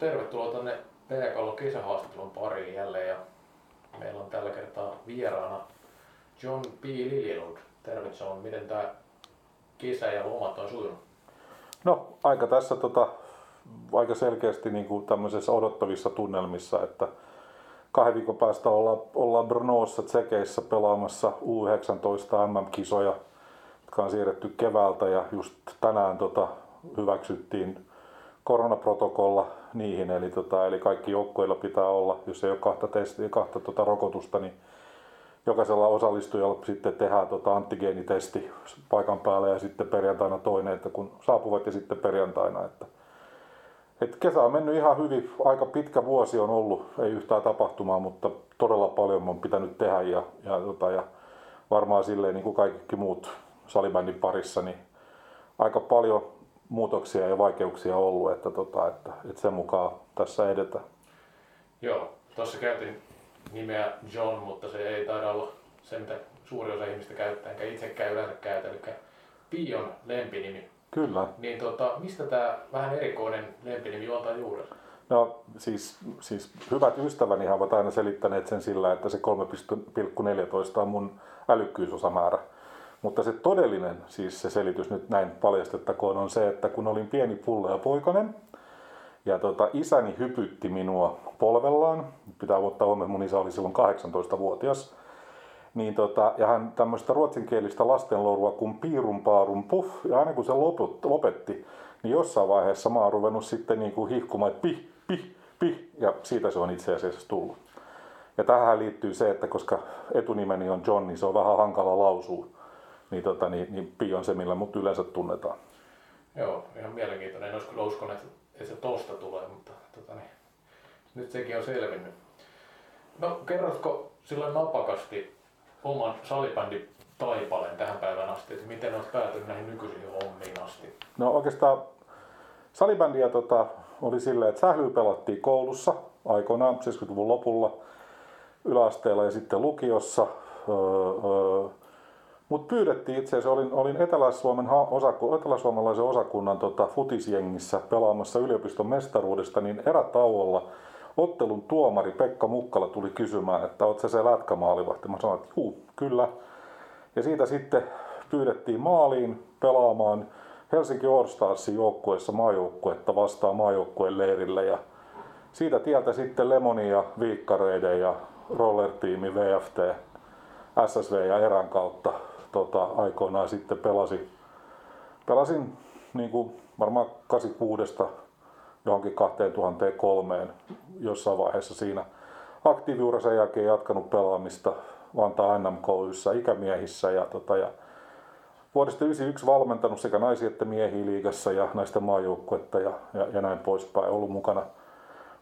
tervetuloa tänne Peekallon kesähaastattelun pariin jälleen ja meillä on tällä kertaa vieraana John P. Liljelund. Terve John, miten tämä kesä ja lomat on sujunut? No aika tässä tota, aika selkeästi niin kuin tämmöisessä odottavissa tunnelmissa, että kahden viikon päästä ollaan, ollaan Brnossa Tsekeissä pelaamassa U19 MM-kisoja, jotka on siirretty keväältä ja just tänään tota, hyväksyttiin koronaprotokolla niihin, eli, tota, eli kaikki joukkoilla pitää olla, jos ei ole kahta, testiä, kahta tota, rokotusta, niin jokaisella osallistujalla sitten tehdään tota antigeenitesti paikan päällä ja sitten perjantaina toinen, että kun saapuvat ja sitten perjantaina. Että, et kesä on mennyt ihan hyvin, aika pitkä vuosi on ollut, ei yhtään tapahtumaa, mutta todella paljon on pitänyt tehdä ja, ja, tota, ja varmaan silleen niin kuin kaikki muut salibändin parissa, niin aika paljon muutoksia ja vaikeuksia ollut, että, tota, että, että sen mukaan tässä edetään. Joo, tuossa käytiin nimeä John, mutta se ei taida olla se, mitä suuri osa ihmistä käyttää, enkä itsekään yleensä käytä, eli Pion lempinimi. Kyllä. Niin tota, mistä tämä vähän erikoinen lempinimi juontaa juuri? No siis, siis hyvät ystäväni ovat aina selittäneet sen sillä, että se 3,14 on mun älykkyysosamäärä. Mutta se todellinen, siis se selitys nyt näin paljastettakoon, on se, että kun olin pieni pulle ja poikanen, ja tota, isäni hypytti minua polvellaan, pitää ottaa huomioon, mun isä oli silloin 18-vuotias, niin tota, ja hän tämmöistä ruotsinkielistä lastenlourua kuin piirun paarun puff, ja aina kun se lopetti, niin jossain vaiheessa mä oon ruvennut sitten niin kuin hihkumaan, että pih, pih, pih, ja siitä se on itse asiassa tullut. Ja tähän liittyy se, että koska etunimeni on John, niin se on vähän hankala lausua niin, tota, niin, niin Pi on se, millä mut yleensä tunnetaan. Joo, ihan mielenkiintoinen. En olisi kyllä uskonut, että, että se tosta tulee, mutta tota, niin, nyt sekin on selvinnyt. No kerrotko silloin napakasti oman salibändin taipaleen tähän päivään asti, että miten olet päätynyt näihin nykyisiin hommiin asti? No oikeastaan salibändiä tota, oli silleen, että sählyä pelattiin koulussa aikoinaan 70-luvun lopulla yläasteella ja sitten lukiossa. Öö, öö, mutta pyydettiin itse asiassa, olin, olin Etelä-Suomen osaku, eteläsuomalaisen osakunnan tota, futisjengissä pelaamassa yliopiston mestaruudesta, niin erätauolla ottelun tuomari Pekka Mukkala tuli kysymään, että oot se se lätkämaalivahti. Mä sanoin, että juu, kyllä. Ja siitä sitten pyydettiin maaliin pelaamaan Helsinki All Starsin joukkueessa maajoukkuetta vastaan maajoukkueen leirille. Ja siitä tieltä sitten Lemoni ja Viikkareiden ja Roller-tiimi VFT, SSV ja Erän kautta tota, aikoinaan sitten pelasin, pelasin niin kuin varmaan 86 johonkin 2003 jossain vaiheessa siinä aktiiviura sen jälkeen jatkanut pelaamista Vantaa NMKYssä ikämiehissä ja, tota, ja vuodesta 1991 valmentanut sekä naisia että miehiä liigassa ja naisten maajoukkuetta ja, ja, ja, näin poispäin. Ollut mukana,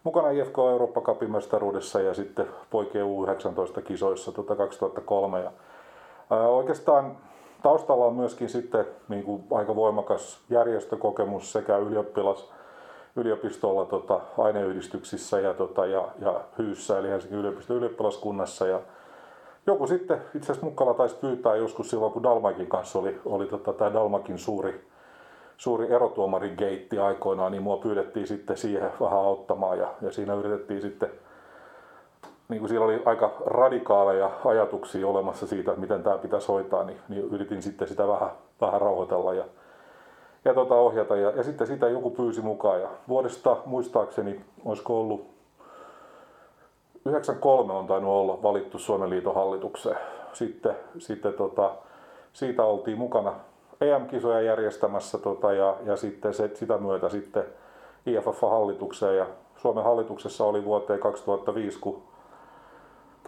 mukana IFK Eurooppa Cupin mestaruudessa ja sitten poikien U19 kisoissa tota 2003. Ja Oikeastaan taustalla on myöskin sitten niin kuin aika voimakas järjestökokemus sekä ylioppilas, yliopistolla tota, aineyhdistyksissä ja, tota, ja, ja Hyyssä eli Helsingin yliopiston ylioppilaskunnassa. Ja joku sitten itse asiassa Mukkala taisi pyytää joskus silloin, kun Dalmakin kanssa oli, oli tota, tämä Dalmakin suuri, suuri erotuomarin geitti aikoinaan, niin mua pyydettiin sitten siihen vähän auttamaan ja, ja siinä yritettiin sitten niin kuin siellä oli aika radikaaleja ajatuksia olemassa siitä, että miten tämä pitäisi hoitaa, niin, niin yritin sitten sitä vähän, vähän rauhoitella ja, ja tota ohjata. Ja, ja sitten sitä joku pyysi mukaan. Ja vuodesta muistaakseni, olisiko ollut 93 on tainnut olla valittu Suomen liiton hallitukseen. Sitten, sitten tota, siitä oltiin mukana EM-kisoja järjestämässä tota, ja, ja sitten se, sitä myötä sitten IFF-hallitukseen ja Suomen hallituksessa oli vuoteen 2005, kun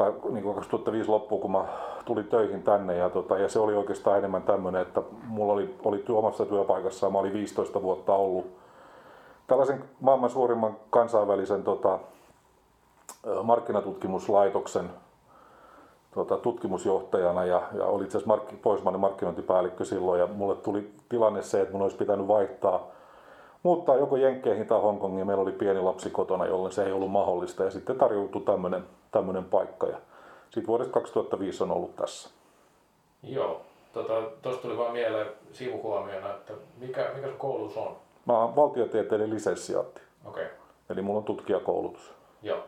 tai niin kuin 2005 loppuun, kun mä tulin töihin tänne ja, tota, ja se oli oikeastaan enemmän tämmöinen, että mulla oli, oli työ omassa työpaikassa mä olin 15 vuotta ollut tällaisen maailman suurimman kansainvälisen tota, markkinatutkimuslaitoksen tota, tutkimusjohtajana ja, ja oli itse asiassa mark, pohjoismainen markkinointipäällikkö silloin ja mulle tuli tilanne se, että mun olisi pitänyt vaihtaa muuttaa joko Jenkkeihin tai Hongkongiin. Meillä oli pieni lapsi kotona, jolloin se ei ollut mahdollista ja sitten tarjoutui tämmöinen tämmöinen paikka. Ja sitten vuodesta 2005 on ollut tässä. Joo, tuosta tota, tuli vaan mieleen sivuhuomiona, että mikä, mikä sun koulutus on? Mä oon valtiotieteiden lisenssiaatti. Okei. Okay. Eli mulla on tutkijakoulutus. Joo.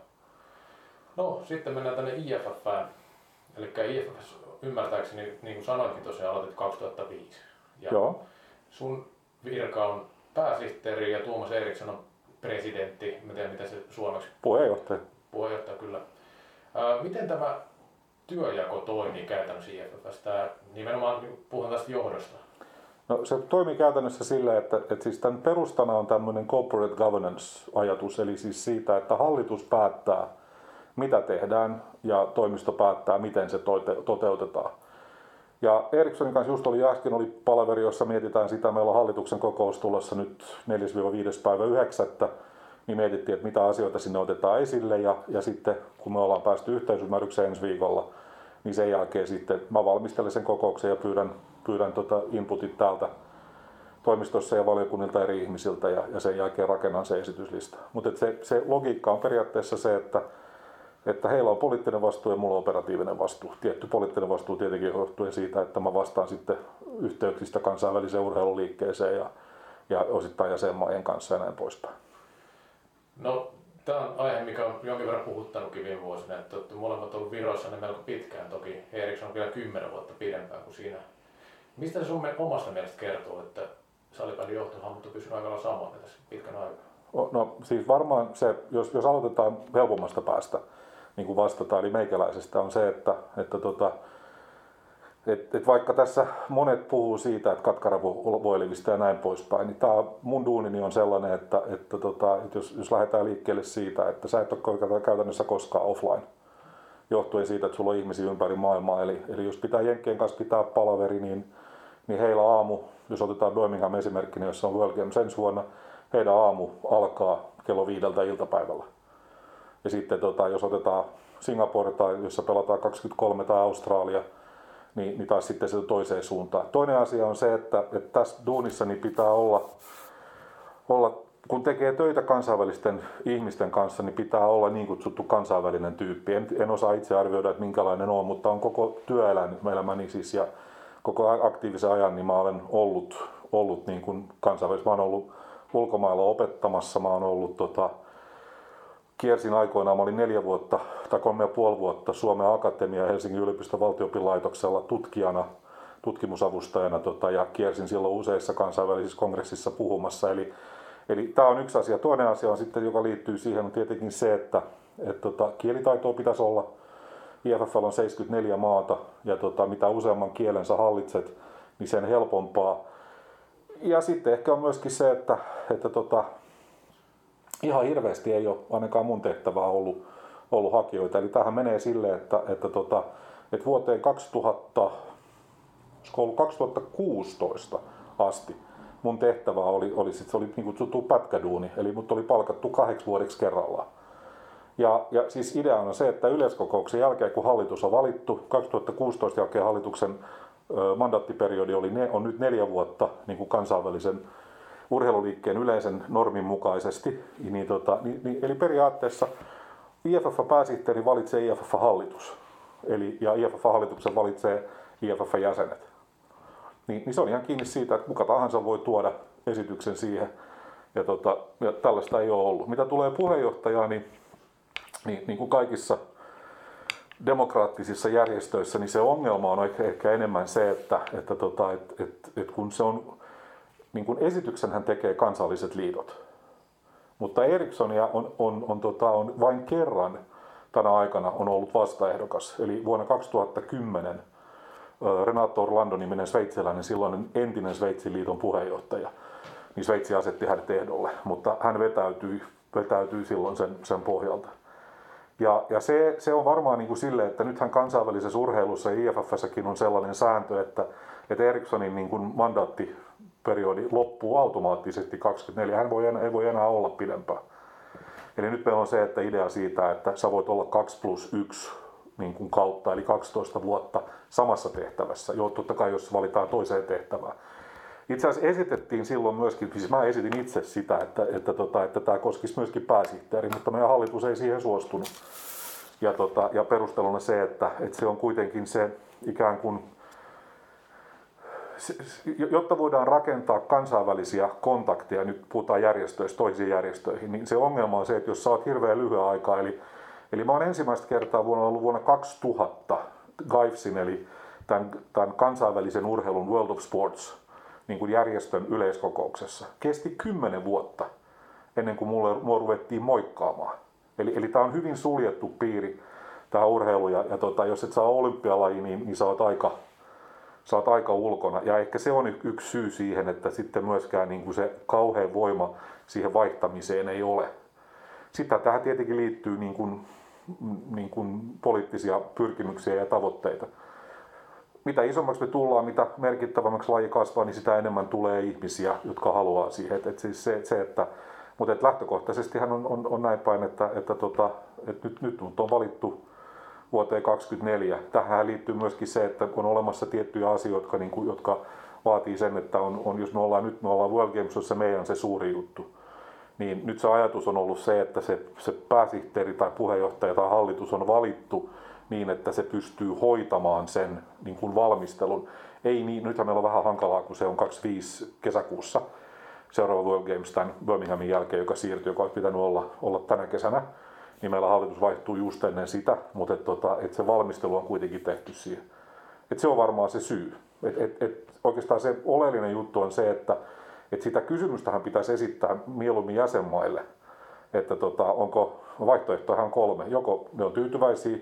No sitten mennään tänne IFFään. Eli IFF ymmärtääkseni, niin kuin sanoitkin tosiaan, aloitit 2005. Ja Joo. sun virka on pääsihteeri ja Tuomas Eriksson on presidentti. Mä tiedän, miten se suomeksi Puheenjohtaja. puheenjohtaja kyllä. Miten tämä työjako toimii käytännössä IFFssä? Tää, nimenomaan puhun tästä johdosta. No, se toimii käytännössä sillä, että, että siis tämän perustana on tämmöinen corporate governance-ajatus, eli siis siitä, että hallitus päättää, mitä tehdään, ja toimisto päättää, miten se toite- toteutetaan. Ja Erikssonin kanssa just oli äsken oli palaveri, jossa mietitään sitä, meillä on hallituksen kokous tulossa nyt 4-5. päivä 9. Niin mietittiin, että mitä asioita sinne otetaan esille ja, ja sitten kun me ollaan päästy yhteisymmärrykseen ensi viikolla, niin sen jälkeen sitten mä valmistelen sen kokouksen ja pyydän, pyydän tota inputit täältä toimistossa ja valiokunnilta eri ihmisiltä ja, ja sen jälkeen rakennan se esityslista. Mutta se, se logiikka on periaatteessa se, että, että heillä on poliittinen vastuu ja mulla on operatiivinen vastuu. Tietty poliittinen vastuu tietenkin johtuen siitä, että mä vastaan sitten yhteyksistä kansainväliseen urheiluliikkeeseen ja, ja osittain jäsenmaiden kanssa ja näin poispäin. No, tämä on aihe, mikä on jonkin verran puhuttanutkin viime vuosina, että olette molemmat ollut Virossa ne melko pitkään. Toki Eriksson on vielä kymmenen vuotta pidempään kuin siinä. Mistä se sun omasta mielestä kertoo, että salibändin johtohahmot on pysynyt aika samoin tässä pitkän aikaa? No siis varmaan se, jos, jos aloitetaan helpommasta päästä niin kuin vastata, eli meikäläisestä, on se, että, että tota, et, et vaikka tässä monet puhuu siitä, että katkaravuoilivista ja näin poispäin, niin tää, mun duunini on sellainen, että, että, tota, että jos, jos lähdetään liikkeelle siitä, että sä et ole käytännössä koskaan offline, johtuen siitä, että sulla on ihmisiä ympäri maailmaa. Eli, eli jos pitää Jenkkien kanssa pitää palaveri, niin, niin heillä aamu, jos otetaan Birmingham esimerkkinä, jossa on World Games ensi vuonna, heidän aamu alkaa kello viideltä iltapäivällä. Ja sitten tota, jos otetaan Singapore tai jossa pelataan 23 tai Australia, niin, niin taas sitten se toiseen suuntaan. Toinen asia on se, että, että tässä duunissa niin pitää olla, olla, kun tekee töitä kansainvälisten ihmisten kanssa, niin pitää olla niin kutsuttu kansainvälinen tyyppi. En, en osaa itse arvioida, että minkälainen on, mutta on koko työelämäni siis ja koko aktiivisen ajan niin mä olen ollut, ollut niin kuin kansainvälisesti. Mä olen ollut ulkomailla opettamassa, mä olen ollut tota, kiersin aikoinaan, mä olin neljä vuotta tai kolme ja puoli vuotta Suomen Akatemia Helsingin yliopiston valtiopilaitoksella tutkijana, tutkimusavustajana tota, ja kiersin silloin useissa kansainvälisissä kongressissa puhumassa. Eli, eli tämä on yksi asia. Toinen asia on sitten, joka liittyy siihen, on tietenkin se, että et, tota, kielitaitoa pitäisi olla. IFF on 74 maata ja tota, mitä useamman kielen sä hallitset, niin sen helpompaa. Ja sitten ehkä on myöskin se, että, että tota, ihan hirveästi ei ole ainakaan mun tehtävää ollut, ollut hakijoita. Eli tähän menee silleen, että, että, tota, että vuoteen 2000, 2016 asti mun tehtävä oli, oli, sit, se oli niin kutsuttu pätkäduuni, eli mut oli palkattu kahdeksi vuodeksi kerrallaan. Ja, ja siis idea on se, että yleiskokouksen jälkeen, kun hallitus on valittu, 2016 jälkeen hallituksen mandaattiperiodi oli, ne, on nyt neljä vuotta niin kuin kansainvälisen urheiluliikkeen yleisen normin mukaisesti. Niin, tota, niin, niin, eli periaatteessa IFF-pääsihteeri valitsee IFF-hallitus. Eli, ja IFF-hallituksen valitsee IFF-jäsenet. Niin, niin se on ihan kiinni siitä, että kuka tahansa voi tuoda esityksen siihen. Ja, tota, ja tällaista ei ole ollut. Mitä tulee puheenjohtajaan, niin, niin, niin kuin kaikissa demokraattisissa järjestöissä, niin se ongelma on ehkä, enemmän se, että, että, tota, et, et, et kun se on niin kuin esityksenhän tekee kansalliset liitot. Mutta Ericssonia on, on, on, tota, on vain kerran tänä aikana on ollut vastaehdokas. Eli vuonna 2010 Renato Orlando-niminen sveitsiläinen, silloinen entinen Sveitsin liiton puheenjohtaja, niin Sveitsi asetti hänet ehdolle, mutta hän vetäytyi, vetäytyi silloin sen, sen pohjalta. Ja, ja se, se on varmaan niin kuin sille, että nythän kansainvälisessä urheilussa ja IFFssäkin on sellainen sääntö, että, että Ericssonin niin kuin mandaatti periodi loppuu automaattisesti 24. Hän voi ei voi enää olla pidempään. Eli nyt meillä on se, että idea siitä, että sä voit olla 2 plus 1 niin kuin kautta, eli 12 vuotta samassa tehtävässä. Joo, totta kai jos valitaan toiseen tehtävään. Itse asiassa esitettiin silloin myöskin, siis mä esitin itse sitä, että, että, tota, että tämä koskisi myöskin pääsihteeri, mutta meidän hallitus ei siihen suostunut. Ja, tota, ja perusteluna se, että, että se on kuitenkin se ikään kuin jotta voidaan rakentaa kansainvälisiä kontakteja, nyt puhutaan järjestöistä toisiin järjestöihin, niin se ongelma on se, että jos oot hirveän lyhyen aikaa, eli, eli mä oon ensimmäistä kertaa vuonna ollut vuonna 2000 GAIFSin, eli tämän, tämän kansainvälisen urheilun World of Sports niin kuin järjestön yleiskokouksessa. Kesti kymmenen vuotta ennen kuin mulle, mua ruvettiin moikkaamaan. Eli, eli tämä on hyvin suljettu piiri, tämä urheilu, ja, ja tota, jos et saa olympialaji, niin, niin sä oot aika, sä oot aika ulkona. Ja ehkä se on yksi syy siihen, että sitten myöskään niin kuin se kauhean voima siihen vaihtamiseen ei ole. Sitten tähän tietenkin liittyy niin kuin, niin kuin poliittisia pyrkimyksiä ja tavoitteita. Mitä isommaksi me tullaan, mitä merkittävämmäksi laji kasvaa, niin sitä enemmän tulee ihmisiä, jotka haluaa siihen. Et, et siis se, se, että, mutta et lähtökohtaisestihan on, on, on näin päin, että, että, tota, että nyt, nyt on valittu vuoteen 2024. Tähän liittyy myöskin se, että on olemassa tiettyjä asioita, jotka, niin kuin, jotka vaatii sen, että on, on, jos me ollaan nyt me ollaan World Games, jossa meidän se suuri juttu, niin nyt se ajatus on ollut se, että se, se pääsihteeri tai puheenjohtaja tai hallitus on valittu niin, että se pystyy hoitamaan sen niin kuin valmistelun. Ei niin, nythän meillä on vähän hankalaa, kun se on 25 kesäkuussa seuraava World Games tämän Birminghamin jälkeen, joka siirtyy, joka olisi pitänyt olla, olla tänä kesänä niin meillä hallitus vaihtuu just ennen sitä, mutta et, tota, et se valmistelu on kuitenkin tehty siihen. Et se on varmaan se syy. Et, et, et oikeastaan se oleellinen juttu on se, että et sitä kysymystähän pitäisi esittää mieluummin jäsenmaille, että tota, onko vaihtoehtoja kolme. Joko ne on tyytyväisiä,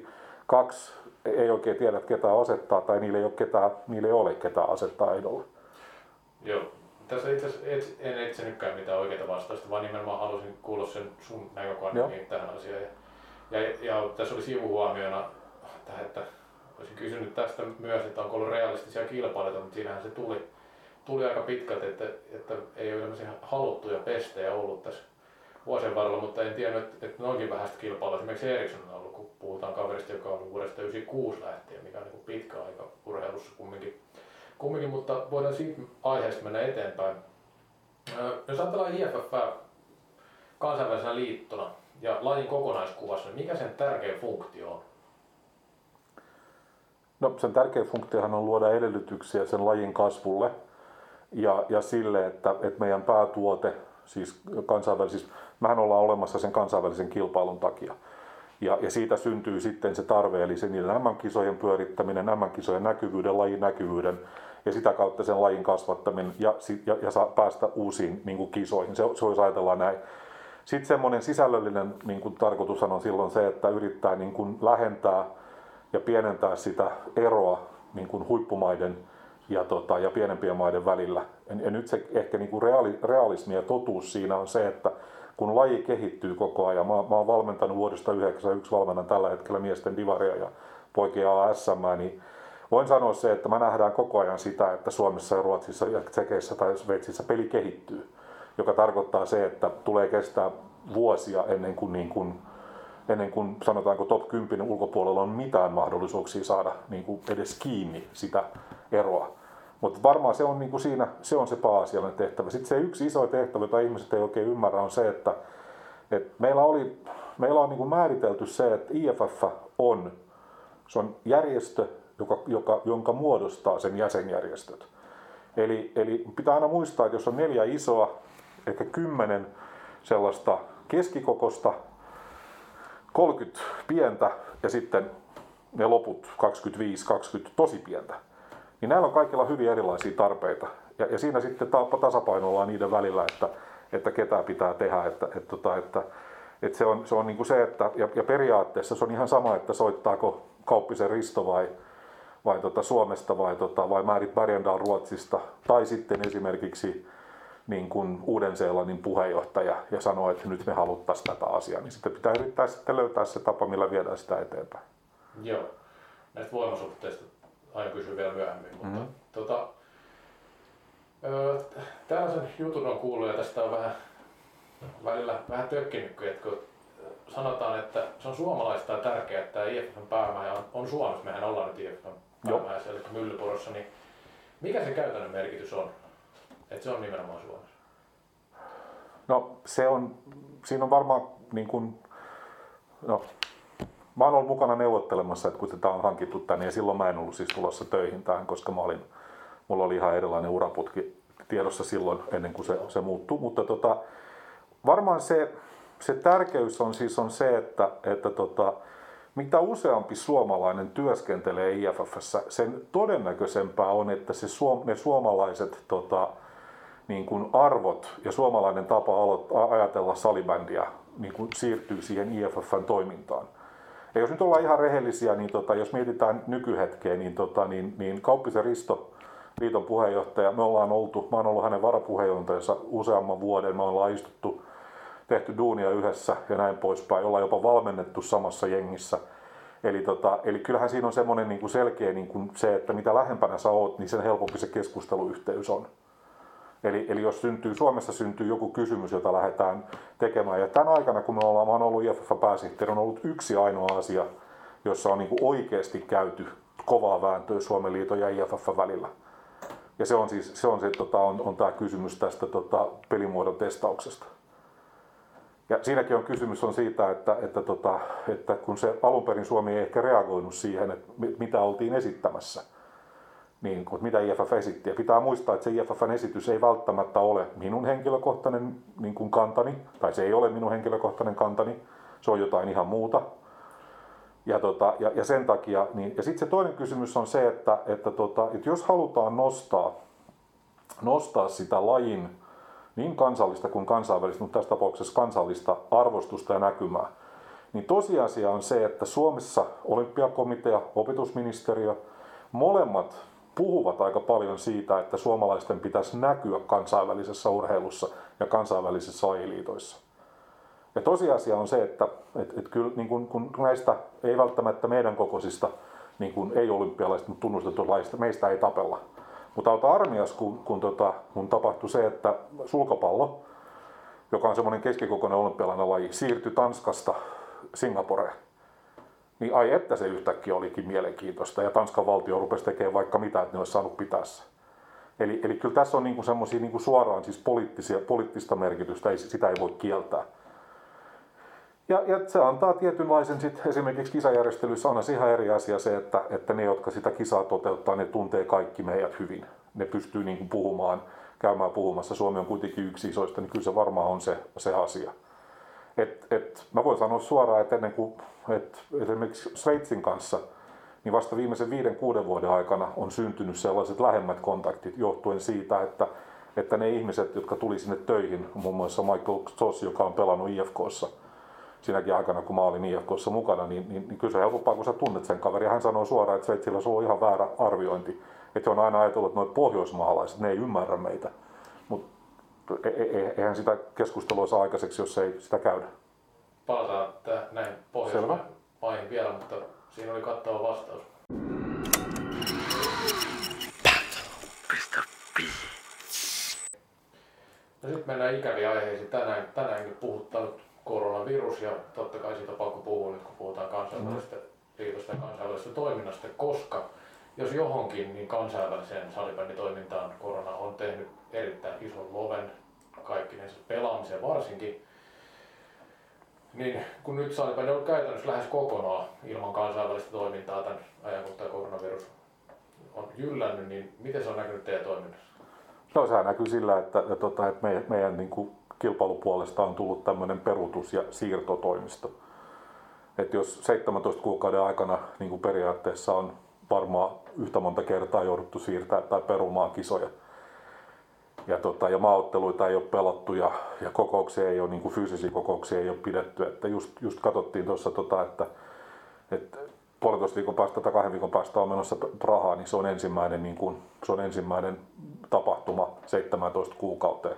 kaksi ei oikein tiedä ketään asettaa tai niille ei ole, ketään, niille ei ole ketään asettaa ehdolla. Joo, tässä itse asiassa en etsinytkään mitään oikeita vastausta, vaan nimenomaan halusin kuulla sen sun näkökannan tähän asiaan. Ja, ja, ja, tässä oli sivuhuomiona, että olisin kysynyt tästä myös, että onko ollut realistisia kilpailijoita, mutta siinähän se tuli, tuli aika pitkälti, että, että ei ole tämmöisiä haluttuja pestejä ollut tässä vuosien varrella, mutta en tiedä, että, että noinkin vähäistä kilpailua. Esimerkiksi Eriksson on ollut, kun puhutaan kaverista, joka on ollut vuodesta 1996 lähtien, mikä on niin pitkä aika urheilussa kumminkin kumminkin, mutta voidaan siitä aiheesta mennä eteenpäin. Jos ajatellaan IFF kansainvälisenä liittona ja lajin kokonaiskuvassa, niin mikä sen tärkein funktio on? No sen tärkein funktiohan on luoda edellytyksiä sen lajin kasvulle ja, ja sille, että, että meidän päätuote, siis kansainvälisis, mehän ollaan olemassa sen kansainvälisen kilpailun takia. Ja, ja siitä syntyy sitten se tarve, eli se niiden MM-kisojen pyörittäminen, MM-kisojen näkyvyyden, lajin näkyvyyden ja sitä kautta sen lajin kasvattaminen ja, ja, ja saa päästä uusiin niin kuin kisoihin. Se, se olisi ajatellaan näin. Sitten semmoinen sisällöllinen niin kuin tarkoitus on silloin se, että yrittää niin kuin lähentää ja pienentää sitä eroa niin kuin huippumaiden ja, tota, ja pienempien maiden välillä. Ja, ja nyt se ehkä niin kuin reaali, realismi ja totuus siinä on se, että kun laji kehittyy koko ajan, mä, mä oon valmentanut vuodesta 1991 valmennan tällä hetkellä miesten divaria ja poikien ASM, niin voin sanoa se, että mä nähdään koko ajan sitä, että Suomessa ja Ruotsissa ja Tsekeissä tai Sveitsissä peli kehittyy, joka tarkoittaa se, että tulee kestää vuosia ennen kuin, niin kuin ennen kuin sanotaanko top 10 ulkopuolella on mitään mahdollisuuksia saada niin kuin edes kiinni sitä eroa. Mutta varmaan se on, niin kuin siinä, se on se pääasiallinen tehtävä. Sitten se yksi iso tehtävä, jota ihmiset ei oikein ymmärrä, on se, että, että meillä, oli, meillä on niin kuin määritelty se, että IFF on, se on järjestö, joka, joka, jonka muodostaa sen jäsenjärjestöt. Eli, eli pitää aina muistaa, että jos on neljä isoa, ehkä kymmenen sellaista keskikokosta, 30 pientä ja sitten ne loput 25-20 tosi pientä, niin näillä on kaikilla hyvin erilaisia tarpeita. Ja, ja siinä sitten tasapainoillaan niiden välillä, että, että ketä pitää tehdä. Että, että, että, tota, että, että se on, se on niin kuin se, että ja, ja periaatteessa se on ihan sama, että soittaako Kauppisen Risto vai, vai tota Suomesta vai, tota, vai Määrit Bergendal Ruotsista. Tai sitten esimerkiksi niin kuin Uuden-Seelannin puheenjohtaja ja sanoo, että nyt me haluttaisiin tätä asiaa, niin sitten pitää yrittää sitten löytää se tapa, millä viedään sitä eteenpäin. Joo. Näistä voimasuhteista aina kysyä vielä myöhemmin, mutta mm-hmm. tota, tällaisen jutun on kuullut ja tästä on vähän välillä vähän tökkinytkin, että kun sanotaan, että se on suomalaista ja tärkeää, että IFFn päämaja on, on Suomessa, mehän ollaan nyt IFFn päämajassa, eli Myllypurossa, niin mikä se käytännön merkitys on, että se on nimenomaan Suomessa? No se on, siinä on varmaan niin kuin, no, mä oon ollut mukana neuvottelemassa, että kun tätä on hankittu tänne ja silloin mä en ollut siis tulossa töihin tähän, koska mä olin, mulla oli ihan erilainen uraputki tiedossa silloin ennen kuin se, se muuttui. Mutta tota, varmaan se, se tärkeys on siis on se, että, että tota, mitä useampi suomalainen työskentelee IFFssä, sen todennäköisempää on, että se suom, ne suomalaiset tota, niin kuin arvot ja suomalainen tapa ajatella salibändiä niin kuin siirtyy siihen IFFn toimintaan. Ja jos nyt ollaan ihan rehellisiä, niin tota, jos mietitään nykyhetkeä, niin, tota, niin, niin Kauppisen Risto, liiton puheenjohtaja, me ollaan oltu, mä oon ollut hänen varapuheenjohtajansa useamman vuoden, me ollaan istuttu, tehty duunia yhdessä ja näin poispäin, ollaan jopa valmennettu samassa jengissä. Eli, tota, eli kyllähän siinä on semmoinen niin kuin selkeä niin kuin se, että mitä lähempänä sä oot, niin sen helpompi se keskusteluyhteys on. Eli, eli jos syntyy, Suomessa syntyy joku kysymys, jota lähdetään tekemään. Ja tämän aikana, kun me ollaan, mä olen ollut IFF-pääsihteeri, on ollut yksi ainoa asia, jossa on niin kuin oikeasti käyty kovaa vääntöä Suomen liiton ja IFF välillä. Ja se on siis se on, se, tota, on, on tämä kysymys tästä tota, pelimuodon testauksesta. Ja siinäkin on kysymys on siitä, että, että, tota, että kun se alun perin Suomi ei ehkä reagoinut siihen, että mitä oltiin esittämässä – niin kuin, mitä IFF esitti. Ja pitää muistaa, että se IFFn esitys ei välttämättä ole minun henkilökohtainen niin kuin kantani, tai se ei ole minun henkilökohtainen kantani, se on jotain ihan muuta. Ja, tota, ja, ja sen takia, niin, ja sitten se toinen kysymys on se, että, että, tota, että jos halutaan nostaa, nostaa sitä lajin niin kansallista kuin kansainvälistä, mutta tässä tapauksessa kansallista arvostusta ja näkymää, niin tosiasia on se, että Suomessa olympiakomitea, opetusministeriö, molemmat puhuvat aika paljon siitä, että suomalaisten pitäisi näkyä kansainvälisessä urheilussa ja kansainvälisissä lajiliitoissa. Ja tosiasia on se, että et, et kyllä niin kun, kun näistä ei välttämättä meidän kokoisista niin kun ei olympialaisista, mutta tunnustettu lajista, meistä ei tapella. Mutta auta armias, kun, kun, tota, kun tapahtui se, että sulkapallo, joka on semmoinen keskikokoinen olympialainen laji, siirtyi Tanskasta Singaporeen niin ai että se yhtäkkiä olikin mielenkiintoista ja Tanskan valtio rupesi tekemään vaikka mitä, että ne olisi saanut pitää se. Eli, eli kyllä tässä on niinku semmoisia niinku suoraan siis poliittisia, poliittista merkitystä, ei, sitä ei voi kieltää. Ja, ja se antaa tietynlaisen sit esimerkiksi kisajärjestelyissä on ihan eri asia se, että, että ne, jotka sitä kisaa toteuttaa, ne tuntee kaikki meidät hyvin. Ne pystyy niinku puhumaan, käymään puhumassa. Suomi on kuitenkin yksi isoista, niin kyllä se varmaan on se, se asia. Et, et, mä voin sanoa suoraan, että ennen kuin et esimerkiksi Sveitsin kanssa, niin vasta viimeisen viiden, kuuden vuoden aikana on syntynyt sellaiset lähemmät kontaktit johtuen siitä, että, että ne ihmiset, jotka tuli sinne töihin, muun muassa Michael Toss, joka on pelannut IFKssa, siinäkin aikana, kun mä olin IFKssa mukana, niin, niin, niin kyllä se helpompaa, kun sä tunnet sen kaverin. Ja hän sanoi suoraan, että Sveitsillä on ihan väärä arviointi. Että on aina ajatellut, että noin pohjoismaalaiset, ne ei ymmärrä meitä. E, e, e, eihän sitä keskustelua saa aikaiseksi, jos ei sitä käydä. Palataan näin Pohjoismaihin vielä, mutta siinä oli kattava vastaus. No sitten mennään ikäviä aiheisiin. Tänään, tänäänkin puhuttanut koronavirus ja totta kai siitä on pakko puhua nyt, kun puhutaan kansainvälisestä liitosta ja kansainvälisestä toiminnasta, koska jos johonkin, niin kansainväliseen salibänditoimintaan korona on tehnyt erittäin ison loven kaikkinensa pelaamiseen varsinkin. Niin kun nyt salibändi on käytännössä lähes kokonaan ilman kansainvälistä toimintaa tämän ajan, kun tämä koronavirus on jyllännyt, niin miten se on näkynyt teidän toiminnassa? No sehän näkyy sillä, että, että, tota, että meidän, meidän niin kuin kilpailupuolesta on tullut tämmöinen peruutus- ja siirtotoimisto. Että jos 17 kuukauden aikana niin kuin periaatteessa on varmaan yhtä monta kertaa jouduttu siirtää tai perumaan kisoja, ja, tota, ja maaotteluita ei ole pelattu ja, ja kokouksia ei ole, niin kuin fyysisiä kokouksia ei ole pidetty. Että just, just katsottiin tuossa, tota, että, että puolitoista viikon päästä tai kahden viikon päästä on menossa Prahaan, niin se on ensimmäinen, niin kuin, se on ensimmäinen tapahtuma 17 kuukauteen.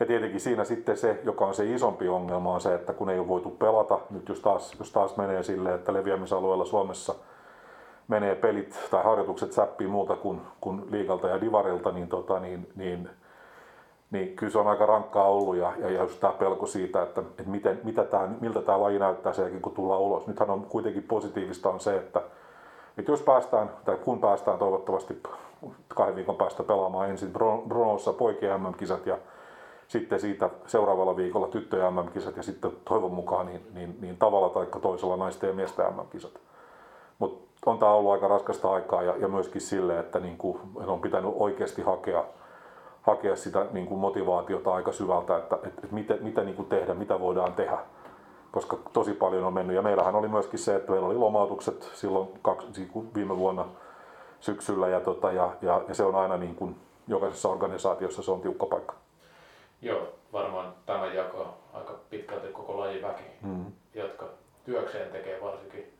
Ja tietenkin siinä sitten se, joka on se isompi ongelma, on se, että kun ei ole voitu pelata, nyt jos taas, jos taas menee silleen, että leviämisalueella Suomessa – menee pelit tai harjoitukset säppii muuta kuin, kuin liigalta ja divarilta, niin, tota, niin, niin, niin kyllä se on aika rankkaa ollut ja, ja just tämä pelko siitä, että, että miten, mitä tämä, miltä tämä laji näyttää sen jälkeen, kun tullaan ulos. Nythän on kuitenkin positiivista on se, että, että jos päästään, tai kun päästään toivottavasti kahden viikon päästä pelaamaan ensin Bronossa poikien MM-kisat ja sitten siitä seuraavalla viikolla tyttöjen MM-kisat ja sitten toivon mukaan niin, niin, niin tavalla tai toisella naisten ja miesten MM-kisat. Mutta on tämä ollut aika raskasta aikaa ja, ja myöskin sille, että niin kuin, on pitänyt oikeasti hakea, hakea sitä niin kuin motivaatiota aika syvältä, että, että, että mitä, mitä niin kuin tehdä, mitä voidaan tehdä. Koska tosi paljon on mennyt. Ja meillähän oli myöskin se, että meillä oli lomautukset silloin kaksi, siis viime vuonna syksyllä ja, tota, ja, ja, ja se on aina niin kuin, jokaisessa organisaatiossa se on tiukka paikka. Joo, varmaan tämä jako aika pitkälti koko lajiväki, mm. jotka työkseen tekee varsinkin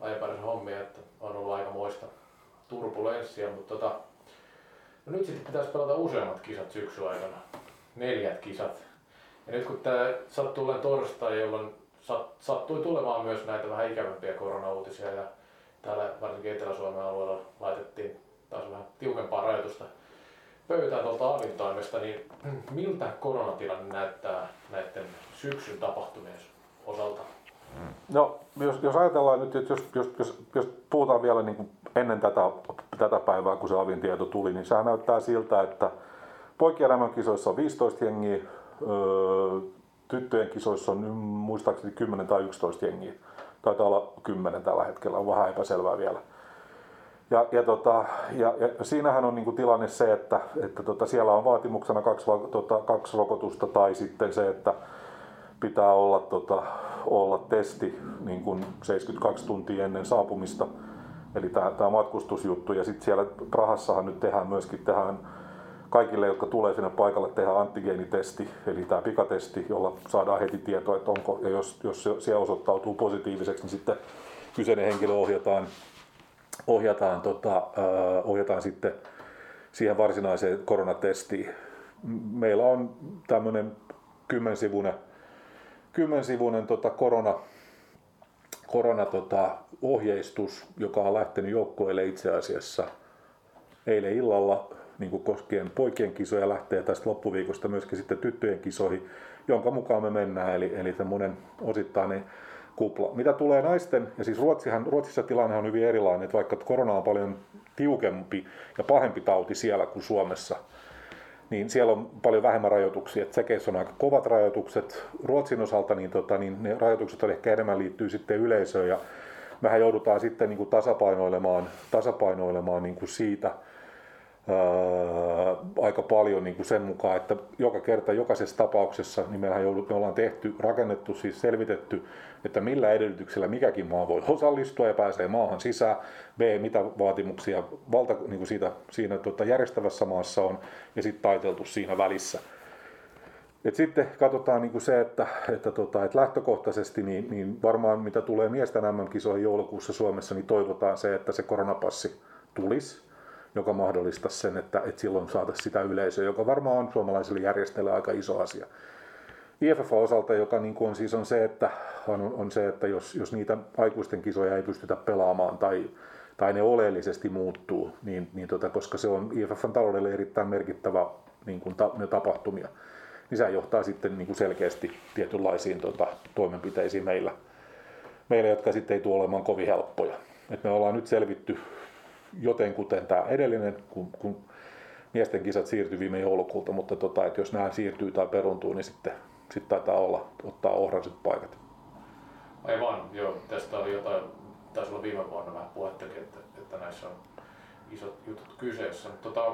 lajin hommia, että on ollut aika muista turbulenssia, mutta tota, no nyt sitten pitäisi pelata useammat kisat syksyn aikana, neljät kisat. Ja nyt kun tämä sattuu olemaan torstai, jolloin sattui tulemaan myös näitä vähän ikävämpiä koronauutisia ja täällä varsinkin Etelä-Suomen alueella laitettiin taas vähän tiukempaa rajoitusta pöytään tuolta Avin toimesta, niin miltä koronatilanne näyttää näiden syksyn tapahtumien osalta? No, jos, jos ajatellaan nyt, että jos, jos, jos, jos puhutaan vielä niin kuin ennen tätä, tätä päivää, kun se Avin tieto tuli, niin sehän näyttää siltä, että poikien kisoissa on 15 jengiä, öö, tyttöjen kisoissa on muistaakseni 10 tai 11 jengiä. Taitaa olla 10 tällä hetkellä, on vähän epäselvää vielä. Ja, ja, tota, ja, ja siinähän on niinku tilanne se, että, että tota, siellä on vaatimuksena kaksi, tota, kaksi rokotusta tai sitten se, että pitää olla, tota, olla testi niin kuin 72 tuntia ennen saapumista. Eli tämä matkustusjuttu. Ja sitten siellä Prahassahan nyt tehdään myöskin tehdään kaikille, jotka tulee sinne paikalle, tehdään antigeenitesti, eli tämä pikatesti, jolla saadaan heti tietoa, että onko, ja jos, jos se siellä osoittautuu positiiviseksi, niin sitten kyseinen henkilö ohjataan ohjataan, tota, äh, ohjataan sitten siihen varsinaiseen koronatestiin. Meillä on tämmöinen kymmensivuinen, kymmensivuinen tota korona, korona tota, ohjeistus, joka on lähtenyt joukkoille itse asiassa eilen illalla niin kuin koskien poikien kisoja lähtee tästä loppuviikosta myöskin sitten tyttöjen kisoihin, jonka mukaan me mennään. Eli, eli tämmöinen osittainen kupla. Mitä tulee naisten, ja siis Ruotsihan, Ruotsissa tilanne on hyvin erilainen, että vaikka korona on paljon tiukempi ja pahempi tauti siellä kuin Suomessa, niin siellä on paljon vähemmän rajoituksia. Tsekeissä on aika kovat rajoitukset. Ruotsin osalta niin, tota, niin ne rajoitukset on ehkä enemmän liittyy sitten yleisöön ja mehän joudutaan sitten niin kuin tasapainoilemaan, tasapainoilemaan niin kuin siitä, ää, aika paljon niin kuin sen mukaan, että joka kerta jokaisessa tapauksessa niin mehän joudut, me ollaan tehty, rakennettu, siis selvitetty, että millä edellytyksellä mikäkin maa voi osallistua ja pääsee maahan sisään, B, mitä vaatimuksia valta, niin kuin siitä, siinä tuota, järjestävässä maassa on, ja sitten taiteltu siinä välissä. Et sitten katsotaan niin kuin se, että, että, tota, että lähtökohtaisesti niin, niin varmaan mitä tulee miesten MM-kisoihin joulukuussa Suomessa, niin toivotaan se, että se koronapassi tulisi joka mahdollistaisi sen, että, että silloin saataisiin sitä yleisöä, joka varmaan on suomalaisille järjestöille aika iso asia. IFF-osalta, joka niin kuin on siis on se, että, on, on se, että jos, jos niitä aikuisten kisoja ei pystytä pelaamaan tai, tai ne oleellisesti muuttuu, niin, niin tota, koska se on IFFn taloudelle erittäin merkittävä niin kuin ta, ne tapahtumia, niin se johtaa sitten niin kuin selkeästi tietynlaisiin tota, toimenpiteisiin meillä, meillä, jotka sitten ei tule olemaan kovin helppoja. Et me ollaan nyt selvitty jotenkuten tämä edellinen, kun, kun miesten kisat siirtyi viime joulukuulta, mutta tota, että jos nämä siirtyy tai peruntuu, niin sitten, sitten taitaa olla ottaa ohransit paikat. Aivan, joo. Tästä oli jotain, taisi olla viime vuonna vähän puhettakin, että, että näissä on isot jutut kyseessä. Mutta tota,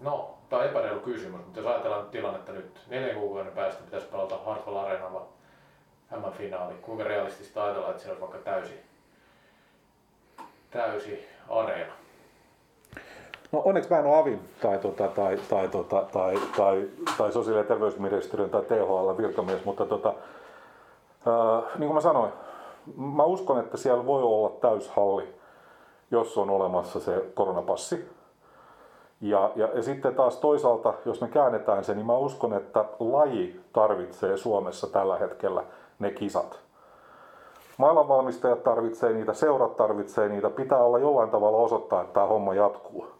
no, tämä on epäreilu kysymys, mutta jos ajatellaan tilannetta nyt, neljän kuukauden päästä pitäisi pelata Hartwell Areenalla M-finaali. Kuinka realistista ajatellaan, että se olisi vaikka täysi, täysi areena? No onneksi mä en ole AVin tai, tota, tai, tai, tota, tai, tai, tai sosiaali- ja terveysministeriön tai THL virkamies, mutta tota, ää, niin kuin mä sanoin, mä uskon, että siellä voi olla täyshalli, jos on olemassa se koronapassi. Ja, ja, ja sitten taas toisaalta, jos me käännetään se, niin mä uskon, että laji tarvitsee Suomessa tällä hetkellä ne kisat. Maailmanvalmistajat tarvitsee niitä, seurat tarvitsee niitä, pitää olla jollain tavalla osoittaa, että tämä homma jatkuu.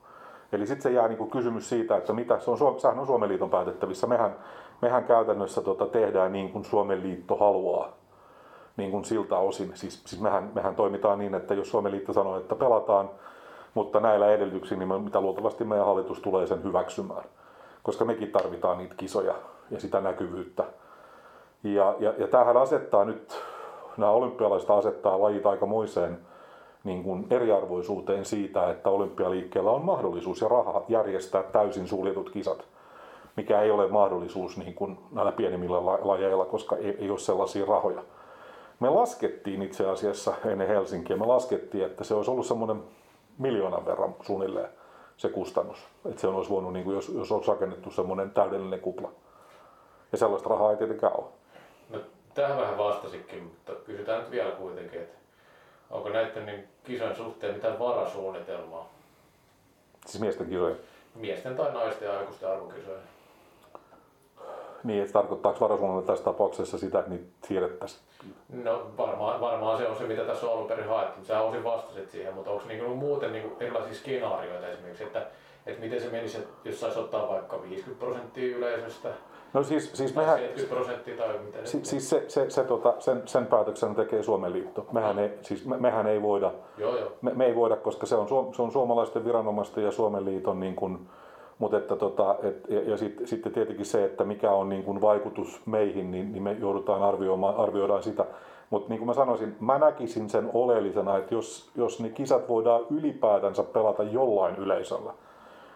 Eli sitten se jää niinku kysymys siitä, että mitä, se on, sehän on Suomen liiton päätettävissä. Mehän, mehän käytännössä tota tehdään niin kuin Suomen liitto haluaa niin kuin siltä osin. Siis, siis mehän, mehän toimitaan niin, että jos Suomen liitto sanoo, että pelataan, mutta näillä edellytyksillä, niin mitä luultavasti meidän hallitus tulee sen hyväksymään. Koska mekin tarvitaan niitä kisoja ja sitä näkyvyyttä. Ja, ja, ja tämähän asettaa nyt, nämä olympialaiset asettaa lajit aikamoiseen niin kuin eriarvoisuuteen siitä, että olympialiikkeellä on mahdollisuus ja raha järjestää täysin suljetut kisat, mikä ei ole mahdollisuus niin kuin näillä pienemmillä lajeilla, koska ei, ei ole sellaisia rahoja. Me laskettiin itse asiassa ennen Helsinkiä, me laskettiin, että se olisi ollut semmoinen miljoonan verran suunnilleen se kustannus. Että se olisi voinut, niin kuin jos, jos olisi rakennettu semmoinen täydellinen kupla. Ja sellaista rahaa ei tietenkään ole. No, tähän vähän vastasikin, mutta kysytään nyt vielä kuitenkin, että onko näiden niin kisojen suhteen mitään varasuunnitelmaa? Siis miesten kisoja? Miesten tai naisten ja aikuisten arvokisoja. Niin, että tarkoittaako varasuunnitelma tässä tapauksessa sitä, että niitä siirrettäisiin? No varmaan, varmaan se on se, mitä tässä on ollut perin haettu. Sä osin vastasit siihen, mutta onko niin muuten niin erilaisia skenaarioita esimerkiksi, että, että miten se menisi, jos saisi ottaa vaikka 50 prosenttia yleisöstä, No siis, siis mehän, 70 prosenttia tai miten? Siis, siis se, se, se, tota, sen, sen päätöksen tekee Suomen liitto. Mehän ei, siis me, mehän ei voida, joo, joo. Me, me, ei voida, koska se on, se on suomalaisten viranomaisten ja Suomen liiton niin kuin, mutta että tota, et, ja, ja sit, sitten tietenkin se, että mikä on niin kuin vaikutus meihin, niin, niin me joudutaan arvioimaan, arvioidaan sitä. Mutta niin kuin mä sanoisin, mä näkisin sen oleellisena, että jos, jos ne kisat voidaan ylipäätänsä pelata jollain yleisöllä,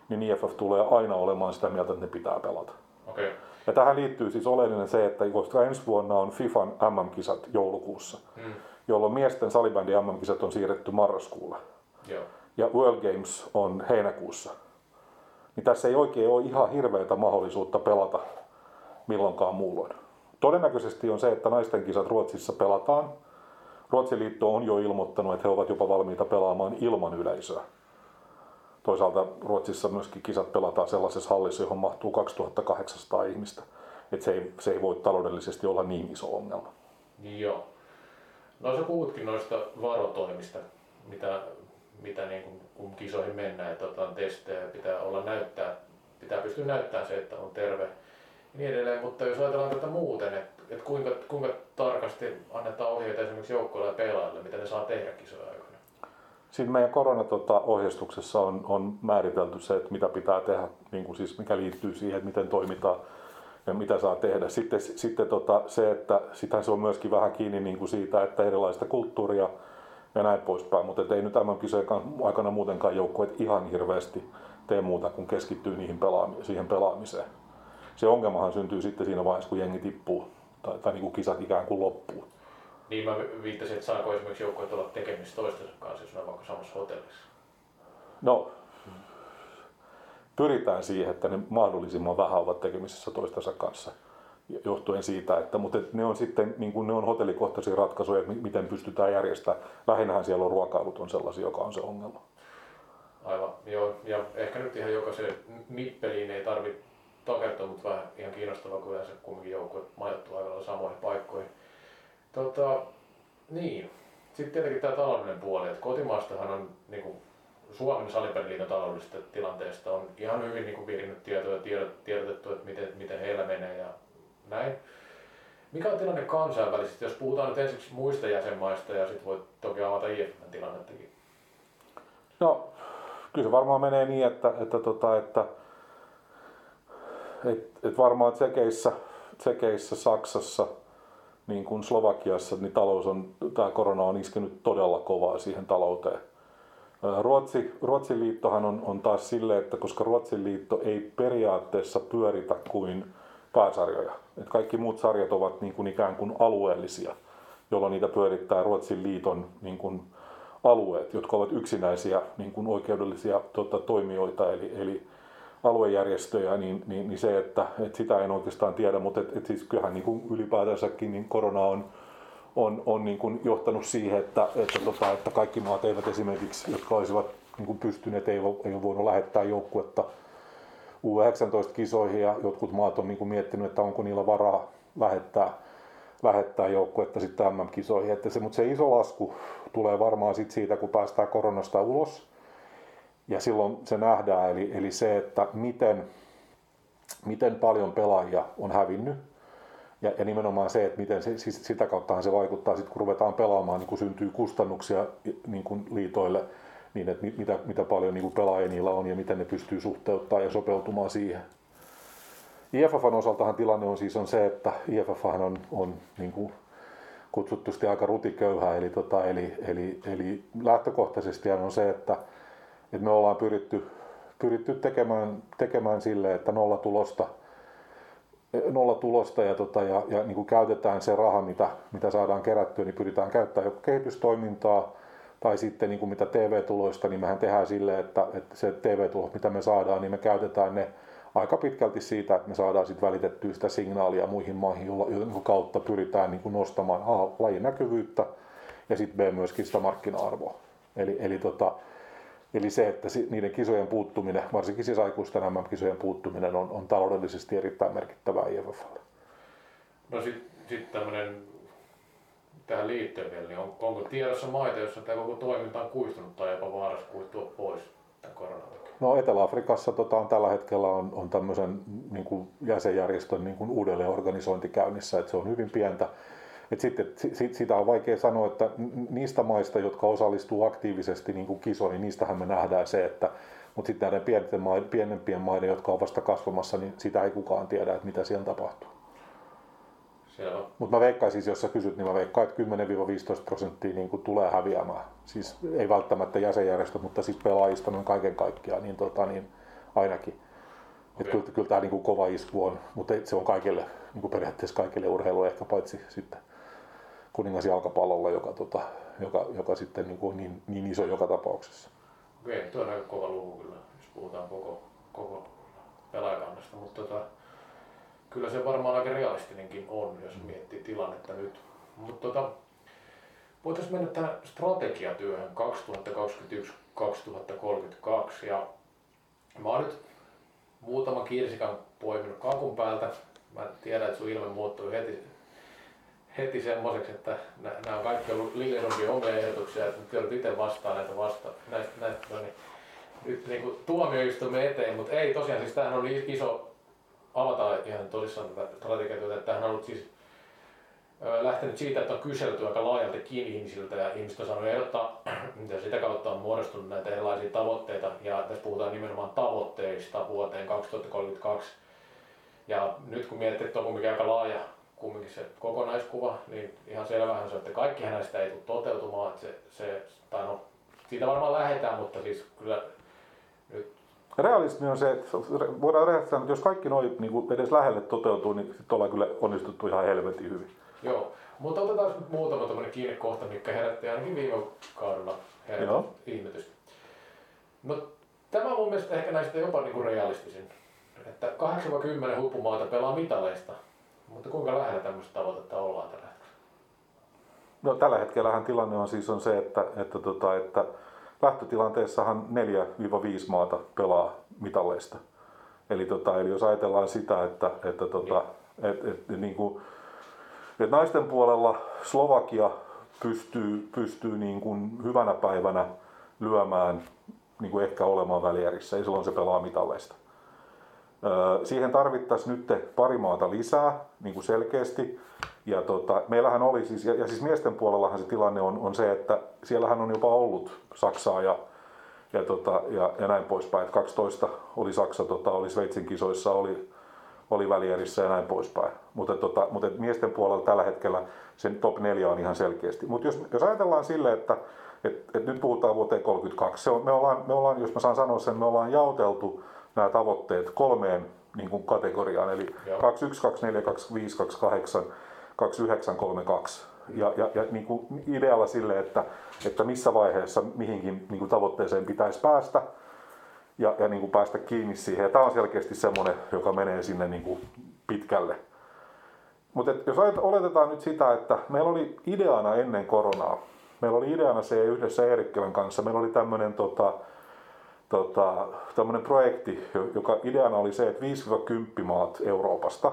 niin IFF tulee aina olemaan sitä mieltä, että ne pitää pelata. Okay. Ja tähän liittyy siis oleellinen se, että koska ensi vuonna on FIFAn MM-kisat joulukuussa, hmm. jolloin miesten salibändi MM-kisat on siirretty marraskuulle. Joo. Ja World Games on heinäkuussa niin tässä ei oikein ole ihan hirveätä mahdollisuutta pelata milloinkaan muulloin. Todennäköisesti on se, että naisten kisat Ruotsissa pelataan. Ruotsin liitto on jo ilmoittanut, että he ovat jopa valmiita pelaamaan ilman yleisöä. Toisaalta Ruotsissa myöskin kisat pelataan sellaisessa hallissa, johon mahtuu 2800 ihmistä. Että se ei, se ei voi taloudellisesti olla niin iso ongelma. Joo. No sä puhutkin noista varotoimista, mitä mitä niin kuin, kun kisoihin mennään, että otetaan testejä, pitää olla näyttää, pitää pystyä näyttämään se, että on terve ja niin edelleen. Mutta jos ajatellaan tätä muuten, että, että kuinka, kuinka tarkasti annetaan ohjeita esimerkiksi joukkoille ja pelaajille, mitä ne saa tehdä kisojen aikana? Siinä meidän koronatohjeistuksessa tota, on, on määritelty se, että mitä pitää tehdä, niin kuin siis mikä liittyy siihen, että miten toimitaan ja mitä saa tehdä. Sitten, sitten tota, se, että sitähän se on myöskin vähän kiinni niin kuin siitä, että erilaista kulttuuria ja näin poispäin. Mutta ei nyt tämän kisojen aikana muutenkaan joukkueet ihan hirveästi tee muuta kuin keskittyy niihin pelaami- siihen pelaamiseen. Se ongelmahan syntyy sitten siinä vaiheessa, kun jengi tippuu tai, tai niin kuin kisat ikään kuin loppuu. Niin mä viittasin, että saako esimerkiksi joukkueet olla tekemistä toistensa kanssa, jos ne on vaikka samassa hotellissa? No, pyritään siihen, että ne mahdollisimman vähän ovat tekemisissä toistensa kanssa johtuen siitä, että, mutta ne on sitten niin kuin ne on hotellikohtaisia ratkaisuja, että miten pystytään järjestämään. Lähinnähän siellä on ruokailut on sellaisia, joka on se ongelma. Aivan, joo. Ja ehkä nyt ihan jokaisen nippeliin ei tarvitse takertua, mutta vähän ihan kiinnostavaa, kun yleensä kumminkin joukkueet majoittuu aika samoihin paikkoihin. Tota, niin. Sitten tietenkin tämä taloudellinen puoli, että kotimaastahan on niin kuin Suomen salipeliliiton taloudellisesta tilanteesta on ihan hyvin niin kuin virinnyt tietoja ja tiedotettu, että miten, miten heillä menee ja näin. Mikä on tilanne kansainvälisesti, jos puhutaan nyt ensiksi muista jäsenmaista ja sitten voit toki avata IFFn tilannettakin? No, kyllä se varmaan menee niin, että, että, tota, että et, et varmaan Tsekeissä, Tsekeissä, Saksassa, niin kuin Slovakiassa, niin talous on, tämä korona on iskenyt todella kovaa siihen talouteen. Ruotsi, Ruotsin liittohan on, on taas sille, että koska Ruotsin liitto ei periaatteessa pyöritä kuin pääsarjoja. Et kaikki muut sarjat ovat niin kuin ikään kuin alueellisia, jolloin niitä pyörittää Ruotsin liiton niin kuin alueet, jotka ovat yksinäisiä niin kuin oikeudellisia tota, toimijoita, eli, eli aluejärjestöjä, niin, niin, niin se, että, että sitä en oikeastaan tiedä, mutta et, et siis kyllähän niin kuin ylipäätänsäkin niin korona on, on, on niin kuin johtanut siihen, että, että, tota, että kaikki maat eivät esimerkiksi, jotka olisivat niin kuin pystyneet, ei, ei ole voinut lähettää joukkuetta U19-kisoihin ja jotkut maat on niin kuin miettinyt, että onko niillä varaa lähettää, lähettää joukkuetta sitten MM-kisoihin. Että se, mutta se iso lasku tulee varmaan sit siitä, kun päästään koronasta ulos. Ja silloin se nähdään, eli, eli se, että miten, miten paljon pelaajia on hävinnyt. Ja, ja nimenomaan se, että miten se, siis sitä kauttahan se vaikuttaa, sit kun ruvetaan pelaamaan, niin kun syntyy kustannuksia niin kun liitoille – niin että mitä, mitä paljon niin kuin pelaajia niillä on ja miten ne pystyy suhteuttaa ja sopeutumaan siihen. IFFn osaltahan tilanne on siis on se, että IFF on, on niin kuin kutsutusti aika rutiköyhä. Eli, tota, eli, eli, eli lähtökohtaisesti on se, että, että me ollaan pyritty, pyritty tekemään, tekemään sille, että nolla tulosta, nolla tulosta ja, tota, ja, ja niin kuin käytetään se raha, mitä, mitä saadaan kerättyä, niin pyritään käyttämään joko kehitystoimintaa tai sitten niin kuin mitä TV-tuloista, niin mehän tehdään sille, että, että se TV-tulot, mitä me saadaan, niin me käytetään ne aika pitkälti siitä, että me saadaan sitten välitettyä sitä signaalia muihin maihin, jolla, kautta pyritään niin kuin nostamaan A, lajin näkyvyyttä ja sitten B myöskin sitä markkina-arvoa. Eli, eli, tota, eli se, että niiden kisojen puuttuminen, varsinkin siis aikuisten MM-kisojen puuttuminen on, on taloudellisesti erittäin merkittävää IFFlle. No sitten sit tämmöinen tähän liittyen vielä, niin on, onko tiedossa maita, joissa tämä koko toiminta on kuistunut tai jopa vaarassa kuistua pois tämän koronan No Etelä-Afrikassa tota, on tällä hetkellä on, on tämmöisen niin kuin jäsenjärjestön niin kuin uudelleenorganisointi käynnissä, että se on hyvin pientä. Et sitten, sit, sitä on vaikea sanoa, että niistä maista, jotka osallistuu aktiivisesti niin kuin kisoihin, niin niistähän me nähdään se, että mutta sitten näiden pienempien maiden, jotka on vasta kasvamassa, niin sitä ei kukaan tiedä, että mitä siellä tapahtuu. Mutta mä veikkaisin, jos sä kysyt, niin mä veikkaan, että 10-15 prosenttia niin tulee häviämään. Siis ei välttämättä jäsenjärjestö, mutta siis pelaajista noin kaiken kaikkiaan, niin, tota, niin ainakin. Okay. Kyllä, kyllä tämä niin kuin kova isku on, mutta se on kaikille, niin kuin periaatteessa kaikille urheiluille, ehkä paitsi sitten kuningas jalkapallolla, joka, tota, joka, joka sitten niin, kuin niin, niin iso joka tapauksessa. Okei, okay, tuo on aika kova luku kyllä, jos puhutaan koko, koko pelaajakannasta, mutta tota, kyllä se varmaan aika realistinenkin on, jos miettii tilannetta nyt. Mutta tota, voitaisiin mennä tähän strategiatyöhön 2021-2032 ja mä oon nyt muutama kirsikan poiminut kakun päältä. Mä tiedän, että sun ilme muuttui heti, heti semmoiseksi, että nämä on kaikki ollut Liljelundin omia ehdotuksia, että nyt joudut itse vastaan näitä vasta, näistä, näistä no niin, nyt niin kuin tuomioistuimen eteen, mutta ei tosiaan, siis tämähän on iso avataan ihan tosissaan tätä strategiatyötä, että tämähän on ollut siis lähtenyt siitä, että on kyselty aika laajalti kiinni ihmisiltä ja ihmiset on saanut ehdottaa, mitä sitä kautta on muodostunut näitä erilaisia tavoitteita ja tässä puhutaan nimenomaan tavoitteista vuoteen 2032. Ja nyt kun miettii, että on kumminkin aika laaja kumminkin se kokonaiskuva, niin ihan selvähän se, että kaikki näistä ei tule toteutumaan, että se, se tai no, siitä varmaan lähdetään, mutta siis kyllä nyt Realismi on se, että voidaan rehellisesti että jos kaikki noin niin edes lähelle toteutuu, niin sitten ollaan kyllä onnistuttu ihan helvetin hyvin. Joo, mutta otetaan nyt muutama tämmöinen kiinnekohta, mikä herätti ainakin viime kaudella ihmetystä. No, tämä on mun mielestä ehkä näistä jopa niin kuin realistisin. Että 8-10 huippumaata pelaa mitaleista, mutta kuinka lähellä tämmöistä tavoitetta ollaan tällä hetkellä? No tällä hetkellähän tilanne on siis on se, että, että, tota, että lähtötilanteessahan 4-5 maata pelaa mitalleista. Eli, tota, eli jos ajatellaan sitä, että, että, tota, et, et, niin kuin, et naisten puolella Slovakia pystyy, pystyy niin kuin hyvänä päivänä lyömään niin kuin ehkä olemaan välierissä, ja silloin se pelaa mitalleista. Siihen tarvittaisiin nyt pari maata lisää niin kuin selkeästi. Ja tota, meillähän oli siis, ja, ja siis miesten puolellahan se tilanne on, on se, että siellähän on jopa ollut Saksaa ja, ja, tota, ja, ja näin poispäin. Et 12 oli Saksa, tota, oli Sveitsin kisoissa, oli, oli välierissä ja näin poispäin. Mutta, tota, mutta miesten puolella tällä hetkellä sen top 4 on ihan selkeästi. Mutta jos, jos ajatellaan sille, että et, et nyt puhutaan vuoteen 32, se on, me, ollaan, me ollaan, jos mä saan sanoa sen, me ollaan jaoteltu nämä tavoitteet kolmeen niin kuin kategoriaan, eli Joo. 21, 24, 25, 28, 29, 32. Ja, ja, ja niin kuin idealla sille, että, että missä vaiheessa mihinkin niin kuin tavoitteeseen pitäisi päästä ja, ja niin kuin päästä kiinni siihen. Ja tämä on selkeästi semmoinen, joka menee sinne niin kuin pitkälle. Mutta jos oletetaan nyt sitä, että meillä oli ideana ennen koronaa, meillä oli ideana se yhdessä Eerikkelän kanssa, meillä oli tämmöinen tota, tota, projekti, joka ideana oli se, että 5-10 maat Euroopasta,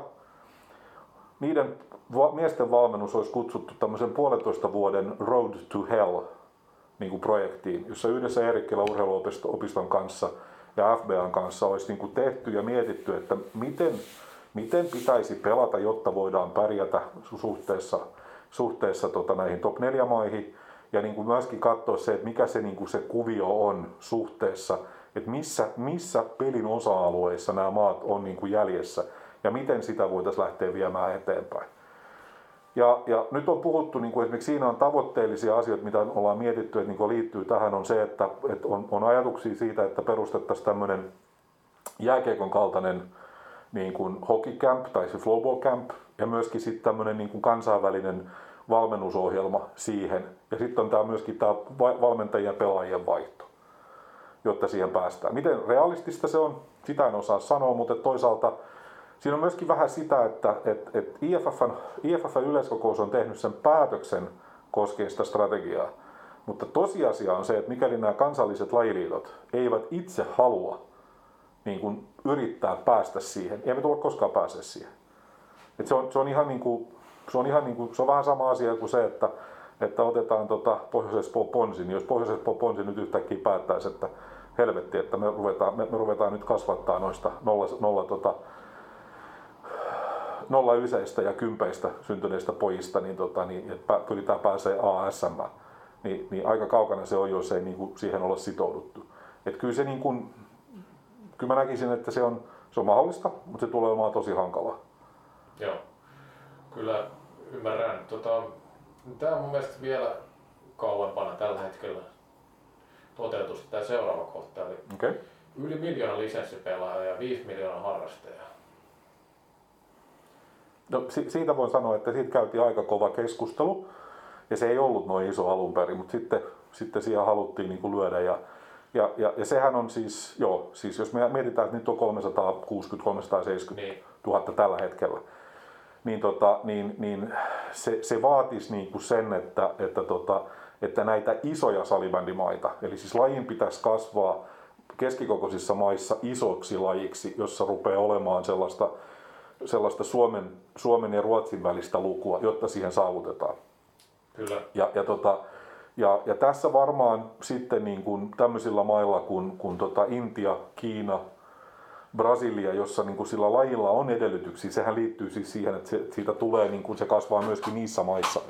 niiden va- miesten valmennus olisi kutsuttu tämmöisen puolentoista vuoden Road to Hell niin kuin projektiin, jossa yhdessä Eerikkelä urheiluopiston kanssa ja FBAn kanssa olisi niin kuin tehty ja mietitty, että miten, miten pitäisi pelata, jotta voidaan pärjätä suhteessa, suhteessa tota näihin top 4 maihin. Ja niin kuin myöskin katsoa se, että mikä se, niin kuin se kuvio on suhteessa, että missä, missä pelin osa-alueissa nämä maat on niin kuin jäljessä ja miten sitä voitaisiin lähteä viemään eteenpäin. Ja, ja nyt on puhuttu, niin kuin esimerkiksi siinä on tavoitteellisia asioita, mitä ollaan mietitty, että niin liittyy tähän, on se, että, että on, on ajatuksia siitä, että perustettaisiin tämmöinen jääkiekon kaltainen niin kuin hockey camp tai se flowball camp ja myöskin sitten tämmöinen niin kuin kansainvälinen valmennusohjelma siihen. Ja sitten on tämä myöskin tämä valmentajien ja pelaajien vaihto, jotta siihen päästään. Miten realistista se on, sitä en osaa sanoa, mutta toisaalta siinä on myöskin vähän sitä, että, että, että IFFn, IFFn yleiskokous on tehnyt sen päätöksen koskien sitä strategiaa. Mutta tosiasia on se, että mikäli nämä kansalliset lajiliitot eivät itse halua niin kuin yrittää päästä siihen, ei me tule koskaan pääse siihen. Et se, on, se on ihan niin kuin, se on ihan niin kuin, se on vähän sama asia kuin se, että, että otetaan tota Pohjois-Espoo Ponsi, niin jos Pohjois-Espoo Ponsi nyt yhtäkkiä päättäisi, että helvetti, että me ruvetaan, me, me ruvetaan nyt kasvattaa noista nolla, nolla, tota, nolla yseistä ja kympeistä syntyneistä pojista, niin, tota, niin että pyritään pääsee ASM, niin, niin aika kaukana se on, jos ei niin kuin, siihen ole sitouduttu. Et kyllä se niin kuin, kyllä mä näkisin, että se on, se on mahdollista, mutta se tulee olemaan tosi hankalaa. Joo, kyllä ymmärrän. Tota, tämä on mun mielestä vielä kauempana tällä hetkellä toteutus tämä seuraava kohta. Eli okay. Yli miljoona lisenssipelaajaa ja 5 miljoonaa harrastajaa. No, siitä voin sanoa, että siitä käytiin aika kova keskustelu. Ja se ei ollut noin iso alun perin, mutta sitten, sitten siihen haluttiin niin kuin lyödä. Ja, ja, ja, ja, sehän on siis, joo, siis jos me mietitään, että nyt on 360-370 niin. 000 tällä hetkellä, niin, tota, niin, niin se, se vaatisi niin kuin sen, että, että, tota, että näitä isoja salibändimaita, eli siis lajin pitäisi kasvaa keskikokoisissa maissa isoksi lajiksi, jossa rupeaa olemaan sellaista, sellaista Suomen, Suomen ja Ruotsin välistä lukua, jotta siihen saavutetaan. Kyllä. Ja, ja, tota, ja, ja tässä varmaan sitten niin kuin tämmöisillä mailla kuin, kuin tota Intia, Kiina, Brasilia, jossa niin kuin sillä lajilla on edellytyksiä, sehän liittyy siis siihen, että se, siitä tulee, niin kuin se kasvaa myöskin niissä maissa.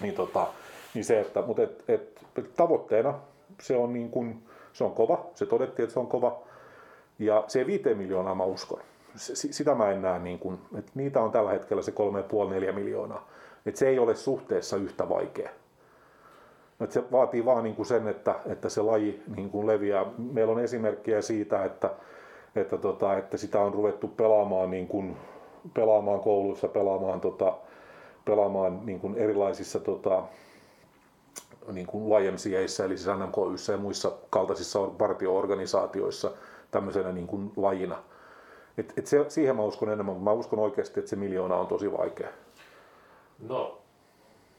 Niin, tota, niin se, että, mutta et, et, tavoitteena se on, niin kuin, se on kova, se todettiin, että se on kova. Ja se viiteen miljoonaa mä uskon. Sitä mä en näe, niin kuin, että niitä on tällä hetkellä se 3,5-4 miljoonaa. Että se ei ole suhteessa yhtä vaikea. Että se vaatii vaan niin kuin sen, että, että se laji niin kuin leviää. Meillä on esimerkkejä siitä, että, että, tota, että sitä on ruvettu pelaamaan, niin kuin, pelaamaan kouluissa, pelaamaan, tota, pelaamaan niin kuin erilaisissa tota, niin kuin YMCAissä, eli siis NMKYssä ja muissa kaltaisissa partio-organisaatioissa tämmöisenä niin kuin lajina. Et, et se, siihen mä uskon enemmän, mutta mä uskon oikeasti, että se miljoona on tosi vaikea. No,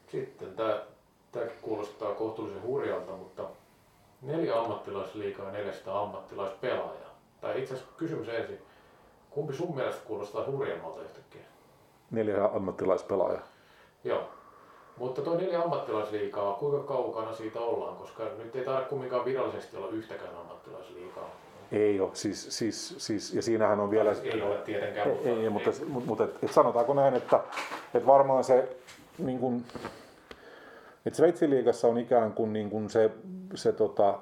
sitten tämä tämäkin kuulostaa kohtuullisen hurjalta, mutta neljä ammattilaisliikaa ja 400 ammattilaispelaajaa. Tai itse asiassa kysymys ensin, kumpi sun mielestä kuulostaa hurjemmalta yhtäkkiä? Neljä ammattilaispelaajaa. Joo. Mutta tuo neljä ammattilaisliikaa, kuinka kaukana siitä ollaan? Koska nyt ei tarvitse kumminkaan virallisesti olla yhtäkään ammattilaisliikaa. Ei ole, siis, siis, siis, ja siinähän on vielä... Ei ole tietenkään. Ei, ei mutta, mutta, mutta et, et sanotaanko näin, että, että varmaan se niin kuin, et Sveitsin liigassa on ikään kuin, niin kuin se, se tota,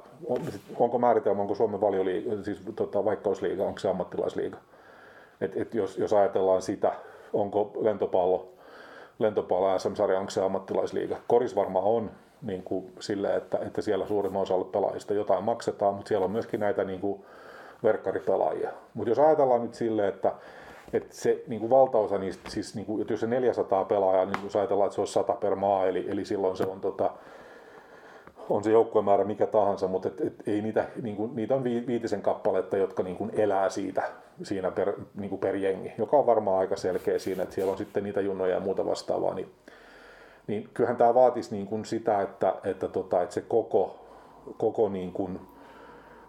onko määritelmä, onko Suomen valioliiga, siis tota, vaikkausliiga, onko se ammattilaisliiga. Et, et jos, jos ajatellaan sitä, onko lentopallo, lentopallo SM-sarja, onko se ammattilaisliiga. Koris varmaan on niin kuin sille, että, että siellä suurimman osalle pelaajista jotain maksetaan, mutta siellä on myöskin näitä niin kuin verkkaripelaajia. Mutta jos ajatellaan nyt sille, että että se niin kuin valtaosa niistä, siis niin kuin, että jos se 400 pelaajaa, niin jos ajatellaan, että se on 100 per maa, eli, eli silloin se on, tota, on se joukkuemäärä mikä tahansa, mutta et, et, ei niitä, niin kuin, niitä on viitisen kappaletta, jotka niin kuin elää siitä siinä per, niin kuin per jengi, joka on varmaan aika selkeä siinä, että siellä on sitten niitä junnoja ja muuta vastaavaa, niin, niin kyllähän tämä vaatisi niin kuin sitä, että, että, tota, että se koko, koko niin kuin,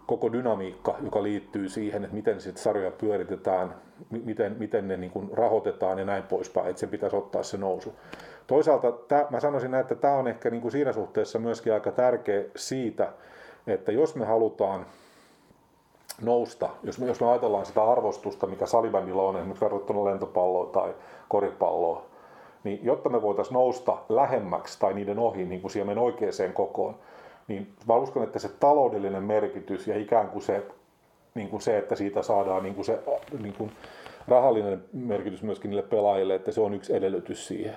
koko dynamiikka, joka liittyy siihen, että miten sit sarjoja pyöritetään, miten, miten ne niin kuin rahoitetaan ja näin poispäin, että sen pitäisi ottaa se nousu. Toisaalta tää, mä sanoisin että tämä on ehkä niin kuin siinä suhteessa myöskin aika tärkeä siitä, että jos me halutaan nousta, jos me, jos me ajatellaan sitä arvostusta, mikä salibändillä on esimerkiksi verrattuna lentopalloon tai koripalloon, niin jotta me voitaisiin nousta lähemmäksi tai niiden ohi niin kuin siihen oikeaan kokoon, niin mä uskon, että se taloudellinen merkitys ja ikään kuin se, niin kuin se että siitä saadaan niin kuin se niin kuin rahallinen merkitys myöskin niille pelaajille, että se on yksi edellytys siihen.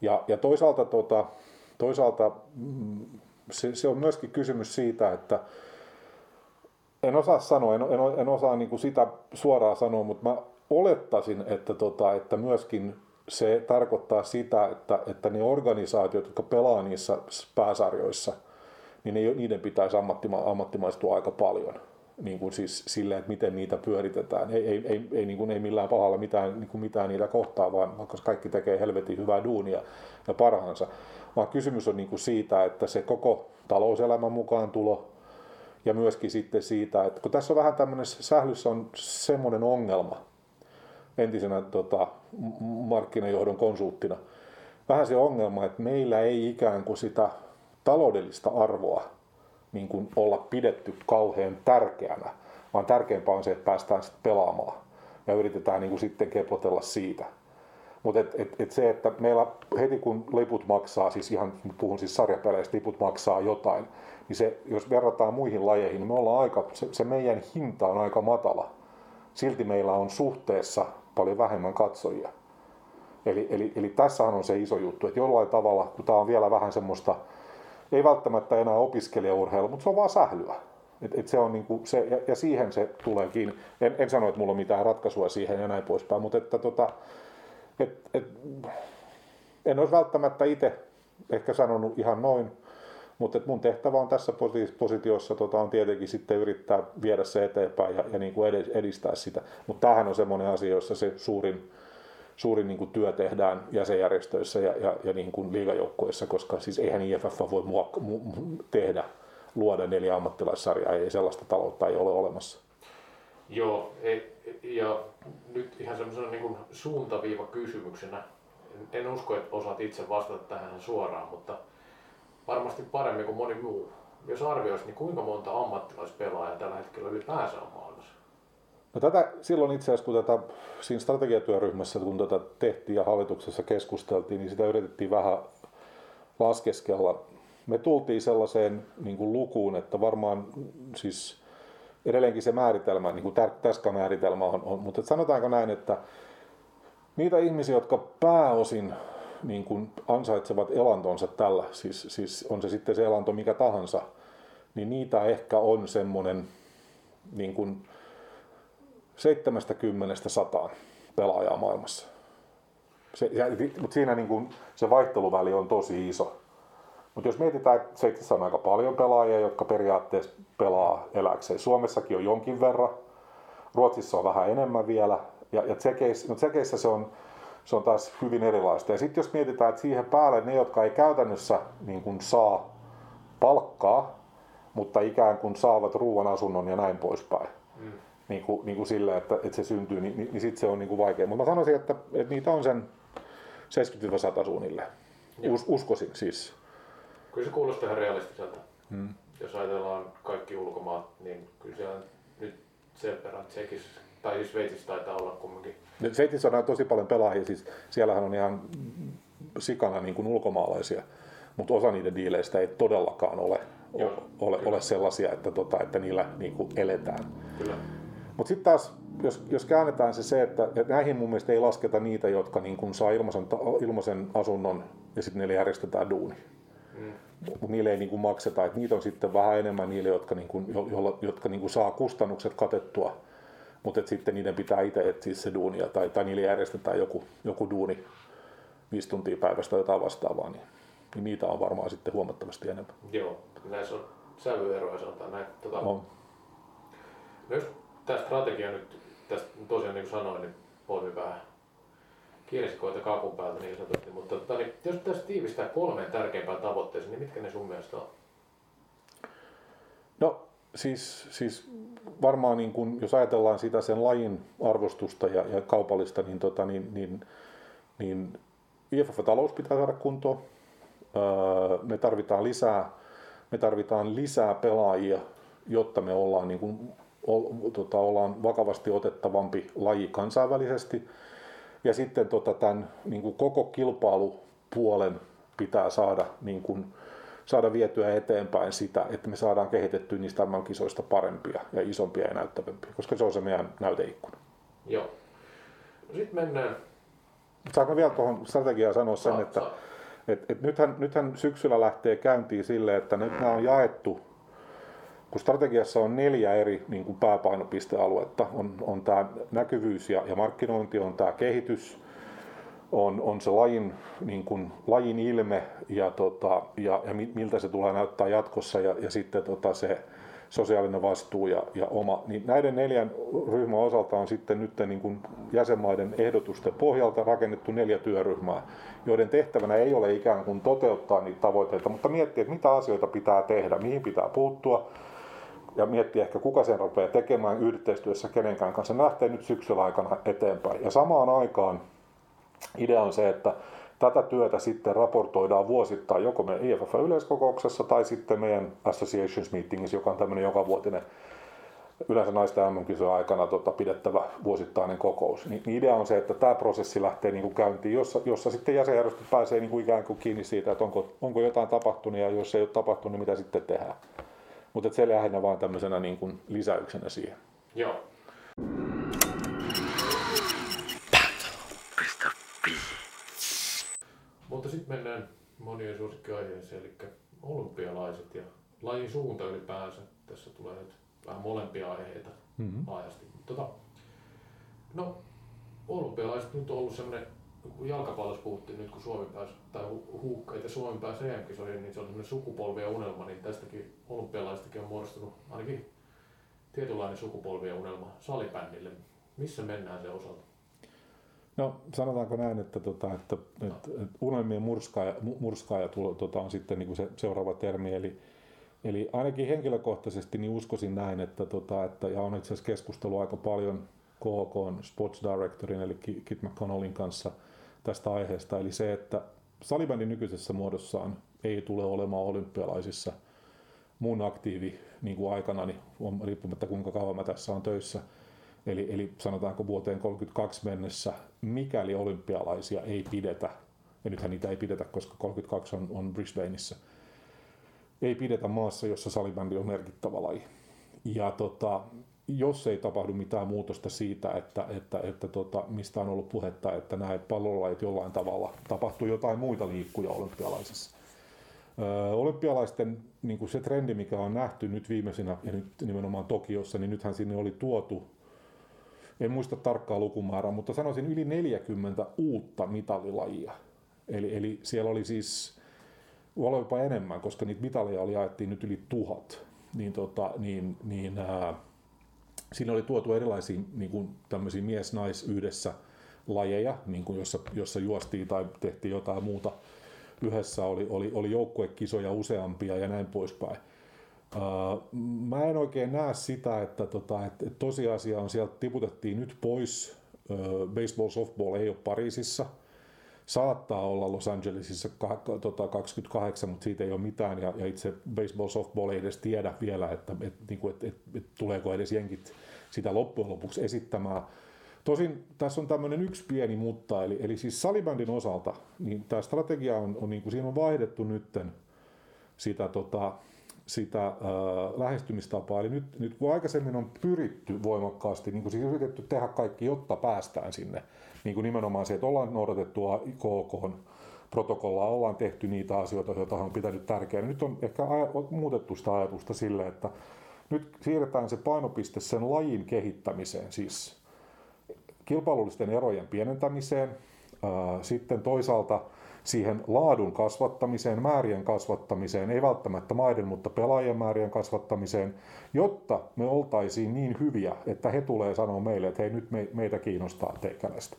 Ja, ja toisaalta, tota, toisaalta mm, se, se on myöskin kysymys siitä, että en osaa sanoa, en, en, en osaa niin kuin sitä suoraan sanoa, mutta mä olettaisin, että, tota, että myöskin se tarkoittaa sitä, että, että ne organisaatiot, jotka pelaa niissä pääsarjoissa, niin ne, niiden pitäisi ammattima, ammattimaistua aika paljon. Niin kuin siis silleen, että miten niitä pyöritetään. Ei, ei, ei, ei, niin kuin, ei millään pahalla mitään, niin kuin mitään niitä kohtaa, vaan koska kaikki tekee helvetin hyvää duunia ja parhaansa. Vaan kysymys on niin kuin siitä, että se koko talouselämän mukaan tulo, ja myöskin sitten siitä, että kun tässä on vähän tämmöinen, sählyssä on semmoinen ongelma, entisenä tota, markkinajohdon konsulttina, vähän se ongelma, että meillä ei ikään kuin sitä taloudellista arvoa niin kuin olla pidetty kauhean tärkeänä, vaan tärkeämpää on se, että päästään sitten pelaamaan ja yritetään niin kuin sitten keplotella siitä. Mutta et, et, et se, että meillä heti kun liput maksaa, siis ihan puhun siis sarjapeleistä, liput maksaa jotain, niin se, jos verrataan muihin lajeihin, niin me ollaan aika, se, se meidän hinta on aika matala. Silti meillä on suhteessa paljon vähemmän katsojia. Eli, eli, eli tässähän on se iso juttu, että jollain tavalla, kun tämä on vielä vähän semmoista, ei välttämättä enää opiskelijaurheilu, mutta se on vaan sählyä. Et, et se on niinku se, ja, ja, siihen se tulee kiinni. En, en sano, että mulla on mitään ratkaisua siihen ja näin poispäin, mutta että tota, et, et, en olisi välttämättä itse ehkä sanonut ihan noin, mutta mun tehtävä on tässä positiossa tota, on tietenkin sitten yrittää viedä se eteenpäin ja, ja niin kuin edistää sitä. Mutta tämähän on semmoinen asia, jossa se suurin, suurin niin kuin työ tehdään jäsenjärjestöissä ja, ja, ja niin kuin liigajoukkoissa, koska siis eihän IFF voi muokka, mu, tehdä, luoda neljä ammattilaissarjaa, ei sellaista taloutta ei ole olemassa. Joo, ja nyt ihan semmoisena niin suuntaviiva kysymyksenä, en usko, että osaat itse vastata tähän suoraan, mutta varmasti paremmin kuin moni muu. Jos arvioisi, niin kuinka monta ammattilaispelaajaa tällä hetkellä ylipäänsä on maailmassa? No tätä silloin itse asiassa, kun tätä siinä strategiatyöryhmässä, kun tätä tehtiin ja hallituksessa keskusteltiin, niin sitä yritettiin vähän laskeskella. Me tultiin sellaiseen niin kuin lukuun, että varmaan siis edelleenkin se määritelmä, niin kuin täskä määritelmä on, on mutta sanotaanko näin, että niitä ihmisiä, jotka pääosin niin kuin ansaitsevat elantonsa tällä, siis, siis on se sitten se elanto mikä tahansa, niin niitä ehkä on semmoinen niin kuin 70-100 pelaajaa maailmassa. Se, ja, mutta siinä niin kuin, se vaihteluväli on tosi iso. Mutta jos mietitään, että Sveitsissä on aika paljon pelaajia, jotka periaatteessa pelaa eläkseen. Suomessakin on jonkin verran, Ruotsissa on vähän enemmän vielä, ja, ja Tsekeissä, no Tsekeissä se on se on taas hyvin erilaista. Ja sitten jos mietitään, että siihen päälle ne, jotka ei käytännössä niin kuin saa palkkaa, mutta ikään kuin saavat ruoan, asunnon ja näin poispäin. Mm. Niin kuin, niin kuin sille, että, että se syntyy, niin, niin, niin sitten se on niin kuin vaikea. Mutta mä sanoisin, että, että niitä on sen 70-100 suunnilleen. Us, uskoisin siis. Kyllä se kuulostaa ihan realistiselta. Mm. Jos ajatellaan kaikki ulkomaat, niin kyllä siellä nyt sen verran Tsekissä tai Sveitsissä taitaa olla kumminkin. Sveitsissä on tosi paljon pelaajia, siis siellähän on ihan sikana niin kuin ulkomaalaisia, mutta osa niiden diileistä ei todellakaan ole, Joo, ole, ole sellaisia, että, tota, että niillä niin kuin eletään. Mutta sitten taas, jos, jos käännetään se se, että, että näihin mun mielestä ei lasketa niitä, jotka niin kuin saa ilmaisen, ilmaisen asunnon ja sitten niille järjestetään duuni. Mm. Mutta niille ei niin kuin makseta, että niitä on sitten vähän enemmän niille, jotka, niin kuin, jo, jotka niin kuin saa kustannukset katettua mutta sitten niiden pitää itse etsiä se duunia tai, tai niille järjestetään joku, joku duuni viisi tuntia päivästä jotain vastaavaa, niin, niin niitä on varmaan sitten huomattavasti enemmän. Joo, näissä on sävyeroja sanotaan näin. Tota, on. No jos tämä strategia nyt, tästä tosiaan niin kuin sanoin, niin poimi vähän kieliskoita kakun päältä niin sanotusti, mutta tota, niin, jos tässä tiivistää kolmeen tärkeimpään tavoitteeseen, niin mitkä ne sun mielestä on? No siis, siis varmaan niin kun, jos ajatellaan sitä sen lajin arvostusta ja, ja kaupallista, niin, tota, niin, niin, niin IFF-talous pitää saada kuntoon. Öö, me tarvitaan lisää, me tarvitaan lisää pelaajia, jotta me ollaan, niin kuin, o, tota, ollaan vakavasti otettavampi laji kansainvälisesti. Ja sitten tota, tämän niin kuin koko kilpailupuolen pitää saada niin kuin, saada vietyä eteenpäin sitä, että me saadaan kehitettyä niistä kisoista parempia ja isompia ja näyttävämpiä, koska se on se meidän näyteikkuna. Joo. No sitten mennään Saanko vielä tuohon strategiaan sanoa sen, Saa, että saa. et, et nythän, nythän syksyllä lähtee käyntiin sille, että nyt nämä on jaettu, kun strategiassa on neljä eri niin kuin pääpainopistealuetta. On, on tämä näkyvyys ja, ja markkinointi, on tämä kehitys, on, on se lajin, niin kuin, lajin ilme ja, tota, ja, ja mi- miltä se tulee näyttää jatkossa ja, ja sitten tota, se sosiaalinen vastuu ja, ja oma. Niin näiden neljän ryhmän osalta on sitten nyt niin kuin jäsenmaiden ehdotusten pohjalta rakennettu neljä työryhmää, joiden tehtävänä ei ole ikään kuin toteuttaa niitä tavoitteita, mutta miettiä, että mitä asioita pitää tehdä, mihin pitää puuttua ja miettiä ehkä kuka sen rupeaa tekemään yhteistyössä kenenkään kanssa. Lähtee nyt syksyllä aikana eteenpäin. Ja samaan aikaan idea on se, että tätä työtä sitten raportoidaan vuosittain joko meidän IFF-yleiskokouksessa tai sitten meidän Associations Meetingissa, joka on tämmöinen jokavuotinen yleensä naisten mm aikana tota, pidettävä vuosittainen kokous. Niin, niin idea on se, että tämä prosessi lähtee niin kuin käyntiin, jossa, jossa sitten jäsenjärjestöt pääsee niin kuin ikään kuin kiinni siitä, että onko, onko jotain tapahtunut ja jos ei ole tapahtunut, niin mitä sitten tehdään. Mutta se lähinnä vaan tämmöisenä niin kuin lisäyksenä siihen. Joo. Mutta sitten mennään monien suosikkiaiheeseen, eli olympialaiset ja lajin suunta ylipäänsä. Tässä tulee nyt vähän molempia aiheita Mm-hmm. laajasti. Tota, no, olympialaiset nyt on ollut semmoinen, kun jalkapallossa puhuttiin nyt, kun Suomi pääsi, tai hu- huukka, että Suomi pääsi EM-kisoihin, niin se on semmoinen sukupolvien unelma, niin tästäkin olympialaistakin on muodostunut ainakin tietynlainen sukupolvien unelma salibändille. Missä mennään se osalta? No sanotaanko näin, että, tota, että, että, että unelmien murskaaja, mu- murskaaja tulo, tota, on sitten niin kuin se seuraava termi. Eli, eli ainakin henkilökohtaisesti niin uskoisin näin, että, tota, että ja on itse asiassa keskustelua aika paljon KHK Sports Directorin eli Ki- Kit McConnellin kanssa tästä aiheesta. Eli se, että salibändin nykyisessä muodossaan ei tule olemaan olympialaisissa mun aktiivi niin kuin aikana, niin on riippumatta kuinka kauan mä tässä on töissä. Eli, eli sanotaanko vuoteen 32 mennessä, mikäli olympialaisia ei pidetä, ja nythän niitä ei pidetä, koska 32 on, on Brisbaneissa, ei pidetä maassa, jossa salibändi on merkittävä laji. Ja tota, jos ei tapahdu mitään muutosta siitä, että, että, että tota, mistä on ollut puhetta, että nämä pallolajit jollain tavalla tapahtuu jotain muita liikkuja olympialaisissa. Olympialaisten niin kuin se trendi, mikä on nähty nyt viimeisenä ja nyt nimenomaan Tokiossa, niin nythän sinne oli tuotu en muista tarkkaa lukumäärää, mutta sanoisin yli 40 uutta mitalilajia. Eli, eli siellä oli siis, voi jopa enemmän, koska niitä mitaleja oli jaettiin nyt yli tuhat. Niin, tota, niin, niin ää, siinä oli tuotu erilaisia niin kuin tämmöisiä mies-nais yhdessä lajeja, niin kuin jossa, jossa juostiin tai tehtiin jotain muuta yhdessä, oli, oli, oli joukkuekisoja useampia ja näin poispäin. Uh, mä en oikein näe sitä, että, tota, että, tosiasia on sieltä tiputettiin nyt pois. Uh, baseball softball ei ole Pariisissa. Saattaa olla Los Angelesissa ka- tota 28, mutta siitä ei ole mitään. Ja, ja itse baseball softball ei edes tiedä vielä, että, että, että, että, että, että tuleeko edes jenkit sitä loppujen lopuksi esittämään. Tosin tässä on tämmöinen yksi pieni mutta, eli, eli siis salibändin osalta, niin tämä strategia on, on niin kuin siinä on vaihdettu nytten sitä tota, sitä äh, lähestymistapaa. Eli nyt, nyt kun aikaisemmin on pyritty voimakkaasti, niin kuin siis yritetty tehdä kaikki, jotta päästään sinne, niin kuin nimenomaan se, että ollaan noudatettu KK protokollaa, ollaan tehty niitä asioita, joita on pitänyt tärkeänä. Nyt on ehkä muutettu sitä ajatusta sille, että nyt siirretään se painopiste sen lajin kehittämiseen, siis kilpailullisten erojen pienentämiseen, äh, sitten toisaalta siihen laadun kasvattamiseen, määrien kasvattamiseen, ei välttämättä maiden, mutta pelaajien määrien kasvattamiseen, jotta me oltaisiin niin hyviä, että he tulee sanoa meille, että hei nyt me, meitä kiinnostaa teikäläistä.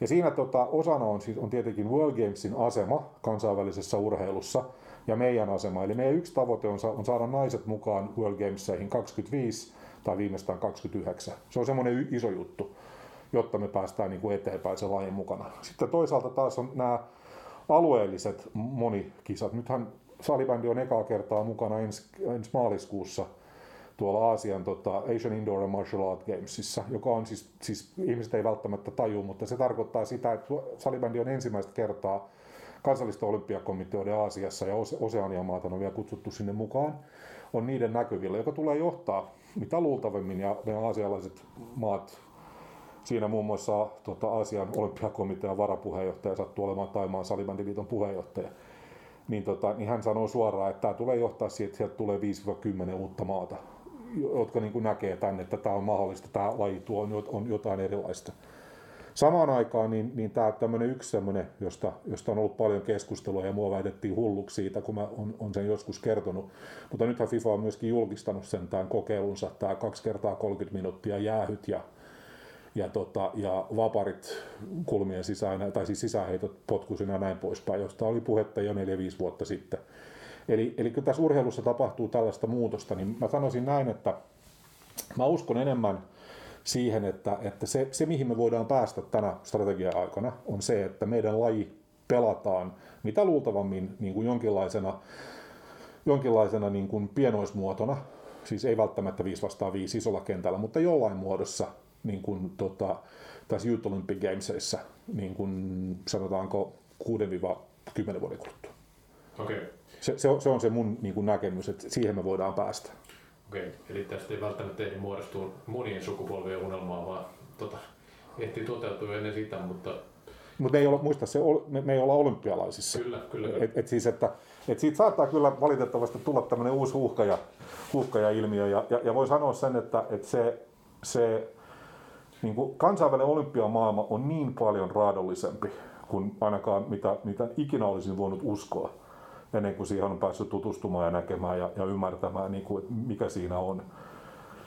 Ja siinä tota, osana on, siis, on tietenkin World Gamesin asema kansainvälisessä urheilussa ja meidän asema. Eli meidän yksi tavoite on, on saada naiset mukaan World Gameseihin 25 tai viimeistään 29. Se on semmoinen iso juttu, jotta me päästään niin kuin eteenpäin sen lajin mukana. Sitten toisaalta taas on nämä alueelliset monikisat. Nythän salibändi on ekaa kertaa mukana ensi, ensi maaliskuussa tuolla Aasian tota, Asian Indoor and Martial Art Gamesissa, joka on siis, siis, ihmiset ei välttämättä taju, mutta se tarkoittaa sitä, että salibändi on ensimmäistä kertaa kansallisten olympiakomiteoiden Aasiassa ja Oseanian maata on vielä kutsuttu sinne mukaan, on niiden näkyvillä, joka tulee johtaa mitä luultavimmin ja ne aasialaiset maat Siinä muun muassa tota, Aasian olympiakomitean varapuheenjohtaja sattuu olemaan Taimaan salibändiliiton puheenjohtaja. Niin, tota, niin hän sanoo suoraan, että tämä tulee johtaa siihen, että sieltä tulee 5-10 uutta maata, jotka niin kuin näkee tänne, että tämä on mahdollista, tämä laji tuo on jotain erilaista. Samaan aikaan niin, niin tämä tämmöinen yksi semmoinen, josta, josta on ollut paljon keskustelua ja mua väitettiin hulluksi siitä, kun mä on, on sen joskus kertonut. Mutta nythän FIFA on myöskin julkistanut sen tämän kokeilunsa, tämä kaksi kertaa 30 minuuttia jäähyt ja, ja, tota, ja vaparit kulmien sisään, tai siis sisäheitot potkusina ja näin poispäin, josta oli puhetta jo 4-5 vuotta sitten. Eli, eli kun tässä urheilussa tapahtuu tällaista muutosta, niin mä sanoisin näin, että mä uskon enemmän – siihen, että, että se, se, mihin me voidaan päästä tänä strategia-aikana, on se, että meidän laji pelataan mitä luultavammin niin kuin jonkinlaisena, jonkinlaisena niin kuin pienoismuotona, siis ei välttämättä 5 vastaan 5 isolla kentällä, mutta jollain muodossa niin kuin, tota, tässä Youth Olympic Gamesissa, niin kuin, sanotaanko 6-10 vuoden kuluttua. Okay. Se, se, on, se on se mun niin kuin näkemys, että siihen me voidaan päästä. Okei, eli tästä ei välttämättä ehdi muodostua monien sukupolvien unelmaa, vaan tota, ehtii toteutua ennen sitä, mutta... Mutta me ei olla, muista, se, me, me ei olla olympialaisissa. Kyllä, kyllä. Et, et siis, että, et siitä saattaa kyllä valitettavasti tulla tämmöinen uusi huuhkaja, huuhkaja-ilmiö, ja, ja, ja voi sanoa sen, että, että se, se niin kuin kansainvälinen olympiamaailma on niin paljon raadollisempi kuin ainakaan mitä, mitä ikinä olisin voinut uskoa ennen kuin siihen on päässyt tutustumaan ja näkemään ja, ja ymmärtämään, niin kuin, että mikä siinä on.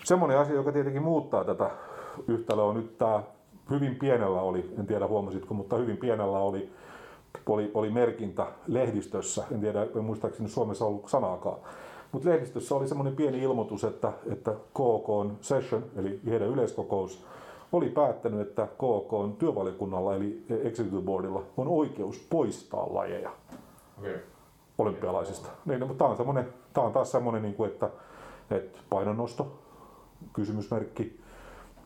Semmoinen asia, joka tietenkin muuttaa tätä yhtälöä, on nyt. Tämä hyvin pienellä oli, en tiedä huomasitko, mutta hyvin pienellä oli, oli, oli merkintä lehdistössä, en tiedä, en muistaakseni Suomessa ollut sanaakaan, mutta lehdistössä oli semmoinen pieni ilmoitus, että, että KK on session, eli heidän yleiskokous, oli päättänyt, että KK on työvaliokunnalla, eli executive boardilla, on oikeus poistaa lajeja. Okay olympialaisista. Niin, no, mutta tämä on, semmoinen, tämä on taas semmoinen, niin kuin, että, että painonnosto, kysymysmerkki.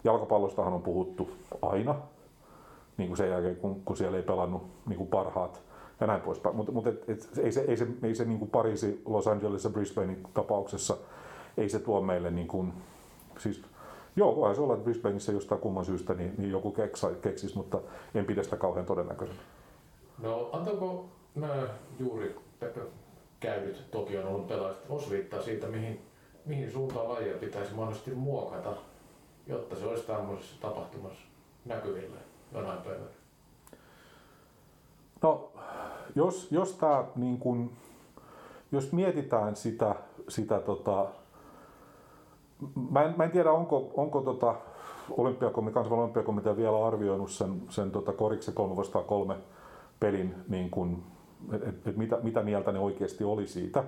Jalkapallostahan on puhuttu aina, niin kuin sen jälkeen, kun, kun siellä ei pelannut niin kuin parhaat ja näin poispäin. Mutta, et, et, ei se, ei se, ei se niin kuin Pariisi, Los Angeles ja Brisbane tapauksessa, ei se tuo meille niin kuin, siis Joo, voihan se olla, että Brisbaneissa jostain kumman syystä niin, niin joku keksa, keksisi, mutta en pidä sitä kauhean todennäköisenä. No antaako nämä juuri käydyt Tokion olympialaiset osviittaa siitä, mihin, mihin suuntaan lajia pitäisi mahdollisesti muokata, jotta se olisi tämmöisessä tapahtumassa näkyvillä jonain päivänä? No, jos, jos, tää, niin kun, jos mietitään sitä, sitä tota, mä, en, mä en tiedä onko, onko tota, olympiakomitea, kansainvälinen olympiakomitea vielä arvioinut sen, sen tota koriksen 3 vastaan 3 pelin niin kun, että et mitä, mitä mieltä ne oikeasti oli siitä.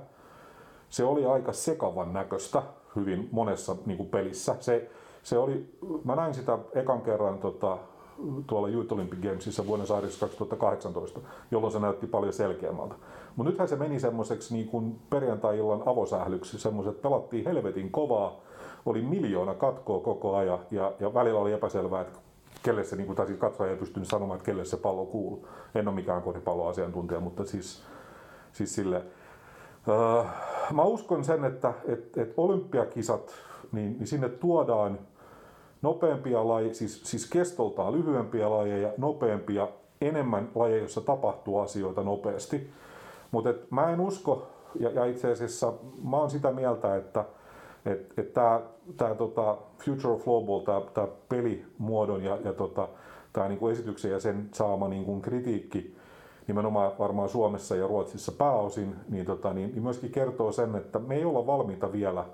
Se oli aika sekavan näköistä hyvin monessa niin kuin pelissä. Se, se oli, mä näin sitä ekan kerran tota, tuolla Youth Olympic Gamesissa vuonna Aires 2018, jolloin se näytti paljon selkeämmältä. Mutta nythän se meni semmoiseksi niin perjantai-illan avosählyksi, semmoiset, pelattiin helvetin kovaa, oli miljoona katkoa koko ajan ja, ja välillä oli epäselvää, että kelle se, niin kuin, tai siis katsoja ei pystynyt sanomaan, että kelle se pallo kuuluu. En ole mikään koripalloasiantuntija, mutta siis, siis sille. Uh, mä uskon sen, että et, et olympiakisat, niin, niin sinne tuodaan nopeampia lajeja, siis, siis kestoltaan lyhyempiä lajeja, nopeampia, enemmän lajeja, joissa tapahtuu asioita nopeasti. Mutta mä en usko, ja, ja itse asiassa mä oon sitä mieltä, että tämä tota Future of Flowball, tämä pelimuodon ja, ja tota, tämä niinku esityksen ja sen saama niinku kritiikki nimenomaan varmaan Suomessa ja Ruotsissa pääosin, niin, tota, niin, niin myöskin kertoo sen, että me ei olla valmiita vielä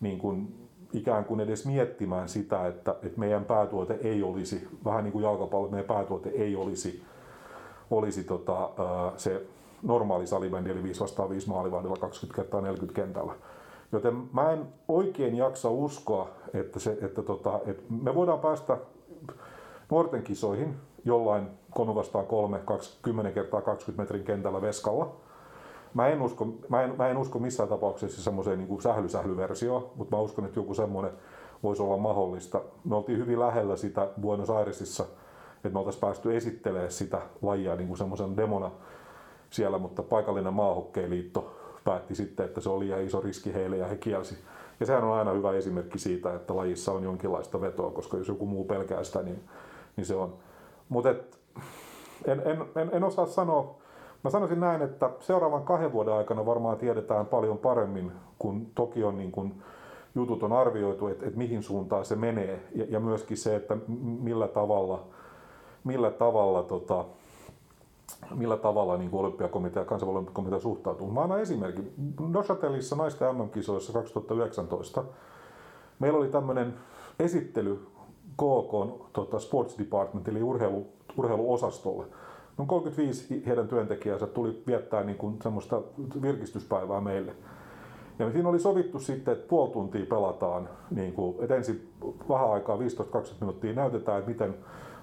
niin kuin, ikään kuin edes miettimään sitä, että, että meidän päätuote ei olisi, vähän niin kuin jalkapallo, meidän päätuote ei olisi, olisi tota, se normaali salibändi, eli 5 vastaan 5 maalivandilla 20 kertaa 40 kentällä Joten mä en oikein jaksa uskoa, että, se, että, tota, että me voidaan päästä nuorten kisoihin jollain 3 vastaan 3, 10 kertaa 20 metrin kentällä veskalla. Mä en usko, mä en, mä en usko missään tapauksessa semmoiseen niin sähly-sählyversioon, mutta mä uskon, että joku semmoinen voisi olla mahdollista. Me oltiin hyvin lähellä sitä Buenos Airesissa, että me oltaisiin päästy esittelemään sitä lajia niin kuin semmoisen demona siellä, mutta paikallinen maahokkeiliitto päätti sitten, että se oli liian iso riski heille ja he kielsi. Ja sehän on aina hyvä esimerkki siitä, että lajissa on jonkinlaista vetoa, koska jos joku muu pelkää sitä, niin niin se on. Mutta en, en, en, en osaa sanoa, Mä sanoisin näin, että seuraavan kahden vuoden aikana varmaan tiedetään paljon paremmin, kun toki on niin kuin jutut on arvioitu, että, että mihin suuntaan se menee ja, ja myöskin se, että millä tavalla, millä tavalla, tota, millä tavalla niin kuin olympiakomitea ja kansainvälinen suhtautuu. Mä annan esimerkin. Neuchatelissa naisten MM-kisoissa 2019 meillä oli tämmöinen esittely KK tota, Sports Department eli urheilu, urheiluosastolle noin 35 heidän työntekijänsä tuli viettää niin kuin semmoista virkistyspäivää meille. Ja siinä oli sovittu sitten, että puoli tuntia pelataan, niin kuin, että ensin vähän aikaa, 15-20 minuuttia näytetään, että miten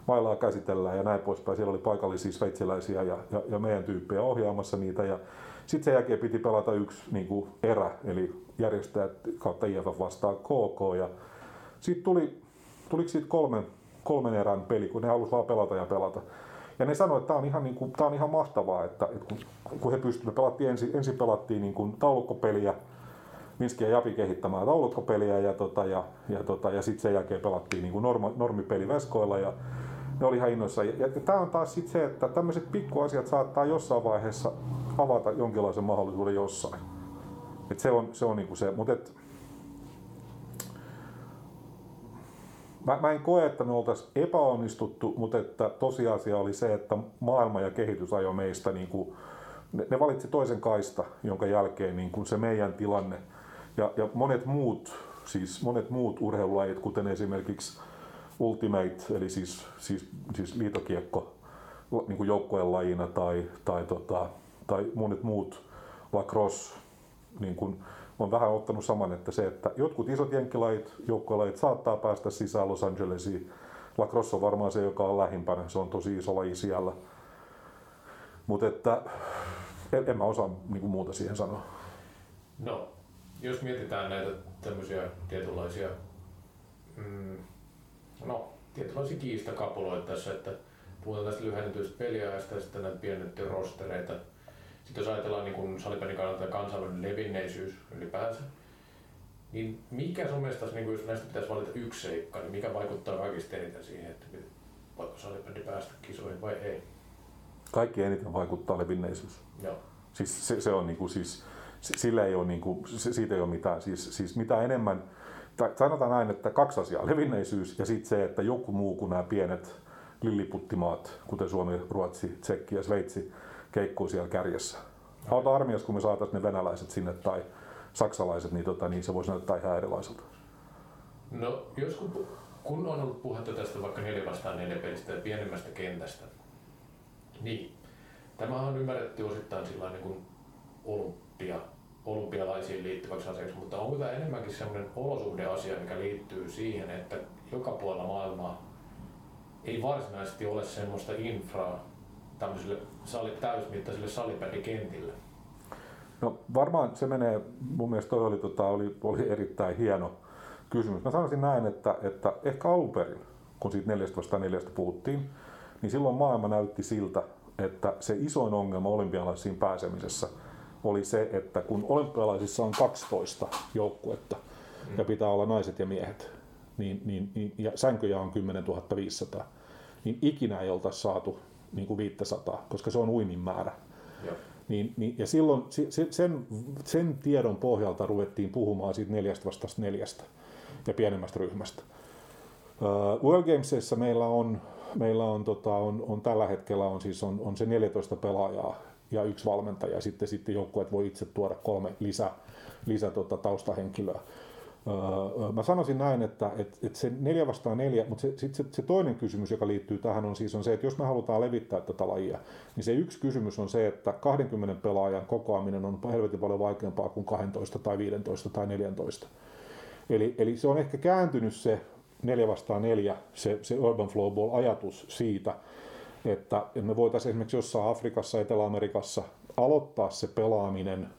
mailaa käsitellään ja näin poispäin. Siellä oli paikallisia sveitsiläisiä ja, ja, ja meidän tyyppejä ohjaamassa niitä. Ja sitten sen jälkeen piti pelata yksi niin kuin erä, eli järjestäjät kautta IFF vastaan KK. Ja sitten tuli, tuliko siitä kolmen, kolmen erän peli, kun ne halusivat vaan pelata ja pelata. Ja ne sanoivat, että tämä on ihan, niin kuin, tämä on ihan mahtavaa, että, että kun, kun he pystyivät, pelattiin ensin, ensin pelattiin niin kuin taulukkopeliä, Minski ja Japi kehittämään taulukkopeliä ja, tota, ja, ja, tota, ja sitten sen jälkeen pelattiin niin kuin norma, normipeli veskoilla ja ne oli ihan innoissa. Ja, ja tämä on taas sitten se, että tämmöiset pikkuasiat saattaa jossain vaiheessa avata jonkinlaisen mahdollisuuden jossain. Et se on se, on niinku se. mutta mä, mä en koe, että me oltaisiin epäonnistuttu, mutta että tosiasia oli se, että maailma ja kehitys ajoi meistä, niin ne, ne valitsi toisen kaista, jonka jälkeen niin se meidän tilanne ja, ja monet muut, siis monet muut urheilulajit, kuten esimerkiksi Ultimate, eli siis, siis, siis liitokiekko niin kuin joukkueen lajina tai, tai, tota, tai monet muut, lacrosse, niin kuin, on vähän ottanut saman, että se, että jotkut isot jenkkilajit, joukkuelajit saattaa päästä sisään Los Angelesiin. Lacrosse on varmaan se, joka on lähimpänä, se on tosi iso laji siellä. Mutta että en, en mä osaa niinku muuta siihen sanoa. No, jos mietitään näitä tämmöisiä tietynlaisia, mm, no, tietynlaisia kiistakapuloita tässä, että puhutaan tästä lyhennetystä peliajasta ja sitten näitä pienennettyjä rostereita, sitten jos ajatellaan niin salipelin kannalta kansainvälinen levinneisyys ylipäänsä, niin mikä sun mielestä, niin jos näistä pitäisi valita yksi seikka, niin mikä vaikuttaa kaikista eniten siihen, että voiko salibändi päästä kisoihin vai ei? Kaikki eniten vaikuttaa levinneisyys. Joo. Siis se, se on niin kuin, siis, sillä ei ole, niin kuin, siitä ei ole mitään. Siis, siis mitä enemmän, sanotaan näin, että kaksi asiaa, levinneisyys ja sitten se, että joku muu kuin nämä pienet lilliputtimaat, kuten Suomi, Ruotsi, Tsekki ja Sveitsi, keikkuu siellä kärjessä. Auta armias, kun me saataisiin ne venäläiset sinne tai saksalaiset, niin, tota, niin se voisi näyttää ihan erilaiselta. No, jos kun, kun on ollut puhetta tästä vaikka 4 vastaan 4 pelistä ja pienemmästä kentästä, niin tämä on ymmärretty osittain sillä niin kuin olympia, olympialaisiin liittyväksi asiaksi, mutta onko tämä enemmänkin sellainen olosuhdeasia, mikä liittyy siihen, että joka puolella maailmaa ei varsinaisesti ole semmoista infraa, tämmöisille sali, täysmittaisille salibändikentille? No varmaan se menee, mun mielestä toi oli, tota, oli, oli erittäin hieno kysymys. Mä sanoisin näin, että, että ehkä alun perin, kun siitä neljästä vastaan neljästä puhuttiin, niin silloin maailma näytti siltä, että se isoin ongelma olympialaisiin pääsemisessä oli se, että kun olympialaisissa on 12 joukkuetta mm. ja pitää olla naiset ja miehet, niin, niin, niin, ja sänköjä on 10 500, niin ikinä ei oltaisi saatu niin kuin 500, koska se on uimin määrä. Niin, niin, ja silloin sen, sen tiedon pohjalta ruvettiin puhumaan siitä neljästä vastasta neljästä ja pienemmästä ryhmästä. Uh, World Gamesissa meillä on, meillä on, tota, on, on tällä hetkellä on, siis on, on se 14 pelaajaa ja yksi valmentaja. Sitten, sitten joukkueet voi itse tuoda kolme lisä, lisä tota, taustahenkilöä. Öö, mä sanoisin näin, että, että, että se neljä vastaan neljä, mutta se, sit se, se toinen kysymys, joka liittyy tähän, on siis on se, että jos me halutaan levittää tätä lajia, niin se yksi kysymys on se, että 20 pelaajan kokoaminen on helvetin paljon vaikeampaa kuin 12 tai 15 tai 14. Eli, eli se on ehkä kääntynyt se neljä vastaan neljä, se, se Urban Flowball-ajatus siitä, että me voitaisiin esimerkiksi jossain Afrikassa, Etelä-Amerikassa aloittaa se pelaaminen –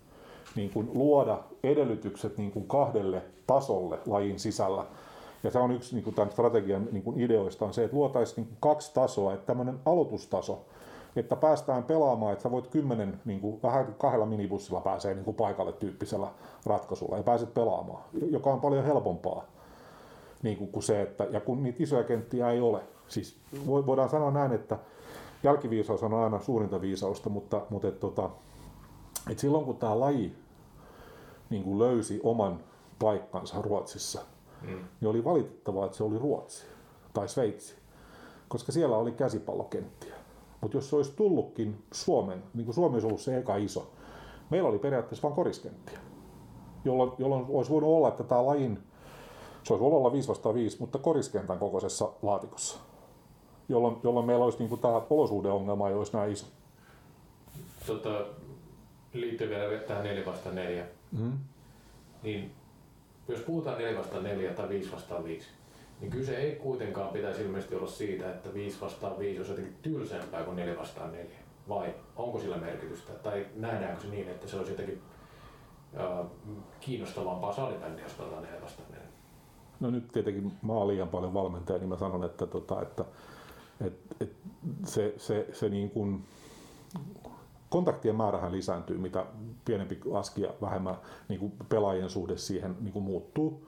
niin kuin luoda edellytykset niin kuin kahdelle tasolle lajin sisällä. Ja se on yksi niin kuin tämän strategian niin kuin ideoista on se, että luotaisiin niin kuin kaksi tasoa, että tämmöinen aloitustaso, että päästään pelaamaan, että sä voit kymmenen, niin kuin, vähän kahdella minibussilla pääsee niin kuin paikalle tyyppisellä ratkaisulla ja pääset pelaamaan, joka on paljon helpompaa niin kuin, kuin se, että ja kun niitä isoja kenttiä ei ole, Siis voidaan sanoa näin, että jälkiviisaus on aina suurinta viisausta, mutta, mutta et, tota, et silloin kun tämä laji niin kuin löysi oman paikkansa Ruotsissa, mm. niin oli valitettavaa, että se oli Ruotsi tai Sveitsi, koska siellä oli käsipallokenttiä. Mutta jos se olisi tullutkin Suomen, niin kuin Suomi olisi ollut se eka iso, meillä oli periaatteessa vain koriskenttiä, jolloin, jolloin olisi voinut olla, että tämä lajin, se olisi voinut olla 5 vastaan 5, mutta koriskentän kokoisessa laatikossa, jolloin, jolloin meillä olisi niin kuin tämä olosuhdeongelma olisi näin iso. Tota, liittyy vielä tähän 4 vastaan 4. Mm. Niin jos puhutaan 4 vastaan 4 tai 5 vastaan 5, niin kyse ei kuitenkaan pitäisi ilmeisesti olla siitä, että 5 vastaan 5 olisi jotenkin tylsempää kuin 4 vastaan 4. Vai onko sillä merkitystä? Tai nähdäänkö se niin, että se olisi jotenkin äh, kiinnostavampaa salibändiä, jos pelataan 4 vastaan 4? No nyt tietenkin mä oon liian paljon valmentaja, niin mä sanon, että, tota, että, että, että se, se, se niin kuin kontaktien määrähän lisääntyy, mitä pienempi aski ja vähemmän niin kuin pelaajien suhde siihen niin kuin muuttuu.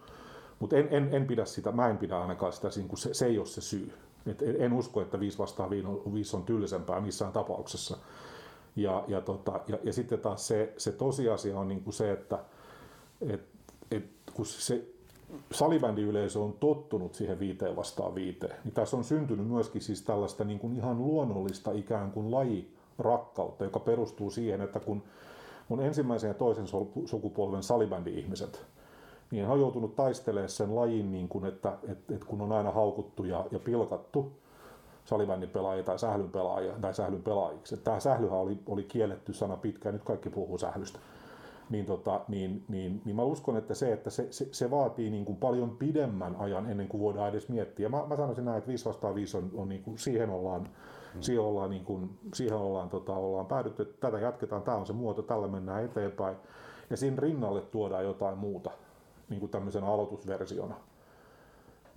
Mutta en, en, en, pidä sitä, mä en pidä ainakaan sitä, niin se, se ei ole se syy. Et en usko, että 5 vastaan 5 on tylsempää missään tapauksessa. Ja, ja, tota, ja, ja sitten taas se, se tosiasia on niin kuin se, että et, et, kun se salibändiyleisö on tottunut siihen viiteen vastaan viiteen, niin tässä on syntynyt myöskin siis tällaista niin kuin ihan luonnollista ikään kuin laji rakkautta, joka perustuu siihen, että kun mun ensimmäisen ja toisen sukupolven salibändi-ihmiset, niin he on joutunut taistelemaan sen lajin, niin kuin, että, että, että kun on aina haukuttu ja, ja pilkattu salibändin pelaajia tai sählyn pelaajia tai sählyn pelaajiksi. Tämä sählyhän oli, oli kielletty sana pitkään, nyt kaikki puhuu sählystä. Niin, tota, niin, niin, niin mä uskon, että se, että se, se, se vaatii niin kuin paljon pidemmän ajan ennen kuin voidaan edes miettiä. Mä, mä sanoisin näin, että 5 vastaan 5 on, on niin kuin, siihen ollaan Mm. Siihen ollaan, niin kuin, siihen ollaan, tota, ollaan päädytty, että tätä jatketaan, tämä on se muoto, tällä mennään eteenpäin. Ja siinä rinnalle tuodaan jotain muuta, niin kuin tämmöisenä aloitusversiona.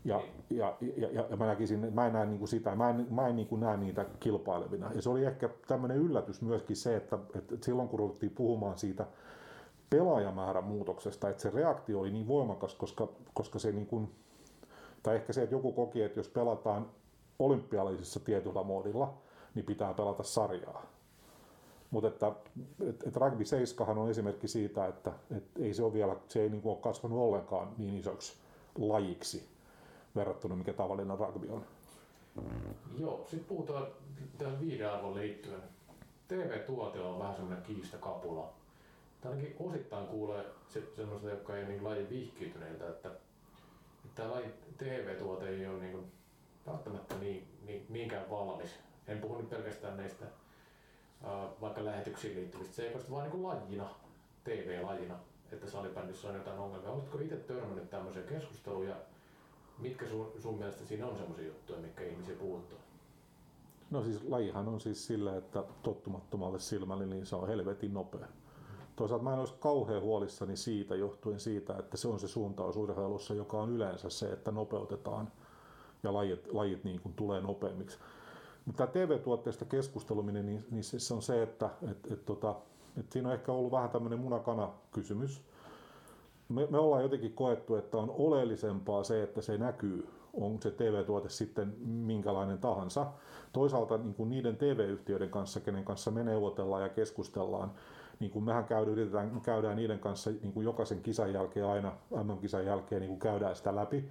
Ja, ja, ja, ja, ja mä näkisin, mä en näe niin kuin sitä, mä en, mä en niin kuin näe niitä kilpailevina. Ja se oli ehkä tämmöinen yllätys myöskin se, että, että silloin kun ruvettiin puhumaan siitä pelaajamäärän muutoksesta, että se reaktio oli niin voimakas, koska, koska se niin kuin, tai ehkä se, että joku koki, että jos pelataan olympialaisissa tietyllä moodilla, niin pitää pelata sarjaa. Mutta että, et, et rugby 7 on esimerkki siitä, että et ei se ole vielä, se ei niinku ole kasvanut ollenkaan niin isoksi lajiksi verrattuna mikä tavallinen rugby on. Joo, sitten puhutaan tähän viidearvon liittyen. TV-tuote on vähän semmoinen kiistakapula. Tai ainakin osittain kuulee se, semmoista, jotka ei niin lajin vihkiytyneiltä, että, että tämä lajin TV-tuote ei ole niin välttämättä niin, niin, niinkään valmis. En puhu nyt pelkästään näistä vaikka lähetyksiin liittyvistä seikoista, vaan niin lajina, TV-lajina, että salibändissä on jotain ongelmia. Oletko itse törmännyt tämmöiseen keskusteluun ja mitkä sun, sun mielestä siinä on semmoisia juttuja, mitkä ihmisiä puuttuu? No siis lajihan on siis sillä, että tottumattomalle silmälle niin se on helvetin nopea. Toisaalta mä en olisi kauhean huolissani siitä johtuen siitä, että se on se suuntaus urheilussa, joka on yleensä se, että nopeutetaan – ja lajit, lajit niin kuin tulee nopeammiksi. Mutta tämä TV-tuotteesta keskusteluminen, niin, niin se on se, että et, et, tota, et siinä on ehkä ollut vähän tämmöinen munakana-kysymys. Me, me ollaan jotenkin koettu, että on oleellisempaa se, että se näkyy, on se TV-tuote sitten minkälainen tahansa. Toisaalta niin kuin niiden TV-yhtiöiden kanssa, kenen kanssa me neuvotellaan ja keskustellaan, niin kuin mehän käydään, yritetään, käydään niiden kanssa niin kuin jokaisen kisan jälkeen aina, MM-kisan jälkeen niin kuin käydään sitä läpi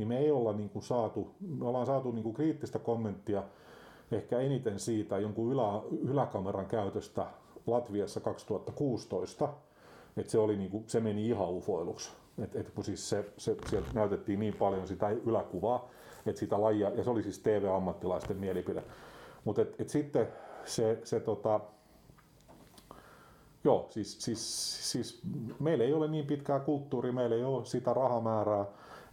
niin me ei olla niin kuin saatu, me ollaan saatu niin kuin kriittistä kommenttia ehkä eniten siitä jonkun ylä, yläkameran käytöstä Latviassa 2016, että se, oli niin kuin, se meni ihan ufoiluksi. Et, et kun siis se, se, sieltä näytettiin niin paljon sitä yläkuvaa, että sitä lajia, ja se oli siis TV-ammattilaisten mielipide. Mutta et sitten se, se tota, Joo, siis, siis, siis meillä ei ole niin pitkää kulttuuria, meillä ei ole sitä rahamäärää,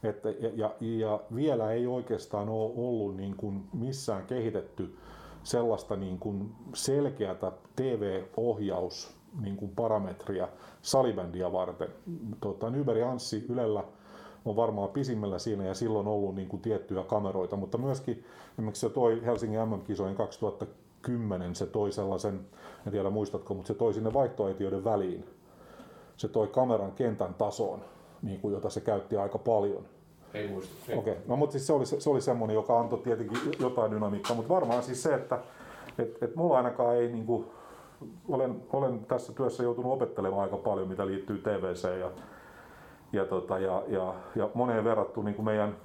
että, ja, ja, ja vielä ei oikeastaan ole ollut niin kuin missään kehitetty sellaista niin kuin selkeätä TV-ohjaus niin kuin parametria salibändiä varten. Tota, Nyberi Anssi Ylellä on varmaan pisimmällä siinä ja silloin ollut niin kuin tiettyjä kameroita, mutta myöskin esimerkiksi se toi Helsingin MM-kisojen 2010, se toi sellaisen, en tiedä muistatko, mutta se toi sinne vaihtoehtojen väliin. Se toi kameran kentän tasoon niin kuin, jota se käytti aika paljon. Ei muista. Okei, okay. no mutta siis se oli, se oli semmoinen, joka antoi tietenkin jotain dynamiikkaa, mutta varmaan siis se, että et, et mulla ainakaan ei niinku, olen, olen tässä työssä joutunut opettelemaan aika paljon, mitä liittyy TVC ja, ja, tota, ja, ja, ja moneen verrattu niin kuin meidän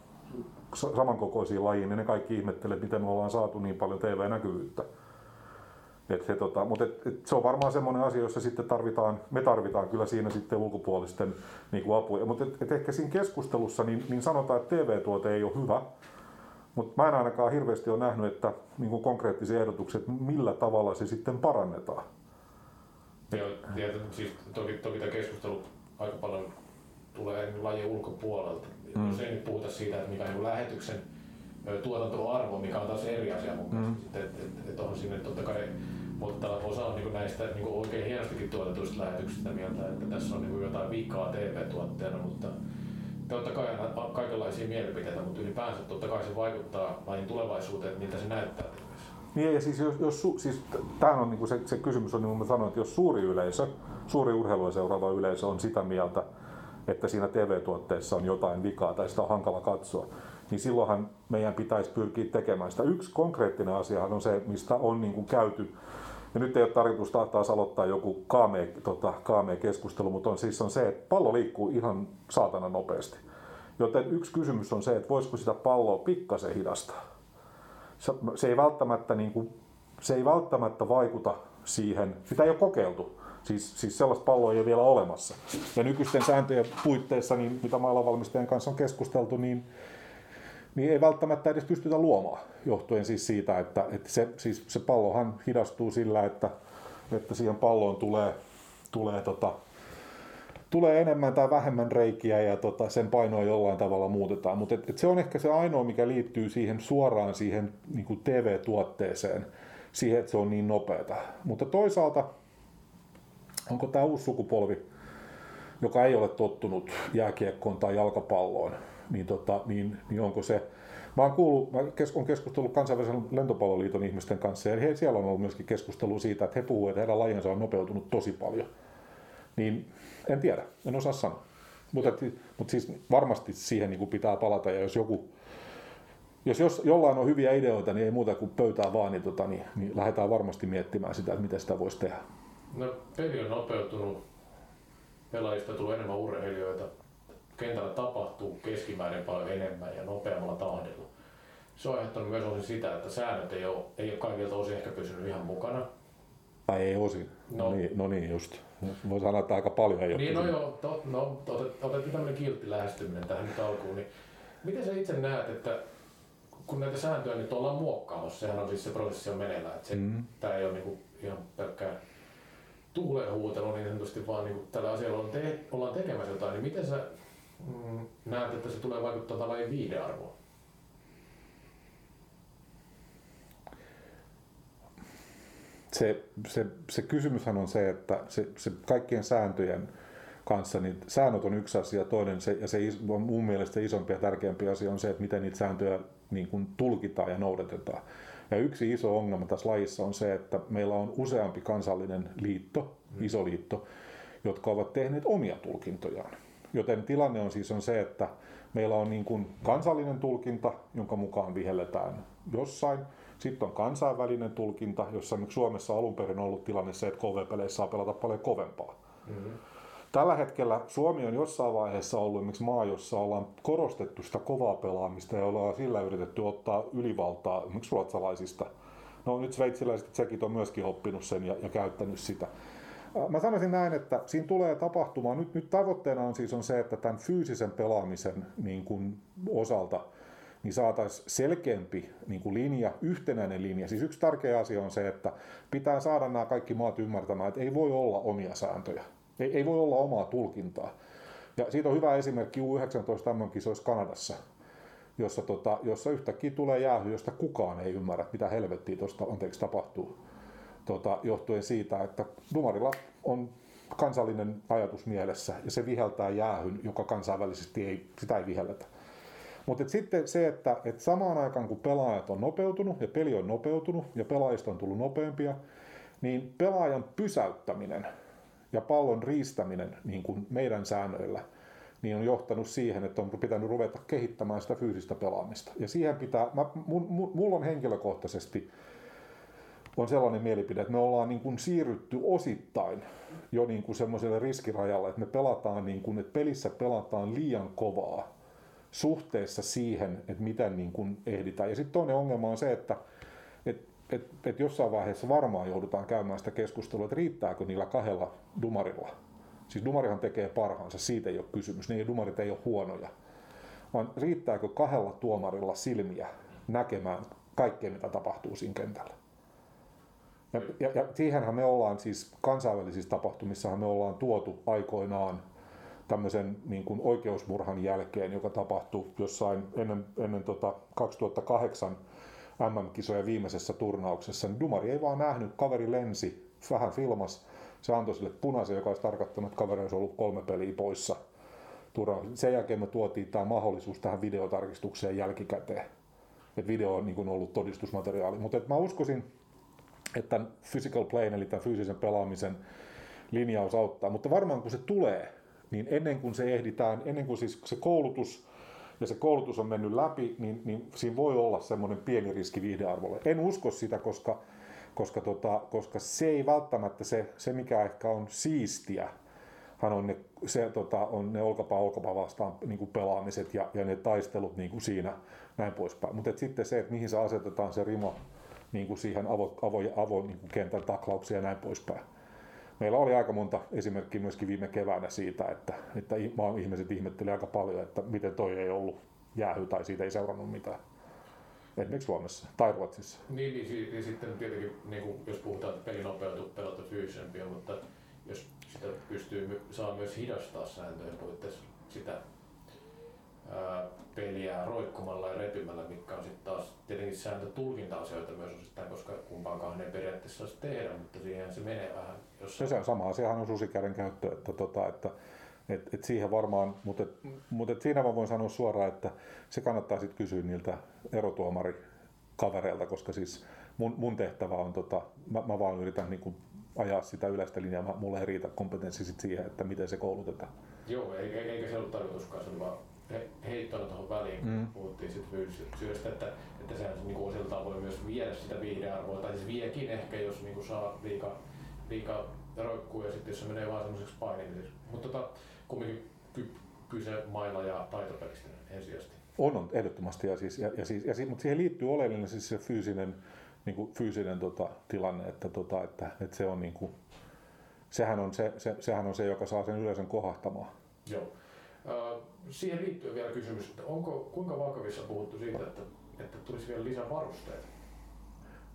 samankokoisiin lajiin, niin ne kaikki ihmettelee, miten me ollaan saatu niin paljon TV-näkyvyyttä. Et se, tota, mutta et, et se on varmaan semmoinen asia, jossa sitten tarvitaan, me tarvitaan kyllä siinä sitten ulkopuolisten niin kuin apuja. Mutta et, et ehkä siinä keskustelussa niin, niin sanotaan, että TV-tuote ei ole hyvä, mutta mä en ainakaan hirveästi ole nähnyt, että niin kuin konkreettisia ehdotuksia, että millä tavalla se sitten parannetaan. Joo, ja, siis toki, toki tämä keskustelu aika paljon tulee eri lajien ulkopuolelta. Mm. Jos ei nyt puhuta siitä, että mikä on lähetyksen tuotantoarvo, mikä on taas eri asia mun mielestä. Mm. Että et, et, et on sinne totta kai, mutta osa on niin näistä niin oikein hienostikin tuotetuista lähetyksistä mieltä, että tässä on niin jotain vikaa TV-tuotteena, mutta totta kai on kaikenlaisia mielipiteitä, mutta ylipäänsä totta kai se vaikuttaa lajin tulevaisuuteen, miltä se näyttää. Niin ja siis, jos, jos siis tämähän on niin se, se, kysymys on niin kuin sanoin, että jos suuri yleisö, suuri urheilua seuraava yleisö on sitä mieltä, että siinä TV-tuotteessa on jotain vikaa tai sitä on hankala katsoa, niin silloinhan meidän pitäisi pyrkiä tekemään sitä. Yksi konkreettinen asia on se, mistä on niin kuin käyty ja nyt ei ole tarkoitus taas aloittaa joku kaamea, tota, kaamea keskustelu, mutta on siis on se, että pallo liikkuu ihan saatana nopeasti. Joten yksi kysymys on se, että voisiko sitä palloa pikkasen hidastaa. Se, se, ei välttämättä, niin kuin, se ei välttämättä vaikuta siihen, sitä ei ole kokeiltu. Siis, siis sellaista palloa ei ole vielä olemassa. Ja nykyisten sääntöjen puitteissa, niin mitä mailavalmistajien kanssa on keskusteltu, niin niin ei välttämättä edes pystytä luomaan, johtuen siis siitä, että, että se, siis se pallohan hidastuu sillä, että, että siihen palloon tulee, tulee, tota, tulee enemmän tai vähemmän reikiä ja tota, sen painoa jollain tavalla muutetaan. Mutta et, et se on ehkä se ainoa, mikä liittyy siihen suoraan siihen niin TV-tuotteeseen, siihen, että se on niin nopeata. Mutta toisaalta, onko tämä uusi sukupolvi, joka ei ole tottunut jääkiekkoon tai jalkapalloon, niin, tota, niin, niin onko se... Mä oon kuullut, mä kes, on keskustellut kansainvälisen lentopalloliiton ihmisten kanssa ja he, siellä on ollut myöskin keskustelu siitä, että he puhuvat, että heidän lajinsa on nopeutunut tosi paljon. Niin en tiedä, en osaa sanoa. Mutta, mutta siis varmasti siihen niin pitää palata ja jos joku, jos, jos jollain on hyviä ideoita, niin ei muuta kuin pöytää vaan, niin, tota, niin, niin lähdetään varmasti miettimään sitä, että miten sitä voisi tehdä. No peli on nopeutunut, pelaajista tulee enemmän urheilijoita, kentällä tapahtuu keskimäärin paljon enemmän ja nopeammalla tahdilla. Se on aiheuttanut myös osin sitä, että säännöt ei ole, ei ole kaikilta osin ehkä pysynyt ihan mukana. Tai ei osin. No, no, niin, no niin, just. Voi sanoa, että aika paljon ei Niin, no joo, to, no, otet, otettiin tämmöinen kiltti lähestyminen tähän nyt alkuun. Niin miten sä itse näet, että kun näitä sääntöjä nyt ollaan muokkaamassa, sehän on siis se prosessi on meneillään, että se, mm. tämä ei ole niinku ihan pelkkää tuuleen huutelu niin sanotusti, vaan niinku tällä asialla on te, ollaan tekemässä jotain, niin miten sä näet, että se tulee vaikuttaa lajin viidearvoon? Se, se, se kysymyshän on se, että se, se kaikkien sääntöjen kanssa, niin säännöt on yksi asia, toinen se, ja se on mun mielestä isompi ja tärkeämpi asia on se, että miten niitä sääntöjä niin kuin tulkitaan ja noudatetaan. Ja yksi iso ongelma tässä lajissa on se, että meillä on useampi kansallinen liitto, mm. iso liitto, jotka ovat tehneet omia tulkintojaan. Joten tilanne on siis on se, että meillä on niin kuin kansallinen tulkinta, jonka mukaan vihelletään jossain. Sitten on kansainvälinen tulkinta, jossa Suomessa alun perin on ollut tilanne se, että KV-peleissä saa pelata paljon kovempaa. Mm-hmm. Tällä hetkellä Suomi on jossain vaiheessa ollut esimerkiksi maa, jossa ollaan korostettu sitä kovaa pelaamista ja ollaan sillä yritetty ottaa ylivaltaa esimerkiksi ruotsalaisista. No nyt sveitsiläiset tsekit on myöskin oppinut sen ja, ja käyttänyt sitä. Mä sanoisin näin, että siinä tulee tapahtumaan, nyt, nyt tavoitteena on siis on se, että tämän fyysisen pelaamisen niin kuin osalta niin saataisiin selkeämpi niin kuin linja, yhtenäinen linja. Siis yksi tärkeä asia on se, että pitää saada nämä kaikki maat ymmärtämään, että ei voi olla omia sääntöjä. Ei, ei voi olla omaa tulkintaa. Ja siitä on hyvä esimerkki U19 MM-kisoissa Kanadassa, jossa, tota, jossa yhtäkkiä tulee jäähy, josta kukaan ei ymmärrä, mitä helvettiä tuosta anteeksi tapahtuu tota, johtuen siitä, että Dumarilla on kansallinen ajatus mielessä ja se viheltää jäähyn, joka kansainvälisesti ei, sitä ei vihelletä. Mutta sitten se, että et samaan aikaan kun pelaajat on nopeutunut ja peli on nopeutunut ja pelaajista on tullut nopeampia, niin pelaajan pysäyttäminen ja pallon riistäminen niin kuin meidän säännöillä, niin on johtanut siihen, että on pitänyt ruveta kehittämään sitä fyysistä pelaamista. Ja siihen pitää, mä, mun, mulla on henkilökohtaisesti on sellainen mielipide, että me ollaan niin kuin siirrytty osittain jo niin kuin semmoiselle riskirajalle, että me pelataan niin kuin, että pelissä pelataan liian kovaa suhteessa siihen, että miten niin kuin ehditään. Ja sitten toinen ongelma on se, että et, et, et jossain vaiheessa varmaan joudutaan käymään sitä keskustelua, että riittääkö niillä kahdella dumarilla. Siis dumarihan tekee parhaansa, siitä ei ole kysymys, niin dumarit ei ole huonoja. Vaan riittääkö kahdella tuomarilla silmiä näkemään kaikkea, mitä tapahtuu siinä kentällä. Ja, ja, ja siihenhän me ollaan siis kansainvälisissä tapahtumissa me ollaan tuotu aikoinaan tämmöisen niin kuin oikeusmurhan jälkeen, joka tapahtui jossain ennen, ennen tota 2008 MM-kisojen viimeisessä turnauksessa, niin Dumari ei vaan nähnyt, kaveri lensi, vähän filmas, se antoi sille punaisen, joka olisi tarkoittanut, että kaveri olisi ollut kolme peliä poissa. Sen jälkeen me tuotiin tämä mahdollisuus tähän videotarkistukseen jälkikäteen. Et video on niin kuin ollut todistusmateriaali. Mutta mä uskoisin, että physical play, eli tämän fyysisen pelaamisen linjaus auttaa. Mutta varmaan kun se tulee, niin ennen kuin se ehditään, ennen kuin siis se koulutus ja se koulutus on mennyt läpi, niin, niin siinä voi olla semmoinen pieni riski viihdearvolle. En usko sitä, koska, koska, tota, koska se ei välttämättä se, se mikä ehkä on siistiä, hän on ne, se, tota, on ne olkapää olkapää vastaan niin kuin pelaamiset ja, ja ne taistelut niin kuin siinä näin poispäin. Mutta sitten se, että mihin se asetetaan se rima niin kuin siihen avo, avo, avo niin kuin kentän taklauksia ja näin poispäin meillä oli aika monta esimerkkiä myöskin viime keväänä siitä, että, että ihmiset ihmettelivät aika paljon, että miten toi ei ollut jäähy tai siitä ei seurannut mitään. Esimerkiksi Suomessa tai Ruotsissa. Niin, niin ja sitten tietenkin, niin kuin, jos puhutaan, että peli nopeutuu, pelata fyysisempiä, mutta jos sitä pystyy saa myös hidastaa sääntöjen puitteissa sitä peliä roikkumalla ja repymällä, mikä on sitten taas tietenkin sääntö tulkinta-asioita myös osittain, koska kumpaankaan ei periaatteessa saisi tehdä, mutta siihen se menee vähän. Jos... Se, se sama asiahan on susikäden käyttö, että, tota, että et, et siihen varmaan, mutta, et, mutta et siinä mä voin sanoa suoraan, että se kannattaa sitten kysyä niiltä erotuomarikavereilta, koska siis mun, mun tehtävä on, tota, mä, mä vaan yritän niin kuin ajaa sitä yleistä linjaa, mulle ei riitä kompetenssi sit siihen, että miten se koulutetaan. Joo, eikä se ollut tarkoituskaan, se oli vaan heittona tuohon väliin, mm. puhuttiin sitten fyysisyydestä, että, että sehän niin kuin osiltaan voi myös viedä sitä viihdearvoa, tai siis viekin ehkä, jos niin kuin saa liika, liika roikkuu ja sitten jos se menee vaan semmoiseksi painimiseksi. Mutta tota, kumminkin ky, kyse mailla ja taitopelistä ensisijaisesti. On, on ehdottomasti, ja siis, ja, ja siis, ja, mutta siihen liittyy oleellinen siis se fyysinen, niin kuin fyysinen tota, tilanne, että, tota, että, että se on niin kuin, sehän on se, se, sehän on se, joka saa sen yleisön kohahtamaan. Joo. Siihen liittyy vielä kysymys, että onko, kuinka vakavissa puhuttu siitä, että, että tulisi vielä lisää varusteita?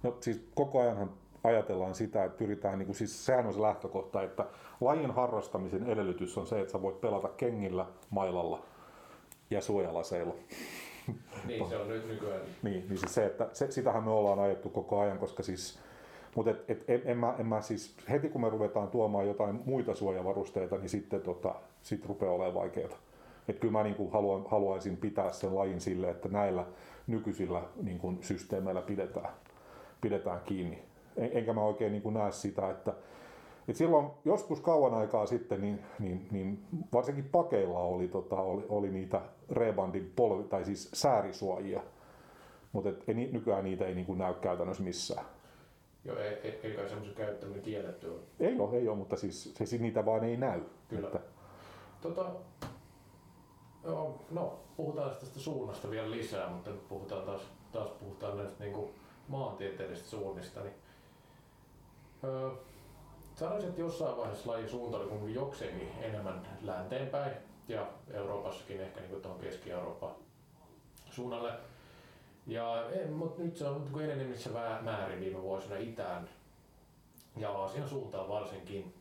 No siis koko ajan ajatellaan sitä, että pyritään, niin kuin, siis sehän on se lähtökohta, että lajin harrastamisen edellytys on se, että sä voit pelata kengillä, mailalla ja suojalaseilla. Niin, se on nyt nykyään. niin, niin siis se, että se, sitähän me ollaan ajettu koko ajan, koska siis mutta et, et, en, en, mä, en mä siis, heti kun me ruvetaan tuomaan jotain muita suojavarusteita, niin sitten tota, sit rupeaa olemaan vaikeaa. Et kyllä mä niin kuin haluan, haluaisin pitää sen lajin sille, että näillä nykyisillä niin kuin systeemeillä pidetään, pidetään kiinni. En, enkä mä oikein niin kuin näe sitä, että et silloin joskus kauan aikaa sitten, niin, niin, niin varsinkin pakeilla oli, tota, oli, oli niitä Rebandin polvi, tai siis säärisuojia, mutta nykyään niitä ei niin kuin näy käytännössä missään. Joo, ei, ei, ei kai semmoisen käyttäminen kielletty ole. Ei ole, ei ole, mutta siis, siis niitä vaan ei näy. Kyllä. Että... Tota, joo, no, puhutaan tästä suunnasta vielä lisää, mutta nyt puhutaan taas, taas puhutaan näistä niin kuin maantieteellisistä suunnista. Niin, öö, sanoisin, että jossain vaiheessa lajin suunta oli kuitenkin jokseenkin enemmän länteenpäin ja Euroopassakin ehkä niin tuohon Keski-Euroopan suunnalle ja, mutta nyt se on niin enenevissä määrin viime vuosina itään ja Aasian suuntaan varsinkin.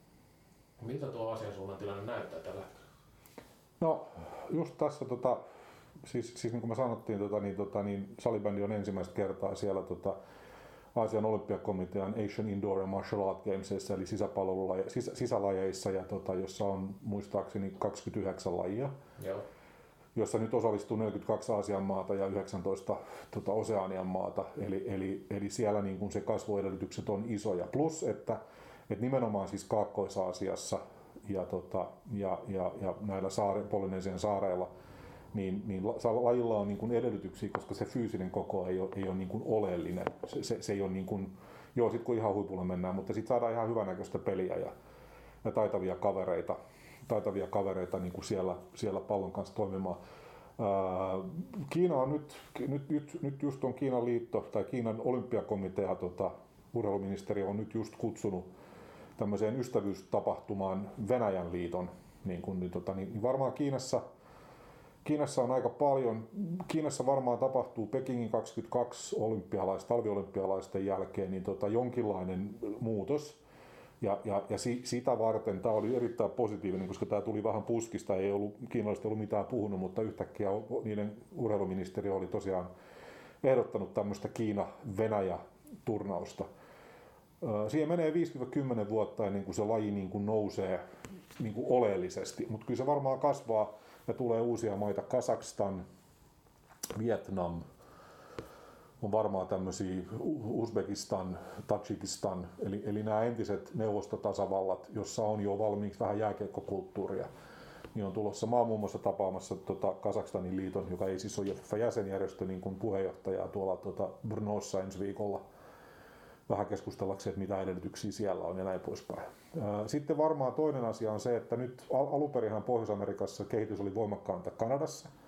Miltä tuo Aasian suunnan tilanne näyttää tällä hetkellä? No just tässä, tota, siis, siis niin kuin me sanottiin, tota, niin, tota, niin salibändi on ensimmäistä kertaa siellä tota, Aasian olympiakomitean Asian Indoor and Martial Art Gamesissa, eli sis, sisälajeissa, ja, tota, jossa on muistaakseni 29 lajia. Joo jossa nyt osallistuu 42 Aasian maata ja 19 tota, Oseanian maata. Eli, eli, eli siellä niin kuin se kasvuedellytykset on isoja. Plus, että, että nimenomaan siis Kaakkois-Aasiassa ja, tota, ja, ja, ja näillä saare, Polynesian saareilla, niin, niin lajilla on niin kuin edellytyksiä, koska se fyysinen koko ei ole, ei ole niin kuin oleellinen. Se, se, se ei ole niin kuin, joo, sitten kun ihan huipulle mennään, mutta sitten saadaan ihan hyvänäköistä peliä ja, ja taitavia kavereita, taitavia kavereita niin kuin siellä, siellä pallon kanssa toimimaan. Kiina on nyt, nyt, nyt, nyt just on Kiinan liitto tai Kiinan olympiakomitea, tota, urheiluministeri on nyt just kutsunut tämmöiseen ystävyystapahtumaan Venäjän liiton. Niin, kun, niin, tota, niin varmaan Kiinassa, Kiinassa on aika paljon, Kiinassa varmaan tapahtuu Pekingin 22 olympialais, talviolympialaisten jälkeen niin tota, jonkinlainen muutos. Ja, ja, ja si, sitä varten tämä oli erittäin positiivinen, koska tämä tuli vähän puskista, ei ollut kiinalaisista ollut mitään puhunut, mutta yhtäkkiä niiden urheiluministeri oli tosiaan ehdottanut tämmöistä Kiina-Venäjä-turnausta. Siihen menee 5-10 vuotta ennen kuin se laji niin kuin nousee niin kuin oleellisesti, mutta kyllä se varmaan kasvaa ja tulee uusia maita. Kazakstan, Vietnam, on varmaan tämmöisiä Uzbekistan, Tajikistan, eli, eli nämä entiset neuvostotasavallat, jossa on jo valmiiksi vähän jääkiekkokulttuuria, niin on tulossa. Mä oon muun muassa tapaamassa tota Kazakstanin liiton, joka ei siis ole jäsenjärjestö, niin kuin puheenjohtajaa tuolla tota Brnossa ensi viikolla vähän keskustellakseen, että mitä edellytyksiä siellä on ja näin poispäin. Sitten varmaan toinen asia on se, että nyt alunperinhan Pohjois-Amerikassa kehitys oli voimakkaanta Kanadassa –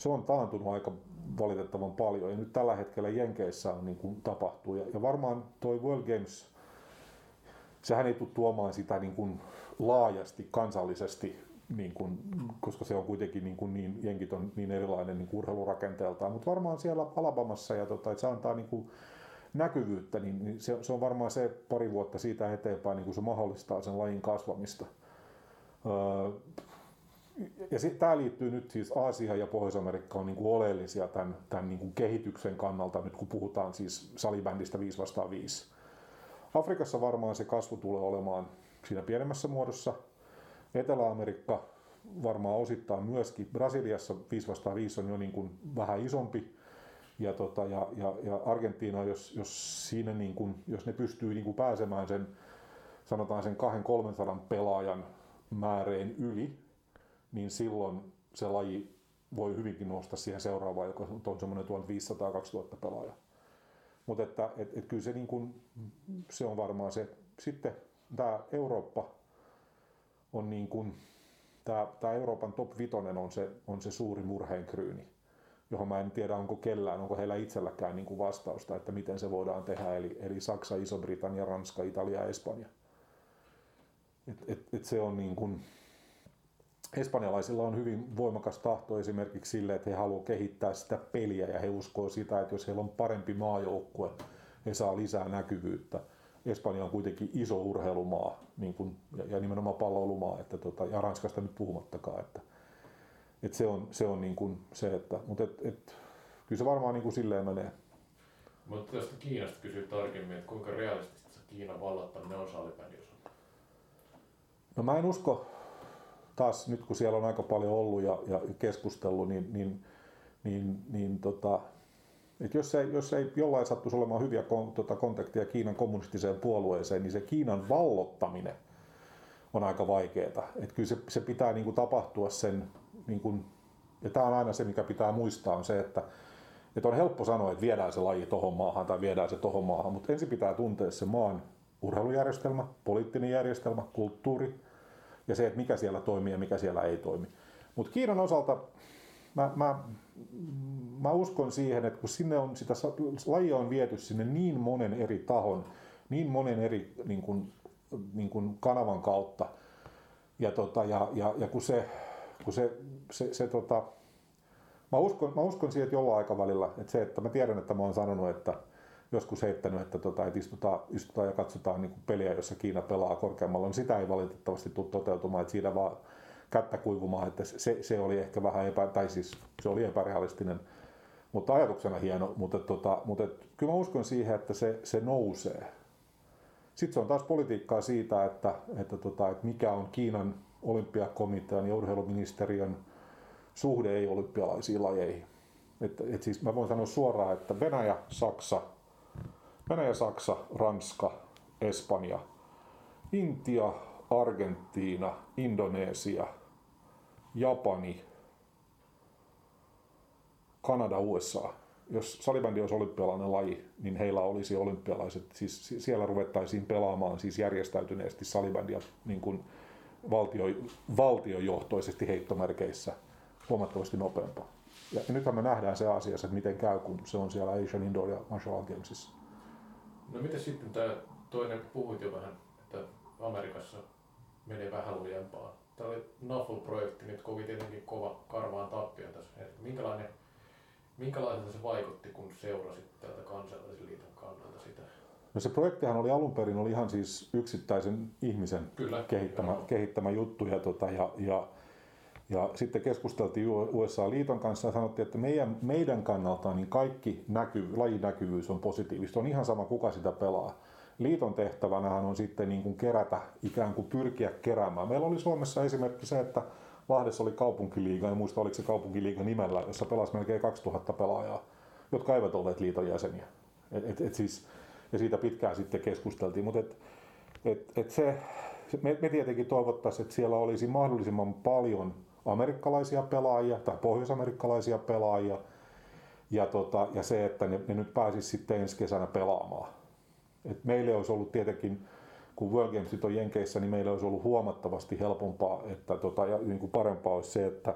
se on taantunut aika valitettavan paljon. Ja nyt tällä hetkellä Jenkeissä on niin kuin tapahtuu. Ja, ja varmaan toi World Games, sehän ei tule tuomaan sitä niin kuin laajasti kansallisesti, niin kuin, koska se on kuitenkin niin, kuin niin jenkit on niin erilainen niin urheilurakenteeltaan. Mutta varmaan siellä Alabamassa, ja tota, että se antaa niin kuin näkyvyyttä, niin, niin se, se, on varmaan se pari vuotta siitä eteenpäin, niin kuin se mahdollistaa sen lajin kasvamista. Öö, ja tämä liittyy nyt siis Aasiaan ja Pohjois-Amerikka on niin kuin oleellisia tämän, tämän niin kuin kehityksen kannalta, nyt kun puhutaan siis salibändistä 5 vastaan 5. Afrikassa varmaan se kasvu tulee olemaan siinä pienemmässä muodossa. Etelä-Amerikka varmaan osittain myöskin. Brasiliassa 5 vastaan 5 on jo niin kuin vähän isompi. Ja, tota, ja, ja, ja Argentiina, jos, jos, siinä niin kuin, jos ne pystyy niin kuin pääsemään sen, sanotaan sen 200-300 pelaajan määreen yli, niin silloin se laji voi hyvinkin nousta siihen seuraavaan, joka on semmoinen 1500-2000 pelaaja. Mutta että et, et kyllä se, niin kun, se on varmaan se. Sitten tämä Eurooppa on niin kun, tämä Euroopan top 5 on se, on se suuri murheenkryyni, johon mä en tiedä, onko kellään, onko heillä itselläkään niin vastausta, että miten se voidaan tehdä. Eli, eli Saksa, Iso-Britannia, Ranska, Italia ja Espanja. Et, et, et se on niin kun, espanjalaisilla on hyvin voimakas tahto esimerkiksi sille, että he haluavat kehittää sitä peliä ja he uskoo sitä, että jos heillä on parempi maajoukkue, he saa lisää näkyvyyttä. Espanja on kuitenkin iso urheilumaa niin kuin, ja nimenomaan palloilumaa, että tota, ja Ranskasta nyt puhumattakaan. Että, että se on, se, on niin kuin se, että, mutta et, et, kyllä se varmaan niin kuin silleen menee. Mutta tästä Kiinasta kysyy tarkemmin, että kuinka realistista Kiinan vallottaminen on salibändin No mä en usko, taas nyt kun siellä on aika paljon ollut ja, ja keskustellut, niin, niin, niin, niin tota, että jos, ei, jos ei jollain sattuisi olemaan hyviä kon, tota, kontakteja Kiinan kommunistiseen puolueeseen, niin se Kiinan vallottaminen on aika vaikeaa. Että kyllä se, se pitää niin kuin, tapahtua sen, niin kuin, ja tämä on aina se, mikä pitää muistaa, on se, että, että on helppo sanoa, että viedään se laji tohon maahan tai viedään se tohon maahan, mutta ensin pitää tuntea se maan urheilujärjestelmä, poliittinen järjestelmä, kulttuuri, ja se, että mikä siellä toimii ja mikä siellä ei toimi. Mutta Kiinan osalta mä, mä, mä uskon siihen, että kun sinne on sitä lajia on viety sinne niin monen eri tahon, niin monen eri niin kuin, niin kuin kanavan kautta, ja, tota, ja, ja, ja kun se, kun se, se, se tota, mä uskon, mä uskon siihen, että jollain aikavälillä, että se, että mä tiedän, että mä oon sanonut, että joskus heittänyt, että, tota, että istutaan, istutaan ja katsotaan niin peliä, jossa Kiina pelaa korkeammalla, niin sitä ei valitettavasti tule toteutumaan, että siinä vaan kättä kuivumaan, että se, se oli ehkä vähän epä, tai siis se oli epärealistinen, mutta ajatuksena hieno, mutta, tota, mutta et, kyllä mä uskon siihen, että se, se nousee. Sitten se on taas politiikkaa siitä, että, että, tota, että mikä on Kiinan olympiakomitean ja urheiluministeriön suhde ei-olympialaisiin lajeihin. Et, et siis mä voin sanoa suoraan, että Venäjä, Saksa, Venäjä, Saksa, Ranska, Espanja, Intia, Argentiina, Indonesia, Japani, Kanada, USA. Jos salibändi olisi olympialainen laji, niin heillä olisi olympialaiset, siis siellä ruvettaisiin pelaamaan siis järjestäytyneesti salibändiä niin kuin valtio, valtiojohtoisesti heittomerkeissä huomattavasti nopeampaa. Ja, nythän me nähdään se asiassa, että miten käy, kun se on siellä Asian Indoor ja Marshall Gamesissa. No miten sitten tämä toinen, puhuit jo vähän, että Amerikassa menee vähän lujempaa. Tämä oli NAFL-projekti, nyt koki tietenkin kova karvaan tappia tässä. Minkälainen, minkälaiselta se vaikutti, kun seurasit täältä kansainvälisen liiton kannalta sitä? No se projektihan oli alun perin oli ihan siis yksittäisen ihmisen Kyllä, kehittämä, joo. kehittämä juttu. Ja, tota, ja, ja, ja sitten keskusteltiin USA-liiton kanssa ja sanottiin, että meidän, meidän kannalta niin kaikki näky, lajinäkyvyys on positiivista. On ihan sama, kuka sitä pelaa. Liiton tehtävänähän on sitten niin kuin kerätä, ikään kuin pyrkiä keräämään. Meillä oli Suomessa esimerkki se, että Lahdessa oli kaupunkiliiga, en muista oliko se kaupunkiliiga nimellä, jossa pelasi melkein 2000 pelaajaa, jotka eivät olleet liiton jäseniä. Et, et, et siis, ja siitä pitkään sitten keskusteltiin, mutta et, et, et se, me, me tietenkin toivottaisiin, että siellä olisi mahdollisimman paljon amerikkalaisia pelaajia tai pohjoisamerikkalaisia pelaajia, ja, tota, ja se, että ne, ne nyt pääsisi sitten ensi kesänä pelaamaan. Et meille olisi ollut tietenkin, kun World Gamesit on Jenkeissä, niin meille olisi ollut huomattavasti helpompaa että tota, ja niin kuin parempaa olisi se, että,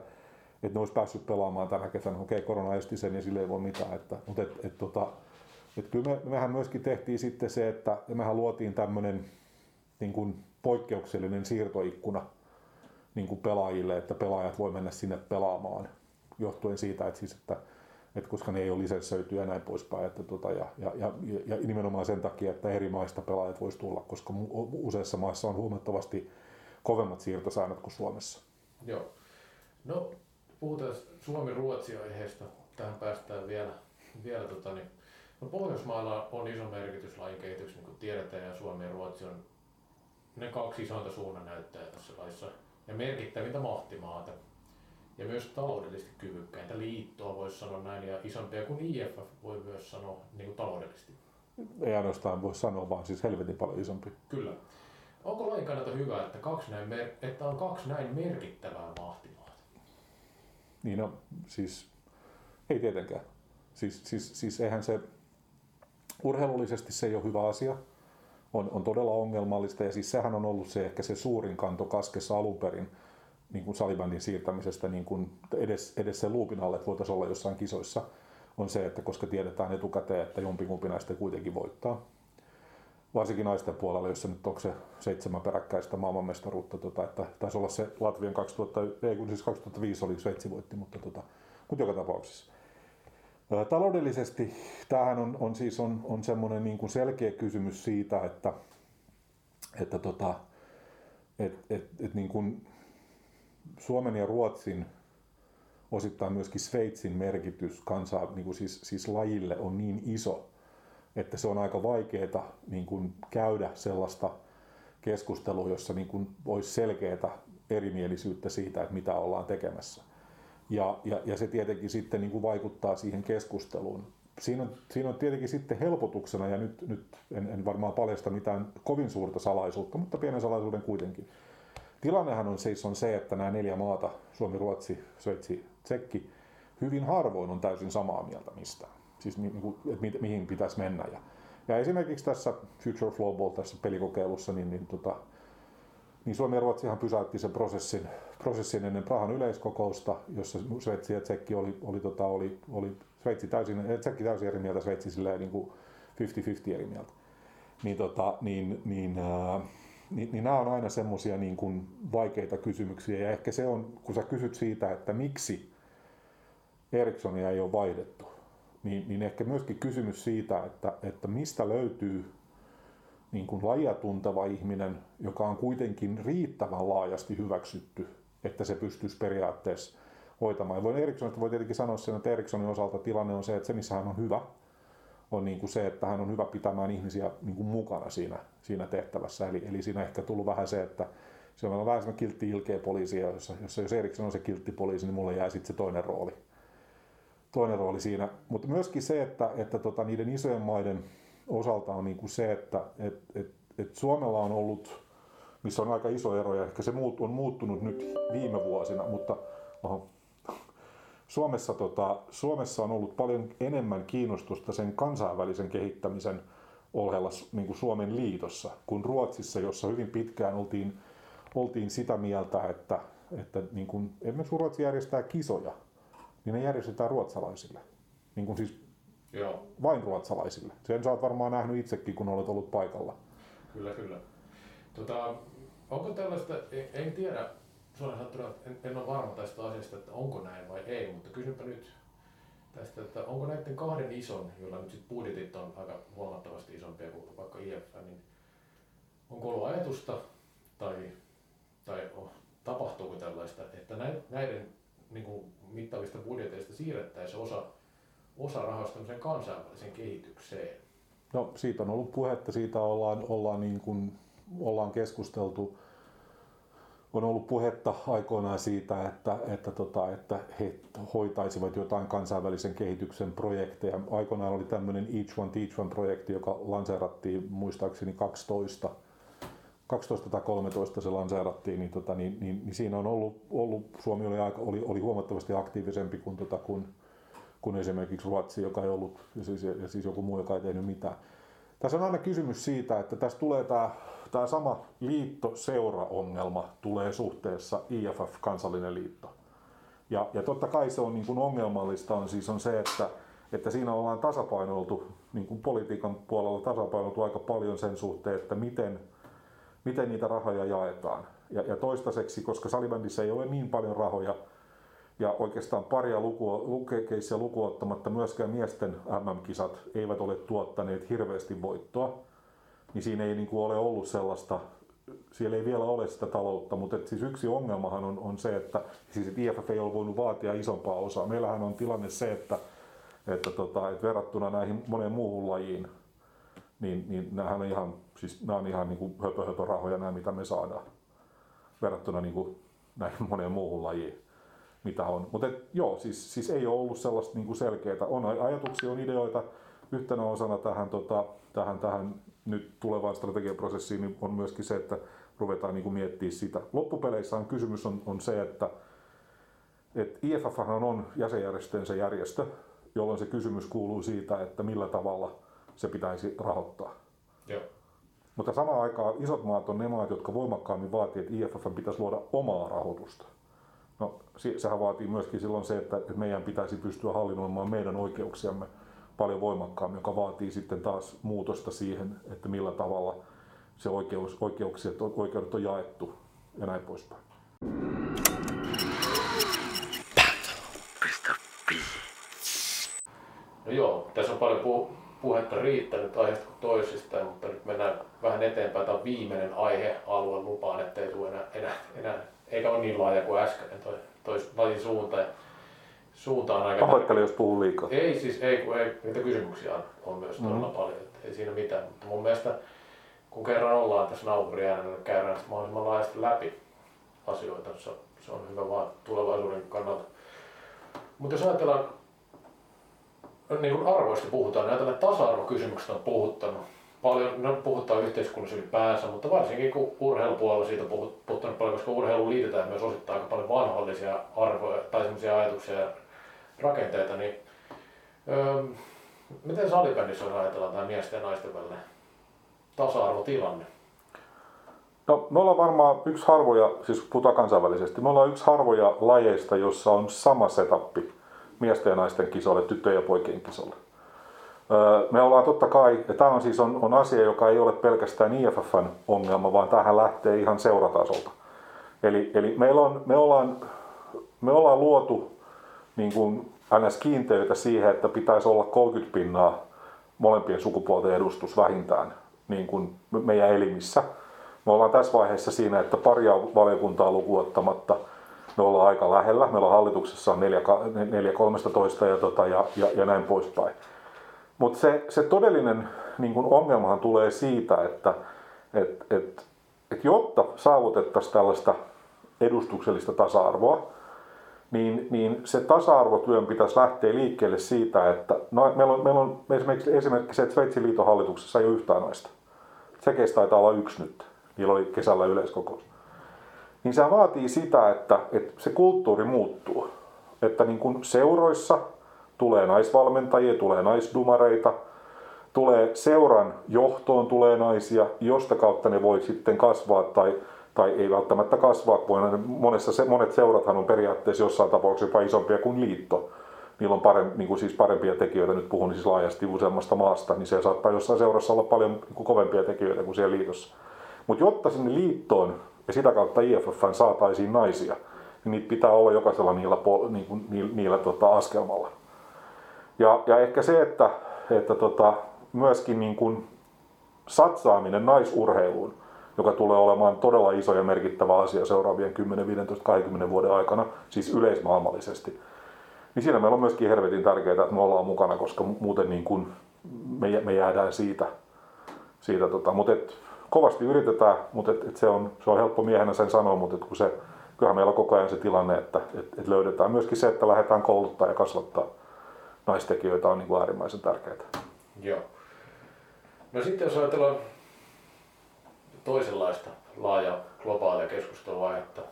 että ne olisi päässyt pelaamaan tänä kesänä. Okei, korona esti sen ja sille ei voi mitään. Että, mutta et, et, tota, et kyllä me, mehän myöskin tehtiin sitten se, että mehän luotiin tämmöinen niin kuin poikkeuksellinen siirtoikkuna niin kuin pelaajille, että pelaajat voi mennä sinne pelaamaan johtuen siitä, että, siis, että, että koska ne ei ole lisenssöityjä ja näin poispäin. Että tota, ja, ja, ja, ja, nimenomaan sen takia, että eri maista pelaajat voisi tulla, koska useissa maissa on huomattavasti kovemmat siirtosäännöt kuin Suomessa. Joo. No, puhutaan Suomi-Ruotsi-aiheesta. Tähän päästään vielä. vielä tota, niin, no Pohjoismailla on iso merkitys lajin kehitys, niin kuin tiedetään, ja Suomi ja Ruotsi on ne kaksi isointa suunnannäyttäjää tässä laissa ja merkittävintä mahtimaata. Ja myös taloudellisesti kyvykkäintä liittoa voisi sanoa näin, ja isompia kuin IFF voi myös sanoa niin kuin taloudellisesti. Ei ainoastaan voi sanoa, vaan siis helvetin paljon isompi. Kyllä. Onko lain kannalta hyvä, että, kaksi näin mer- että on kaksi näin merkittävää mahtimaata? Niin no, siis ei tietenkään. Siis, siis, siis eihän se, urheilullisesti se ei ole hyvä asia. On, on todella ongelmallista ja siis sehän on ollut se ehkä se suurin kanto kaskessa alun perin niin kuin salibändin siirtämisestä niin kuin edes, edes sen luupin alle, että voitaisiin olla jossain kisoissa, on se, että koska tiedetään etukäteen, että jompikumpi näistä kuitenkin voittaa. Varsinkin naisten puolella, jossa nyt onko se seitsemän peräkkäistä maailmanmestaruutta, tota, että taisi olla se Latvian 2000, ei kun siis 2005 oli Sveitsi voitti, mutta, tota, mutta joka tapauksessa. Taloudellisesti tämähän on, on siis on, on semmoinen niin kuin selkeä kysymys siitä, että, että tota, et, et, et niin kuin Suomen ja Ruotsin, osittain myöskin Sveitsin merkitys kansaa, niin kuin siis, siis lajille on niin iso, että se on aika vaikeaa niin kuin käydä sellaista keskustelua, jossa niin kuin olisi selkeää erimielisyyttä siitä, että mitä ollaan tekemässä. Ja, ja, ja se tietenkin sitten niin kuin vaikuttaa siihen keskusteluun. Siinä on, siinä on tietenkin sitten helpotuksena, ja nyt, nyt en, en varmaan paljasta mitään kovin suurta salaisuutta, mutta pienen salaisuuden kuitenkin. Tilannehan on siis on se, että nämä neljä maata, Suomi, Ruotsi, Sveitsi, Tsekki, hyvin harvoin on täysin samaa mieltä mistään. Siis niin kuin, että mihin pitäisi mennä. Ja, ja esimerkiksi tässä Future Flowball tässä pelikokeilussa, niin, niin, tota, niin Suomi ja Ruotsihan pysäytti sen prosessin, prosessin ennen Prahan yleiskokousta, jossa Sveitsi ja Tsekki oli, oli, tota, oli, oli Sveitsi täysin, Tsekki täysin eri mieltä, Sveitsi silleen niin kuin 50-50 eri mieltä. Niin, tota, niin, niin, äh, niin, niin nämä on aina semmoisia niin kuin vaikeita kysymyksiä. Ja ehkä se on, kun sä kysyt siitä, että miksi Ericssonia ei ole vaihdettu, niin, niin ehkä myöskin kysymys siitä, että, että mistä löytyy niin kuin lajia tunteva ihminen, joka on kuitenkin riittävän laajasti hyväksytty, että se pystyisi periaatteessa hoitamaan. Ja voin Ericssonista voi tietenkin sanoa sen, että Ericssonin osalta tilanne on se, että se missä hän on hyvä, on niin kuin se, että hän on hyvä pitämään ihmisiä niin kuin mukana siinä, siinä tehtävässä. Eli, eli siinä ehkä tullut vähän se, että se on vähän semmoinen kiltti ilkeä poliisi, jossa, jossa jos Eriksson on se kiltti poliisi, niin mulle jää sitten se toinen rooli. Toinen rooli siinä. Mutta myöskin se, että, että tota, niiden isojen maiden osalta on niin kuin se, että et, et, et Suomella on ollut missä on aika iso ero ja ehkä se muut, on muuttunut nyt viime vuosina, mutta oho, Suomessa, tota, Suomessa on ollut paljon enemmän kiinnostusta sen kansainvälisen kehittämisen ohella niin kuin Suomen liitossa kuin Ruotsissa, jossa hyvin pitkään oltiin, oltiin sitä mieltä, että, että niin kuin, esimerkiksi Ruotsi järjestää kisoja, niin ne järjestetään ruotsalaisille. Niin kuin siis Joo, vain ruotsalaisille. Sen sä oot varmaan nähnyt itsekin, kun olet ollut paikalla. kyllä, kyllä. Tota, onko tällaista, en, en tiedä, suoraan sanottuna en, en ole varma tästä asiasta, että onko näin vai ei, mutta kysynpä nyt tästä, että onko näiden kahden ison, joilla nyt sit budjetit on aika huomattavasti isompia kuin vaikka IF, niin onko ollut ajatusta tai, tai oh, tapahtuuko tällaista, että näiden, niin kuin mittavista budjeteista siirrettäisiin osa, osa rahoista kansainväliseen kehitykseen? No siitä on ollut puhetta, siitä ollaan, ollaan, niin kuin, ollaan keskusteltu. On ollut puhetta aikoinaan siitä, että, että, tota, että he hoitaisivat jotain kansainvälisen kehityksen projekteja. Aikoinaan oli tämmöinen Each One Teach One projekti, joka lanseerattiin muistaakseni 12 12 tai 13 se lanseerattiin, niin, tota, niin, niin, niin siinä on ollut, ollut Suomi oli, aika, oli, oli huomattavasti aktiivisempi kuin, tota, kuin, kuin esimerkiksi Ruotsi, joka ei ollut, ja siis, ja siis joku muu, joka ei tehnyt mitään. Tässä on aina kysymys siitä, että tässä tulee tämä, tämä sama liitto-seura-ongelma tulee suhteessa IFF, kansallinen liitto. Ja, ja totta kai se on niin kuin ongelmallista on siis on se, että, että siinä ollaan tasapainoiltu, niin kuin politiikan puolella tasapainoiltu aika paljon sen suhteen, että miten, miten niitä rahoja jaetaan. Ja, ja toistaiseksi, koska salibändissä ei ole niin paljon rahoja, ja oikeastaan paria lukua, lukekeissiä lukuottamatta myöskään miesten MM-kisat eivät ole tuottaneet hirveästi voittoa, niin siinä ei niin kuin ole ollut sellaista, siellä ei vielä ole sitä taloutta, mutta et siis yksi ongelmahan on, on se, että siis et IFF ei ole voinut vaatia isompaa osaa. Meillähän on tilanne se, että, että, tota, että verrattuna näihin moneen muuhun lajiin, niin, niin nämähän on ihan, siis nämä on ihan niin kuin höpö, höpö rahoja nämä, mitä me saadaan verrattuna niin kuin näihin moneen muuhun lajiin mitä on. Mutta joo, siis, siis ei ole ollut sellaista niin kuin selkeää. On ajatuksia, on ideoita. Yhtenä osana tähän, tota, tähän, tähän nyt tulevaan strategiaprosessiin niin on myöskin se, että ruvetaan niin kuin miettimään sitä. Loppupeleissä on kysymys on, on se, että, että IFF on jäsenjärjestönsä järjestö, jolloin se kysymys kuuluu siitä, että millä tavalla se pitäisi rahoittaa. Joo. Mutta samaan aikaan isot maat on ne maat, jotka voimakkaammin vaatii, että IFF pitäisi luoda omaa rahoitusta. No, sehän vaatii myöskin silloin se, että meidän pitäisi pystyä hallinnoimaan meidän oikeuksiamme paljon voimakkaammin, joka vaatii sitten taas muutosta siihen, että millä tavalla se oikeus, oikeukset, oikeudet on jaettu ja näin poispäin. No joo, tässä on paljon pu- puhetta riittänyt aiheesta kuin toisista, mutta nyt mennään vähän eteenpäin. Tämä on viimeinen aihealue, lupaan, ettei tule enää, enää, enää eikä ole niin laaja kuin äsken toi, toi lajin suunta. Ja suunta on aika... Pahoittelen, jos puhun liikaa. Ei siis, ei, kun ei, niitä kysymyksiä on, on myös todella mm-hmm. paljon, että ei siinä mitään. Mutta mun mielestä, kun kerran ollaan tässä naapuriäänellä, niin käydään sitten mahdollisimman laajasti läpi asioita. Se, se on hyvä vaan tulevaisuuden kannalta. Mutta jos ajatellaan, niin kuin arvoista puhutaan, niin ajatellaan, että tasa-arvokysymykset on puhuttanut paljon, no puhutaan yhteiskunnassa ylipäänsä, mutta varsinkin kun urheilupuolella siitä puhut, puhuttanut paljon, koska urheilu liitetään myös osittain aika paljon vanhollisia arvoja tai sellaisia ajatuksia ja rakenteita, niin öö, miten salibändissä on ajatellaan tämä miesten ja naisten välinen tasa-arvotilanne? No, me ollaan varmaan yksi harvoja, siis puhutaan kansainvälisesti, me ollaan yksi harvoja lajeista, jossa on sama setappi miesten ja naisten kisoille, tyttöjen ja poikien kisoille. Me ollaan totta kai, ja tämä on siis on, on asia, joka ei ole pelkästään IFFn ongelma, vaan tähän lähtee ihan seuratasolta. Eli, eli meillä on, me, ollaan, me ollaan luotu niin kuin ns. kiinteitä siihen, että pitäisi olla 30 pinnaa molempien sukupuolten edustus vähintään niin kuin meidän elimissä. Me ollaan tässä vaiheessa siinä, että paria valiokuntaa lukuottamatta me ollaan aika lähellä. Meillä on hallituksessa 4-13 ja, tota, ja, ja, ja näin poispäin. Mutta se, se todellinen niin kun ongelmahan tulee siitä, että et, et, et jotta saavutettaisiin tällaista edustuksellista tasa-arvoa, niin, niin se tasa-arvotyön pitäisi lähteä liikkeelle siitä, että no, meillä, on, meillä on esimerkiksi, esimerkiksi se, että Sveitsin liiton hallituksessa ei ole yhtään naista. Sekeistä taitaa olla yksi nyt. Niillä oli kesällä yleiskokous. Niin se vaatii sitä, että, että se kulttuuri muuttuu. Että niin kuin seuroissa tulee naisvalmentajia, tulee naisdumareita, tulee seuran johtoon tulee naisia, josta kautta ne voi sitten kasvaa tai, tai ei välttämättä kasvaa, kun monessa, monet seurathan on periaatteessa jossain tapauksessa jopa isompia kuin liitto. Niillä on parempi, niin kuin siis parempia tekijöitä, nyt puhun siis laajasti useammasta maasta, niin se saattaa jossain seurassa olla paljon niin kuin kovempia tekijöitä kuin siellä liitossa. Mutta jotta sinne liittoon ja sitä kautta IFF saataisiin naisia, niin niitä pitää olla jokaisella niillä, niin kuin, niillä, niillä tota, askelmalla. Ja, ja ehkä se, että, että tota, myöskin niin kuin satsaaminen naisurheiluun, joka tulee olemaan todella iso ja merkittävä asia seuraavien 10, 15, 20 vuoden aikana, siis yleismaailmallisesti. Niin siinä meillä on myöskin helvetin tärkeää, että me ollaan mukana, koska muuten niin kuin me, me jäädään siitä. siitä tota. Mutta et, kovasti yritetään, mutta et, et se, on, se on helppo miehenä sen sanoa, mutta et kun se, kyllähän meillä on koko ajan se tilanne, että et, et löydetään myöskin se, että lähdetään kouluttaa ja kasvattaa naistekijöitä on niin kuin äärimmäisen tärkeää. Joo. No sitten jos ajatellaan toisenlaista laaja globaalia keskustelua, että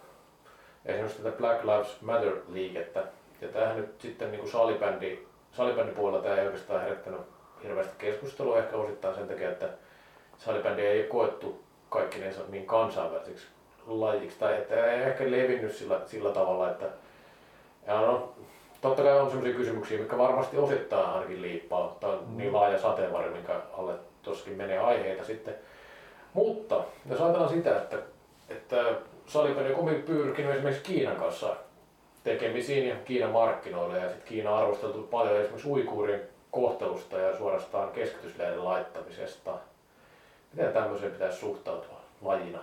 esimerkiksi tätä Black Lives Matter-liikettä, ja tämähän nyt sitten niin kuin salibändi, salibändipuolella tämä ei oikeastaan herättänyt hirveästi keskustelua, ehkä osittain sen takia, että salibändi ei ole koettu kaikkinensa niin kansainväliseksi lajiksi, tai että ei ehkä levinnyt sillä, sillä tavalla, että ja no, totta kai on sellaisia kysymyksiä, mitkä varmasti osittain ainakin liippaa, tai mm. niin laaja sateenvarjo, minkä alle tossakin menee aiheita sitten. Mutta jos ajatellaan sitä, että, että salibändi on pyrkinyt esimerkiksi Kiinan kanssa tekemisiin ja Kiinan markkinoille ja sitten Kiina on arvosteltu paljon esimerkiksi uikuurien kohtelusta ja suorastaan keskitysleirin laittamisesta. Miten tämmöiseen pitäisi suhtautua lajina?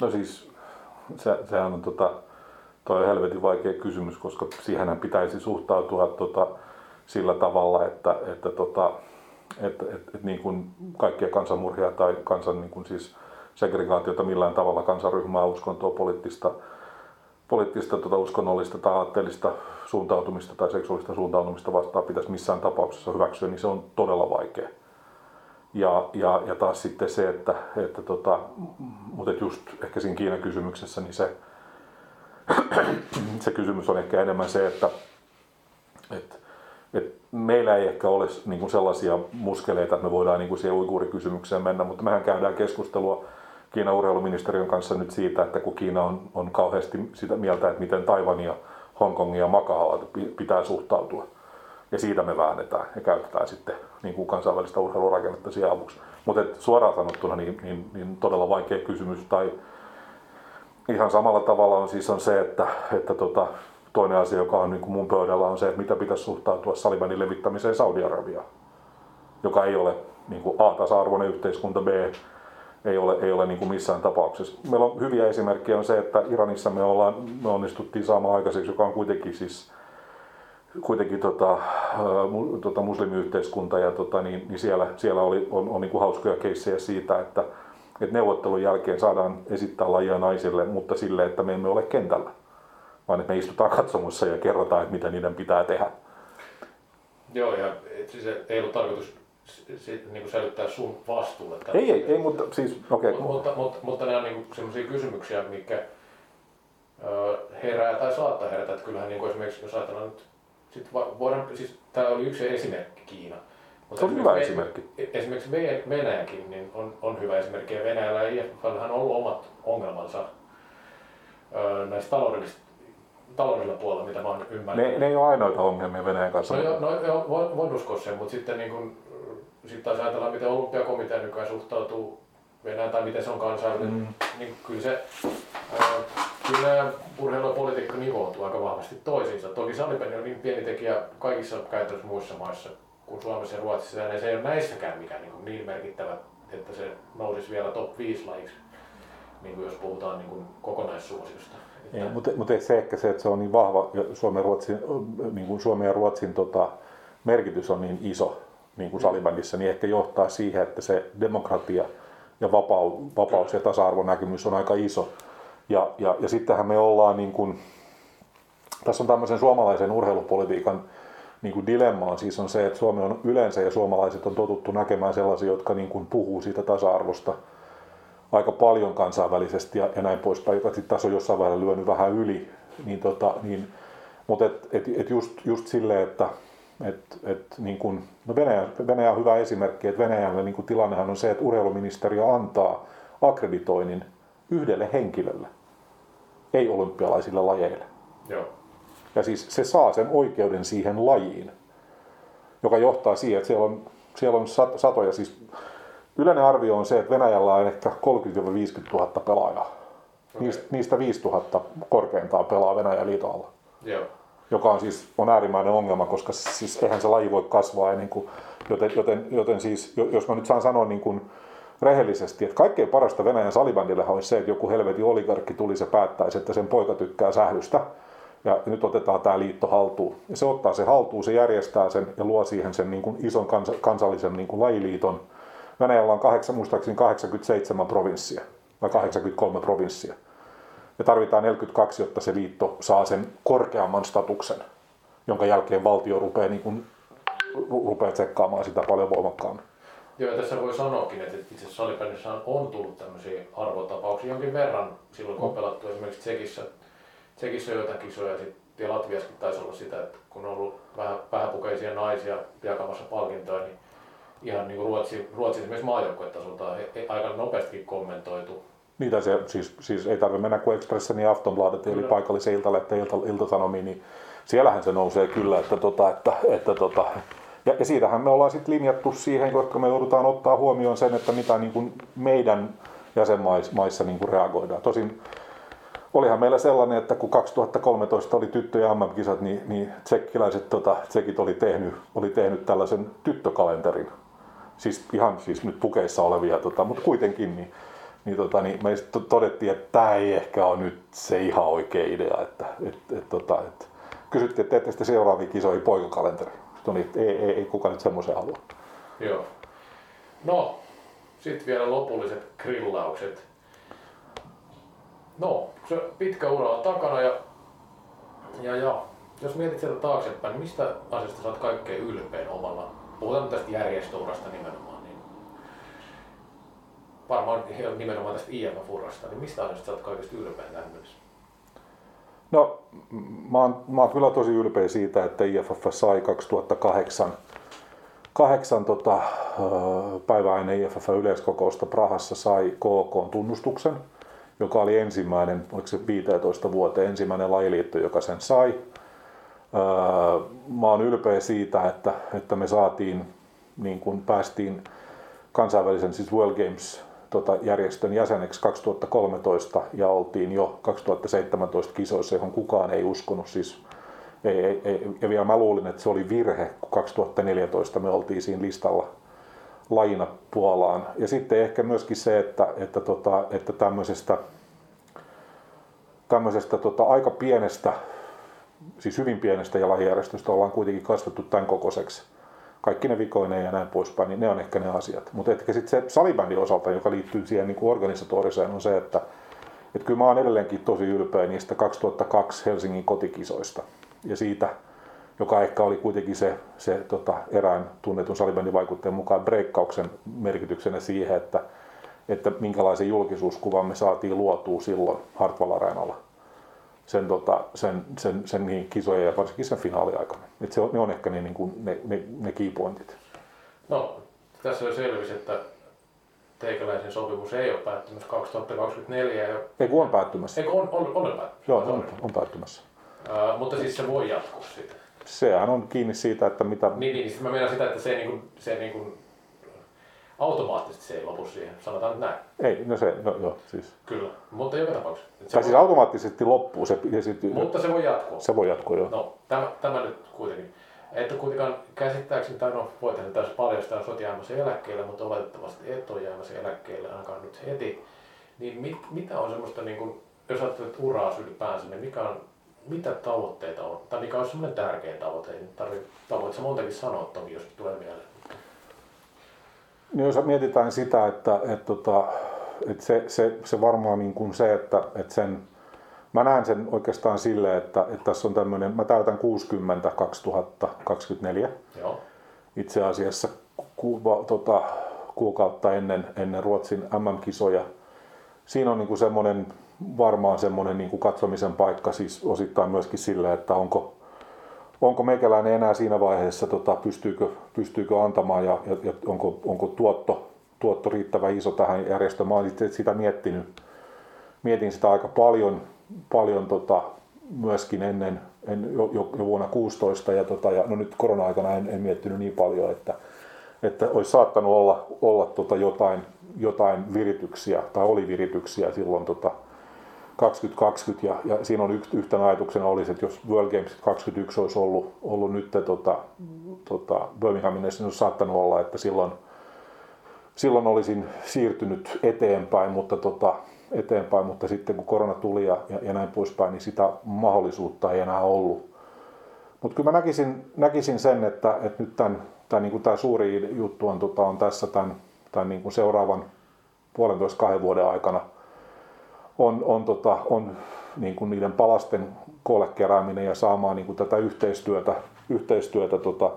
No siis, se, sehän on tota, toi helvetin vaikea kysymys, koska siihen pitäisi suhtautua tota, sillä tavalla, että, että, tota, että, että, että niin kuin kaikkia kansanmurhia tai kansan niin kuin siis segregaatiota millään tavalla kansanryhmää, uskontoa, poliittista, poliittista tota, uskonnollista tai aatteellista suuntautumista tai seksuaalista suuntautumista vastaan pitäisi missään tapauksessa hyväksyä, niin se on todella vaikea. Ja, ja, ja taas sitten se, että, että tota, mutta just ehkä siinä Kiinan kysymyksessä, niin se, se kysymys on ehkä enemmän se, että, että, että meillä ei ehkä ole niin kuin sellaisia muskeleita, että me voidaan niin kuin siihen uiguurikysymykseen mennä, mutta mehän käydään keskustelua Kiinan urheiluministeriön kanssa nyt siitä, että kun Kiina on, on kauheasti sitä mieltä, että miten Taivania, Hongkongia ja Makaaa pitää suhtautua. Ja siitä me väännetään ja käytetään sitten niin kuin kansainvälistä urheilurakennetta siihen avuksi. Mutta suoraan sanottuna niin, niin, niin, todella vaikea kysymys. Tai ihan samalla tavalla on siis on se, että, että tota, toinen asia, joka on niin kuin mun pöydällä, on se, että mitä pitäisi suhtautua Salibanin levittämiseen Saudi-Arabiaan, joka ei ole niin kuin A, tasa-arvoinen yhteiskunta, B, ei ole, ei ole niin kuin missään tapauksessa. Meillä on hyviä esimerkkejä on se, että Iranissa me, ollaan, me onnistuttiin saamaan aikaiseksi, joka on kuitenkin siis kuitenkin tota, tota muslimiyhteiskunta ja tota, niin, niin siellä, siellä oli, on, on niin kuin hauskoja keissejä siitä, että, että neuvottelun jälkeen saadaan esittää lajia naisille, mutta sille, että me emme ole kentällä, vaan että me istutaan katsomossa ja kerrotaan, että mitä niiden pitää tehdä. Joo, ja siis ei ollut tarkoitus sit, niin kuin säilyttää sun vastuulle. Ei, ei, ei, mutta siis, okei. Okay. Mutta, mutta, mutta nämä on niin sellaisia kysymyksiä, mikä herää tai saattaa herätä. Että kyllähän niin kuin esimerkiksi, jos ajatellaan nyt, sit voidaan, siis tämä oli yksi esimerkki Kiina. Mutta se on hyvä esimerkki. Esimerkiksi Venäjäkin niin on, on hyvä esimerkki. Ja Venäjällä ja IFFllä on ollut omat ongelmansa näistä taloudellisista taloudellisella puolella, mitä mä oon ymmärtänyt. Ne, ne ei ole ainoita ongelmia Venäjän kanssa. No, jo, no jo, voin, voin uskoa sen, mutta sitten niin kun, sitten taas ajatellaan, miten olympiakomitea nykyään suhtautuu Venäjään tai miten se on kansainvälinen, mm. niin kyllä se ää, kyllä urheilu ja politiikka nivoutuu aika vahvasti toisiinsa. Toki salipeli on niin pieni tekijä kaikissa käytännössä muissa maissa kuin Suomessa ja Ruotsissa, ja se ei ole näissäkään mikään niin, niin merkittävä, että se nousisi vielä top 5 lajiksi, niin kuin jos puhutaan niin kuin kokonaissuosiosta. Ei, mutta, mutta se ehkä se, että se on niin vahva, Suomen, Ruotsin, niin kuin Suomen ja Ruotsin tota, merkitys on niin iso niin kuin salibändissä, niin ehkä johtaa siihen, että se demokratia ja vapaus, vapaus ja tasa-arvonäkymys on aika iso. Ja, ja, ja sittenhän me ollaan niin kuin, tässä on tämmöisen suomalaisen urheilupolitiikan niin kuin dilemmaan. Siis on se, että Suomi on yleensä ja suomalaiset on totuttu näkemään sellaisia, jotka niin kuin puhuu siitä tasa-arvosta aika paljon kansainvälisesti ja, ja näin poispäin, joka sitten taas on jossain vaiheessa lyönyt vähän yli. Niin tota, niin, mutta et, et, et just, just silleen, että et, et, niin kun, no Venäjä, Venäjä on hyvä esimerkki, että Venäjällä niin kun tilannehan on se, että urheiluministeriö antaa akkreditoinnin yhdelle henkilölle, ei olympialaisille lajeille. Joo. Ja siis se saa sen oikeuden siihen lajiin, joka johtaa siihen, että siellä on, siellä on satoja, siis yleinen arvio on se, että Venäjällä on ehkä 30-50 000 pelaajaa. Okay. Niistä, niistä 5 000 korkeintaan pelaa Venäjän liitolla. Joo. Joka on siis on äärimmäinen ongelma, koska siis eihän se laji voi kasvaa. Niin kuin, joten, joten, joten siis, jos mä nyt saan sanoa niin kuin rehellisesti, että kaikkein parasta Venäjän salibändille olisi se, että joku helvetin oligarkki tulisi ja päättäisi, että sen poika tykkää sählystä ja nyt otetaan tämä liitto haltuun. Ja se ottaa se haltuun, se järjestää sen ja luo siihen sen niin kuin ison kans, kansallisen niin kuin lajiliiton. Venäjällä on kahdeksan, muistaakseni 87 provinssia vai 83 provinssia. Ja tarvitaan 42, jotta se liitto saa sen korkeamman statuksen, jonka jälkeen valtio rupeaa, niin kuin, rupeaa tsekkaamaan sitä paljon voimakkaammin. Joo, ja tässä voi sanoakin, että itse asiassa on tullut tämmöisiä arvotapauksia jonkin verran silloin, kun on pelattu esimerkiksi Tsekissä Tsekissä on jotain kisoja ja Latviassakin taisi olla sitä, että kun on ollut vähän, vähäpukeisia naisia jakamassa palkintoja, niin ihan niin kuin Ruotsi, Ruotsin esimerkiksi maajoukkuetasolta he, aika nopeastikin kommentoitu. Niitä se, siis, siis ei tarvitse mennä kuin Expressen ja Aftonbladet, eli paikallisen iltalehteen ilta, iltasanomiin, niin siellähän se nousee kyllä, että, tota, että, että tota, ja, ja siitähän me ollaan sitten linjattu siihen, koska me joudutaan ottaa huomioon sen, että mitä niin kuin meidän jäsenmaissa niin kuin reagoidaan. Tosin olihan meillä sellainen, että kun 2013 oli tyttöjen MM-kisat, niin, niin tsekkiläiset, tota, tsekit oli tehnyt, oli tehnyt tällaisen tyttökalenterin. Siis ihan siis nyt pukeissa olevia, tota, mutta kuitenkin, niin, niin, tota, niin me todettiin, että tämä ei ehkä ole nyt se ihan oikea idea. Että, et, et, tota, et, kysyttiin, että teette sitten seuraavia kisoihin poikakalenteri. Sitten niin, ei, ei, ei kukaan nyt semmoisen halua. Joo. No, sitten vielä lopulliset grillaukset. No, se pitkä ura on takana ja, ja, ja jos mietit sieltä taaksepäin, niin mistä asiasta sä oot kaikkein ylpein omalla, puhutaan tästä järjestöurasta nimenomaan, niin varmaan nimenomaan tästä IFF-urasta, niin mistä asiasta sä oot kaikista ylpein tähän mennessä? No, mä oon, mä oon kyllä tosi ylpeä siitä, että IFF sai 2008 kahdeksan tota, päivää ennen IFF yleiskokousta Prahassa sai KK tunnustuksen – joka oli ensimmäinen, oliko se 15 vuoteen ensimmäinen lajiliitto, joka sen sai. Mä oon ylpeä siitä, että, että me saatiin, niin kuin päästiin kansainvälisen siis World Games tota, järjestön jäseneksi 2013 ja oltiin jo 2017 kisoissa, johon kukaan ei uskonut. Siis, ei, ei, ei, ja vielä mä luulin, että se oli virhe, kun 2014 me oltiin siinä listalla lajina Puolaan. Ja sitten ehkä myöskin se, että, että, tota, että tämmöisestä, tämmöisestä tota, aika pienestä, siis hyvin pienestä lajijärjestöstä ollaan kuitenkin kasvettu tämän kokoiseksi. Kaikki ne vikoineen ja näin poispäin, niin ne on ehkä ne asiat. Mutta ehkä sitten se salibändin osalta, joka liittyy siihen niin organisatoriseen, on se, että, että kyllä mä oon edelleenkin tosi ylpeä niistä 2002 Helsingin kotikisoista. Ja siitä, joka ehkä oli kuitenkin se, se tota, erään tunnetun salibändin vaikutteen mukaan breikkauksen merkityksenä siihen, että, että minkälaisen julkisuuskuvan me saatiin luotua silloin Hartwall Areenalla sen, tota, sen, sen, sen niin kisojen ja varsinkin sen finaaliaikana. Et se on, ne on ehkä ne, niin kuin, ne, ne, ne keypointit. No, tässä jo selvisi, että teikäläisen sopimus ei ole päättymässä 2024. Ja... Ei kun on päättymässä. Eikö on, on, on päättymässä? Joo, on, on päättymässä. Uh, mutta siis se voi jatkua sitten sehän on kiinni siitä, että mitä... Niin, niin siis mä meinaan sitä, että se, niin kuin, se niin kuin, automaattisesti se ei lopu siihen, sanotaan nyt näin. Ei, no se, no joo, siis. Kyllä, mutta joka tapauksessa. Tai voi... siis automaattisesti loppuu se. Ja sit, mutta se voi jatkua. Se voi jatkua, joo. No, tämä, tämä nyt kuitenkin. Että kuitenkaan käsittääkseni, tai no voitaisiin tässä paljastaa, että olet jäämässä eläkkeelle, mutta oletettavasti et ole jäämässä eläkkeelle ainakaan nyt heti. Niin mit, mitä on semmoista, niin kuin, jos ajattelet uraa ylipäänsä, niin mikä on mitä tavoitteita on? Tai mikä olisi semmoinen tärkeä tavoite? Ei tarvitse montakin sanoa toki, jos tulee mieleen. No jos mietitään sitä, että, että, että, että se, se, se varmaan niin kuin se, että, että sen mä näen sen oikeastaan silleen, että, että tässä on tämmöinen, mä täytän 60 2024 Joo. itse asiassa ku, va, tota, kuukautta ennen, ennen Ruotsin MM-kisoja. Siinä on niin kuin semmoinen, varmaan semmoinen niin kuin katsomisen paikka siis osittain myöskin sille, että onko, onko meikäläinen enää siinä vaiheessa, tota, pystyykö, pystyykö antamaan ja, ja, ja onko, onko tuotto, tuotto riittävä iso tähän järjestöön. Mä olen sitä miettinyt, mietin sitä aika paljon, paljon tota, myöskin ennen, en, jo, jo, jo, vuonna 16 ja, tota, ja no nyt korona-aikana en, en miettinyt niin paljon, että, että olisi saattanut olla, olla tota jotain, jotain virityksiä tai oli virityksiä silloin tota 2020 ja, ja siinä on yht, yhtenä ajatuksena olisi, että jos World Games 21 olisi ollut, ollut nyt tota, tota Birminghamissa, niin olisi saattanut olla, että silloin, silloin olisin siirtynyt eteenpäin, mutta tota, eteenpäin, mutta sitten kun korona tuli ja, ja, ja näin poispäin, niin sitä mahdollisuutta ei enää ollut. Mutta kyllä mä näkisin, näkisin sen, että, että nyt tämän, tämän, niin tämä suuri juttu on, tota, on tässä tämän, tämän niin kuin seuraavan puolentoista kahden vuoden aikana on, on, tota, on niin kuin niiden palasten koolle kerääminen ja saamaan niin kuin tätä yhteistyötä, yhteistyötä tota,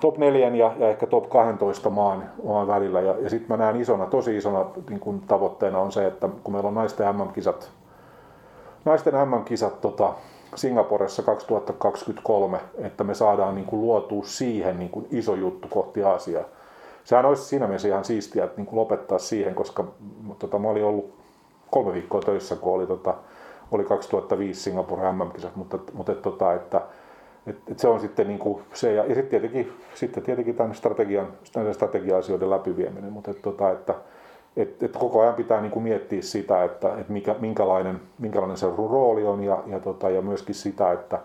top 4 ja, ja ehkä top 12 maan, maan välillä. Ja, ja sitten mä näen isona, tosi isona niin kun tavoitteena on se, että kun meillä on naisten MM-kisat, naisten MM-kisat tota, Singaporessa 2023, että me saadaan niin kuin luotua siihen niin kuin iso juttu kohti Aasiaa. Sehän olisi siinä mielessä ihan siistiä, että niin kuin lopettaa siihen, koska tota, mä olin ollut kolme viikkoa töissä, kun oli, tota, oli 2005 Singapore MM-kisat, mutta, mutta tota, että, et, et se on sitten niin kuin se, ja, ja sitten tietenkin, sitten tietenkin tämän strategian, strategia-asioiden läpivieminen, mutta et, tota, että et, et koko ajan pitää niin kuin miettiä sitä, että et mikä, minkälainen, minkälainen se rooli on ja, ja, tota, ja myöskin sitä, että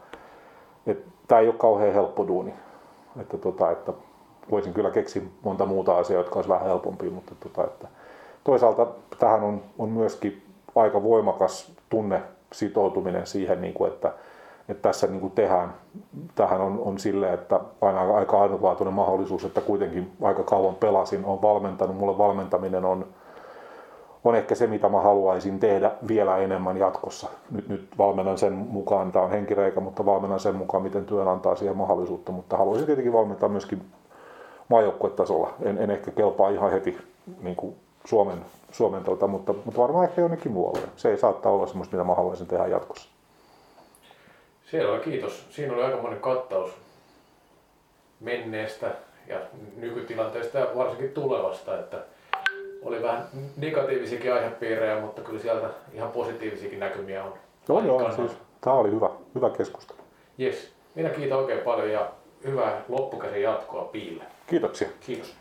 et, tämä ei ole kauhean helppo duuni. Että, tota, että voisin kyllä keksiä monta muuta asiaa, jotka olisi vähän helpompia, mutta tota, että toisaalta tähän on, on myöskin aika voimakas tunne sitoutuminen siihen, niin kuin, että että tässä niin kuin tehdään, tähän on, on sille, että aina aika ainutlaatuinen mahdollisuus, että kuitenkin aika kauan pelasin, on valmentanut, mulle valmentaminen on, on ehkä se, mitä mä haluaisin tehdä vielä enemmän jatkossa. Nyt, nyt valmennan sen mukaan, tämä on henkireikä, mutta valmennan sen mukaan, miten työn antaa siihen mahdollisuutta, mutta haluaisin tietenkin valmentaa myöskin maajoukkuetasolla. En, en ehkä kelpaa ihan heti niin kuin Suomen, Suomen tuota, mutta, mutta varmaan ehkä jonnekin muualle. Se ei saattaa olla semmoista, mitä mä haluaisin tehdä jatkossa. Selvä, kiitos. Siinä oli aikamoinen kattaus menneestä ja nykytilanteesta ja varsinkin tulevasta, että oli vähän negatiivisiakin aihepiirejä, mutta kyllä sieltä ihan positiivisiakin näkymiä on. Joo, joo, siis tämä oli hyvä, hyvä keskustelu. Yes. Minä kiitän oikein paljon ja hyvää loppukäsin jatkoa Piille. Kiitoksia. Kiitos.